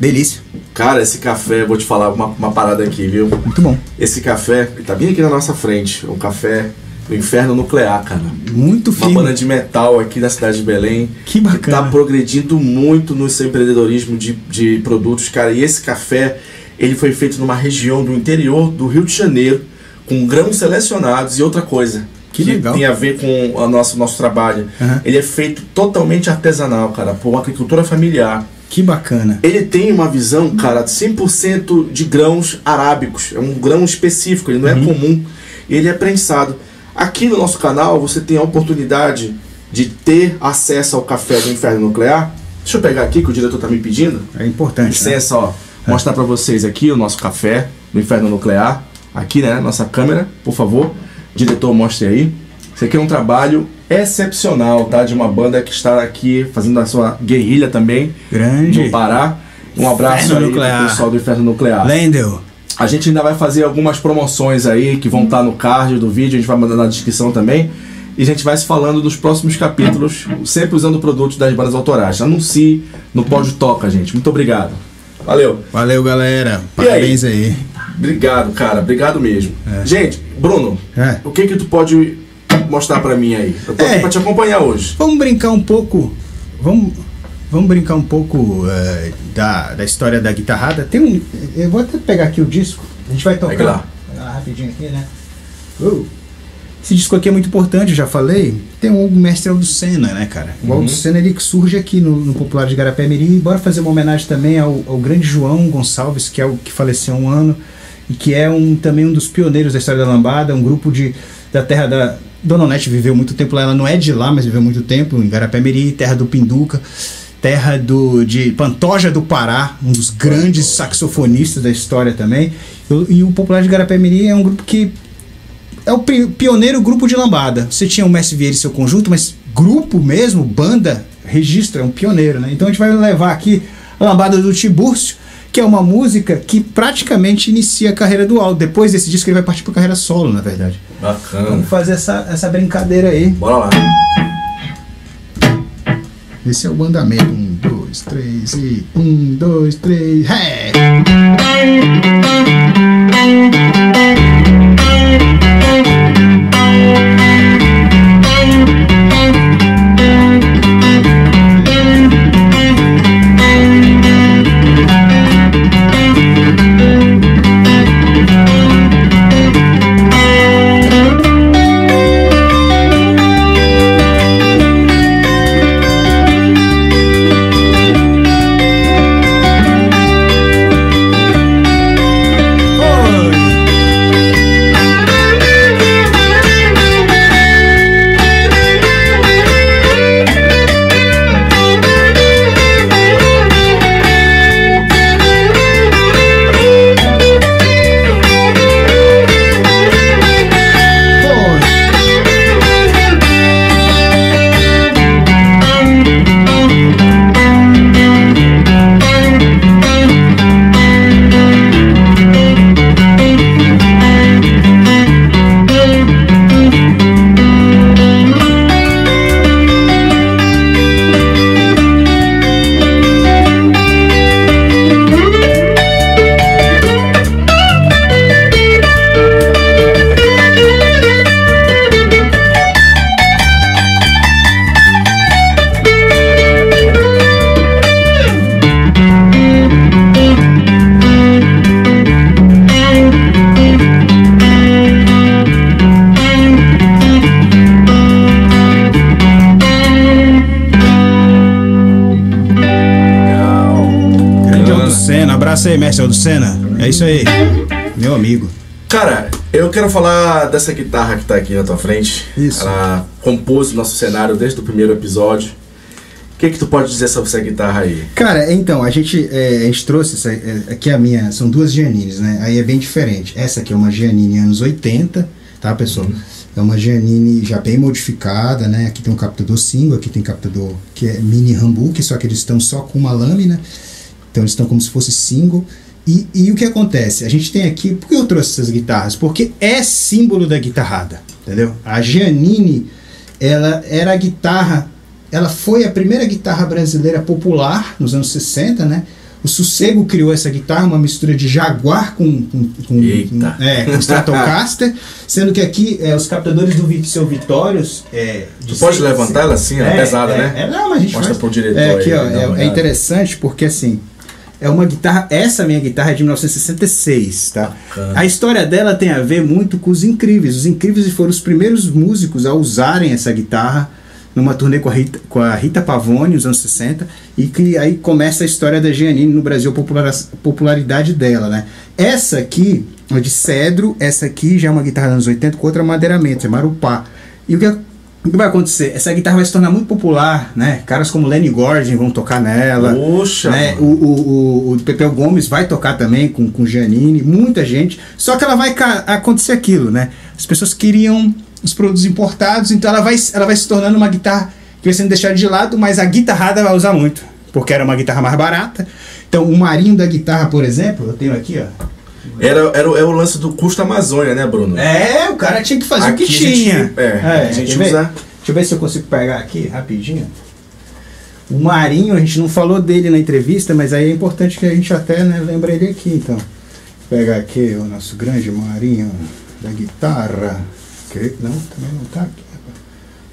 [SPEAKER 2] Delícia.
[SPEAKER 1] cara, esse café, vou te falar uma, uma parada aqui, viu?
[SPEAKER 2] Muito bom.
[SPEAKER 1] Esse café, ele tá bem aqui na nossa frente. Um café do Inferno Nuclear, cara.
[SPEAKER 2] Muito
[SPEAKER 1] Uma
[SPEAKER 2] firme.
[SPEAKER 1] banda de metal aqui da cidade de Belém.
[SPEAKER 2] Que bacana.
[SPEAKER 1] tá progredindo muito no seu empreendedorismo de, de produtos, cara. E esse café, ele foi feito numa região do interior do Rio de Janeiro, com grãos selecionados e outra coisa.
[SPEAKER 2] Que legal.
[SPEAKER 1] tem a ver com o nosso, nosso trabalho.
[SPEAKER 2] Aham.
[SPEAKER 1] Ele é feito totalmente artesanal, cara, por uma agricultura familiar.
[SPEAKER 2] Que bacana.
[SPEAKER 1] Ele tem uma visão, cara, 100% de grãos arábicos. É um grão específico, ele não é comum. Ele é prensado. Aqui no nosso canal você tem a oportunidade de ter acesso ao café do Inferno Nuclear. Deixa eu pegar aqui que o diretor tá me pedindo.
[SPEAKER 2] É importante. Né?
[SPEAKER 1] Licença, ó. Mostrar pra vocês aqui o nosso café do Inferno Nuclear. Aqui, né? Nossa câmera, por favor. Diretor, mostre aí. Isso aqui é um trabalho excepcional, tá? De uma banda que está aqui fazendo a sua guerrilha também
[SPEAKER 2] Grande.
[SPEAKER 1] no Pará. Um abraço
[SPEAKER 2] Inferno
[SPEAKER 1] aí
[SPEAKER 2] Nuclear.
[SPEAKER 1] pro pessoal do Inferno Nuclear.
[SPEAKER 2] Lendel.
[SPEAKER 1] A gente ainda vai fazer algumas promoções aí que vão estar no card do vídeo, a gente vai mandar na descrição também. E a gente vai se falando dos próximos capítulos, sempre usando produtos das bandas autorais. Anuncie no Pódio Toca, gente. Muito obrigado. Valeu.
[SPEAKER 2] Valeu, galera.
[SPEAKER 1] E aí?
[SPEAKER 2] Parabéns aí.
[SPEAKER 1] Obrigado, cara. Obrigado mesmo. Gente, Bruno,
[SPEAKER 2] É.
[SPEAKER 1] o que que tu pode mostrar pra mim aí? Eu tô
[SPEAKER 2] É.
[SPEAKER 1] aqui pra te acompanhar hoje.
[SPEAKER 2] Vamos brincar um pouco. Vamos, vamos brincar um pouco eh, da, da história da guitarrada. Tem um. Eu vou até pegar aqui o disco. A gente vai tocar.
[SPEAKER 1] Pega lá.
[SPEAKER 2] Lá rapidinho aqui, né? Uh. Esse disco aqui é muito importante, eu já falei. Tem o mestre Aldo Senna, né, cara? O Aldo Senna ele que surge aqui no, no Popular de Garapé Mirim. Bora fazer uma homenagem também ao, ao grande João Gonçalves, que é o que faleceu há um ano e que é um, também um dos pioneiros da história da lambada, um grupo de, da terra da, Dona Onete viveu muito tempo lá, ela não é de lá, mas viveu muito tempo em Garapé-Miri, terra do Pinduca, terra do, de Pantoja do Pará, um dos grandes saxofonistas da história também. E, o Popular de Garapé-Miri é um grupo que é o pioneiro grupo de lambada. Você tinha o Messi Vieira e seu conjunto, mas grupo mesmo, banda, registro, é um pioneiro, né? Então a gente vai levar aqui a lambada do Tibúrcio, que é uma música que praticamente inicia a carreira do Aldo. Depois desse disco ele vai partir para carreira solo, na verdade.
[SPEAKER 1] Bacana.
[SPEAKER 2] Vamos fazer essa, essa brincadeira aí.
[SPEAKER 1] Bora lá.
[SPEAKER 2] Esse é o andamento. Um, dois, três e. Um, dois, três. Ré! Abraço aí, mestre Senna. É isso aí, meu amigo.
[SPEAKER 1] Cara, eu quero falar dessa guitarra que tá aqui na tua frente.
[SPEAKER 2] Isso.
[SPEAKER 1] Ela compôs o nosso cenário desde o primeiro episódio. O que, que tu pode dizer sobre essa guitarra aí?
[SPEAKER 2] Cara, então, a gente, é, a gente trouxe essa, é, aqui a minha, são duas Giannines, né? Aí é bem diferente. Essa aqui é uma Giannine anos 80, tá, pessoal? Uhum. É uma Giannine já bem modificada, né? Aqui tem um captador single, aqui tem captador que é mini Hamburg, só que eles estão só com uma lâmina. Então eles estão como se fosse single. E, e, o que acontece? A gente tem aqui. Por que eu trouxe essas guitarras? Porque é símbolo da guitarrada. Entendeu? A Giannini, ela era a guitarra. Ela foi a primeira guitarra brasileira popular nos anos 60, né? O Sossego criou essa guitarra, uma mistura de Jaguar com, com, com, com é, com Stratocaster, sendo que aqui é, os captadores do seu Vitórios. É,
[SPEAKER 1] tu pode levantar ela assim, é, é pesada, né?
[SPEAKER 2] É, não, mas a gente
[SPEAKER 1] Mostra
[SPEAKER 2] faz,
[SPEAKER 1] pro diretor.
[SPEAKER 2] É, aqui, aí, ó, é, é interessante porque assim é uma guitarra, essa minha guitarra é de 1966, tá? Bacana. A história dela tem a ver muito com os Incríveis. Os Incríveis foram os primeiros músicos a usarem essa guitarra numa turnê com a Rita, com a Rita Pavone, nos anos 60, e que aí começa a história da Giannini no Brasil, a popularidade dela, né? Essa aqui, é de cedro, essa aqui já é uma guitarra dos anos 80 com outra madeiramento, é marupá. E o que o que vai acontecer? Essa guitarra vai se tornar muito popular, né? Caras como Lenny Gordon vão tocar nela.
[SPEAKER 1] Poxa!
[SPEAKER 2] Né? O, o, o, o Pepeu Gomes vai tocar também com, com Giannini, muita gente. Só que ela vai acontecer aquilo, né? As pessoas queriam os produtos importados, então ela vai, ela vai se tornando uma guitarra que vai sendo deixada de lado, mas a guitarrada vai usar muito, porque era uma guitarra mais barata. Então, o marinho da guitarra, por exemplo, eu tenho aqui, ó.
[SPEAKER 1] Era, era, era o lance do custo Amazônia, né, Bruno?
[SPEAKER 2] É, o cara tinha que fazer aqui o que tinha. Gente,
[SPEAKER 1] é, é, a gente usa.
[SPEAKER 2] Deixa eu ver se eu consigo pegar aqui rapidinho. O Marinho, a gente não falou dele na entrevista, mas aí é importante que a gente até né, lembre ele aqui, então. Vou pegar aqui o nosso grande Marinho da guitarra. Que, não, também não tá aqui.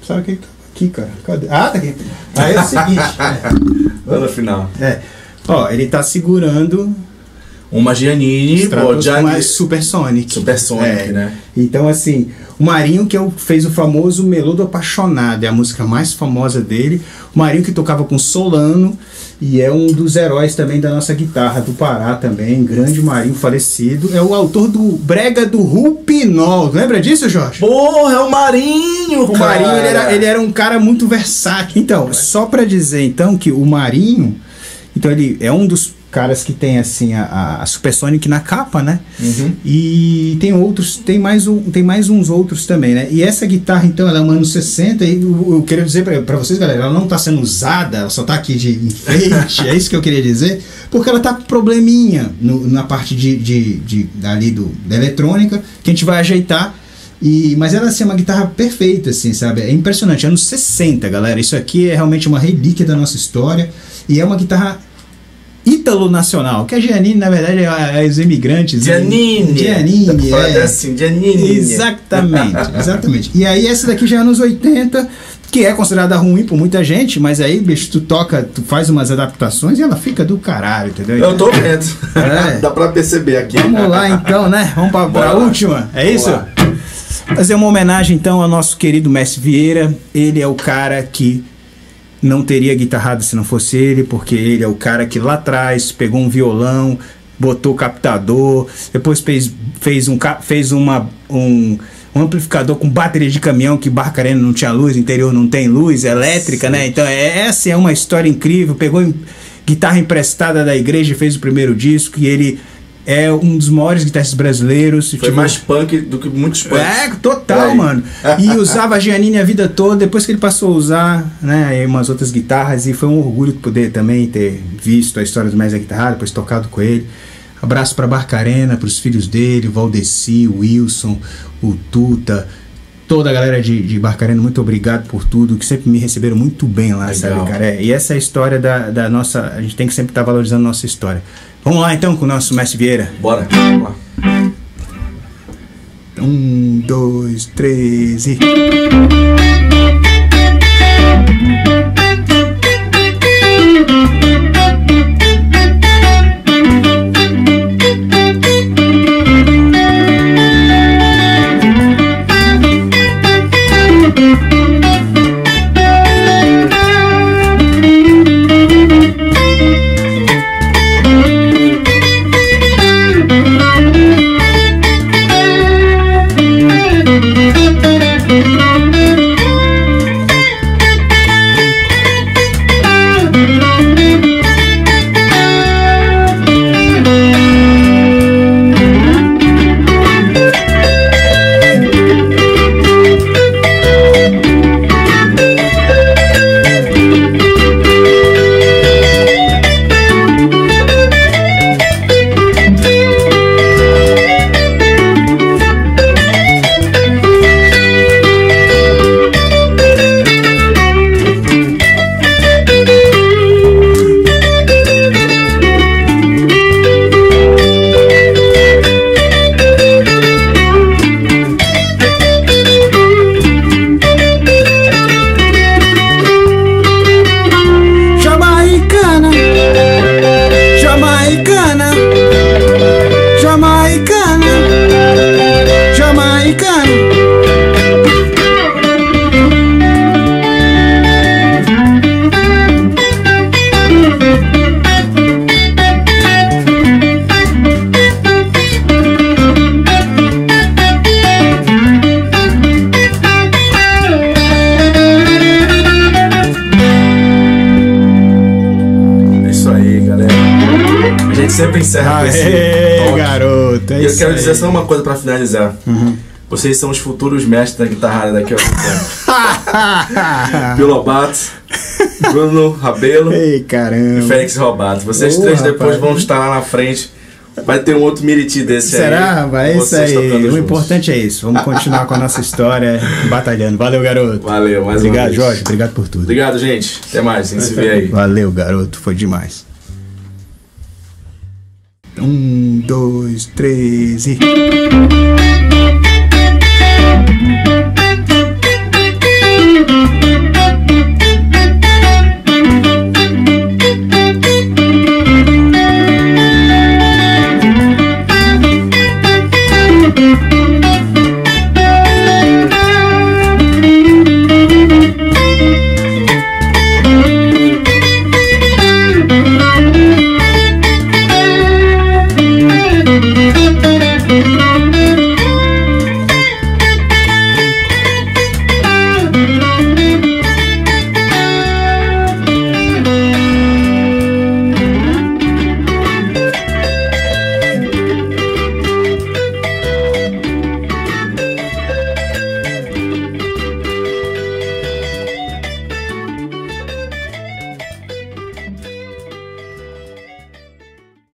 [SPEAKER 2] Sabe que tá aqui, cara? Cadê? Ah, tá aqui. Aí é o seguinte.
[SPEAKER 1] é. no final.
[SPEAKER 2] É. Ó, ele tá segurando
[SPEAKER 1] uma Giannini,
[SPEAKER 2] pô, Gianni... mais Supersonic.
[SPEAKER 1] Supersonic, é. né?
[SPEAKER 2] Então, assim, o Marinho que é fez o famoso Melodo Apaixonado, é a música mais famosa dele. O Marinho que tocava com Solano E é um dos heróis também da nossa guitarra do Pará também, grande Marinho falecido. É o autor do Brega do Rupinol. Lembra disso, Jorge?
[SPEAKER 1] Porra, é o Marinho,
[SPEAKER 2] O Marinho, ele era, ele era um cara muito versátil. Então, só pra dizer então que o Marinho, então ele é um dos caras que tem assim a, a Supersonic na capa, né?
[SPEAKER 1] Uhum.
[SPEAKER 2] E tem outros, tem mais, um, tem mais uns outros também, né? E essa guitarra, então, ela é uma anos 60 e eu, eu queria dizer pra, pra vocês, galera, ela não tá sendo usada, ela só tá aqui de enfeite, é isso que eu queria dizer, porque ela tá com probleminha no- na parte de, de, de- ali do, da eletrônica, que a gente vai ajeitar. E, mas ela assim, é uma guitarra perfeita, assim, sabe? É impressionante. Anos 60, galera. Isso aqui é realmente uma relíquia da nossa história. E é uma guitarra ítalo-nacional. Que a Giannini, na verdade, é, é os imigrantes.
[SPEAKER 1] Giannini.
[SPEAKER 2] Giannini,
[SPEAKER 1] Fala
[SPEAKER 2] é.
[SPEAKER 1] assim, Giannini.
[SPEAKER 2] Exatamente, exatamente. E aí essa daqui já é anos 80, que é considerada ruim por muita gente, mas aí, bicho, tu toca, tu faz umas adaptações e ela fica do caralho, entendeu?
[SPEAKER 1] Eu tô vendo.
[SPEAKER 2] É.
[SPEAKER 1] Dá pra perceber aqui.
[SPEAKER 2] Vamos lá então, né? Vamos pra, pra última, é
[SPEAKER 1] Vamos
[SPEAKER 2] isso?
[SPEAKER 1] lá.
[SPEAKER 2] Fazer uma homenagem então ao nosso querido Mestre Vieira. Ele é o cara que não teria guitarrado se não fosse ele, porque ele é o cara que lá atrás pegou um violão, botou captador, depois fez, fez, um, fez uma, um, um amplificador com bateria de caminhão que Barcarena não tinha luz, interior não tem luz elétrica, né? Então é, essa é uma história incrível. Pegou guitarra emprestada da igreja e fez o primeiro disco e ele é um dos maiores guitarristas brasileiros.
[SPEAKER 1] Foi
[SPEAKER 2] Tipo,
[SPEAKER 1] mais punk do que muitos punks.
[SPEAKER 2] é, total, mano. E usava a Giannini a vida toda, depois que ele passou a usar, né, umas outras guitarras, e foi um orgulho poder também ter visto a história do Mestre da Guitarra, depois tocado com ele. Abraço pra Barcarena, pros filhos dele, o Valdeci, o Wilson, o Tuta, toda a galera de, de Barcarena, muito obrigado por tudo, que sempre me receberam muito bem lá,
[SPEAKER 1] Legal.
[SPEAKER 2] sabe, cara? É, E essa é a história da, da nossa. A gente tem que sempre estar valorizando a nossa história. Vamos lá então com o nosso Mestre Vieira.
[SPEAKER 1] Bora. Vamos lá.
[SPEAKER 2] Um, dois, três e.
[SPEAKER 1] coisa pra finalizar. Vocês são os futuros mestres da guitarrada daqui a algum tempo. Pio Lobato, Bruno Rabelo
[SPEAKER 2] Ei,
[SPEAKER 1] e. Félix Robato. Vocês
[SPEAKER 2] Ô,
[SPEAKER 1] três depois
[SPEAKER 2] rapaz.
[SPEAKER 1] vão estar lá na frente. Vai ter um outro Miriti desse aí.
[SPEAKER 2] Será? Vai
[SPEAKER 1] com
[SPEAKER 2] isso aí. O
[SPEAKER 1] juntos.
[SPEAKER 2] importante é isso. Vamos continuar com a nossa história batalhando. Valeu, garoto.
[SPEAKER 1] Valeu, mais uma
[SPEAKER 2] Obrigado. Jorge. Obrigado por tudo.
[SPEAKER 1] Obrigado, gente. Até mais. A gente se vê aí.
[SPEAKER 2] Valeu, garoto. Foi demais. Dois, três e.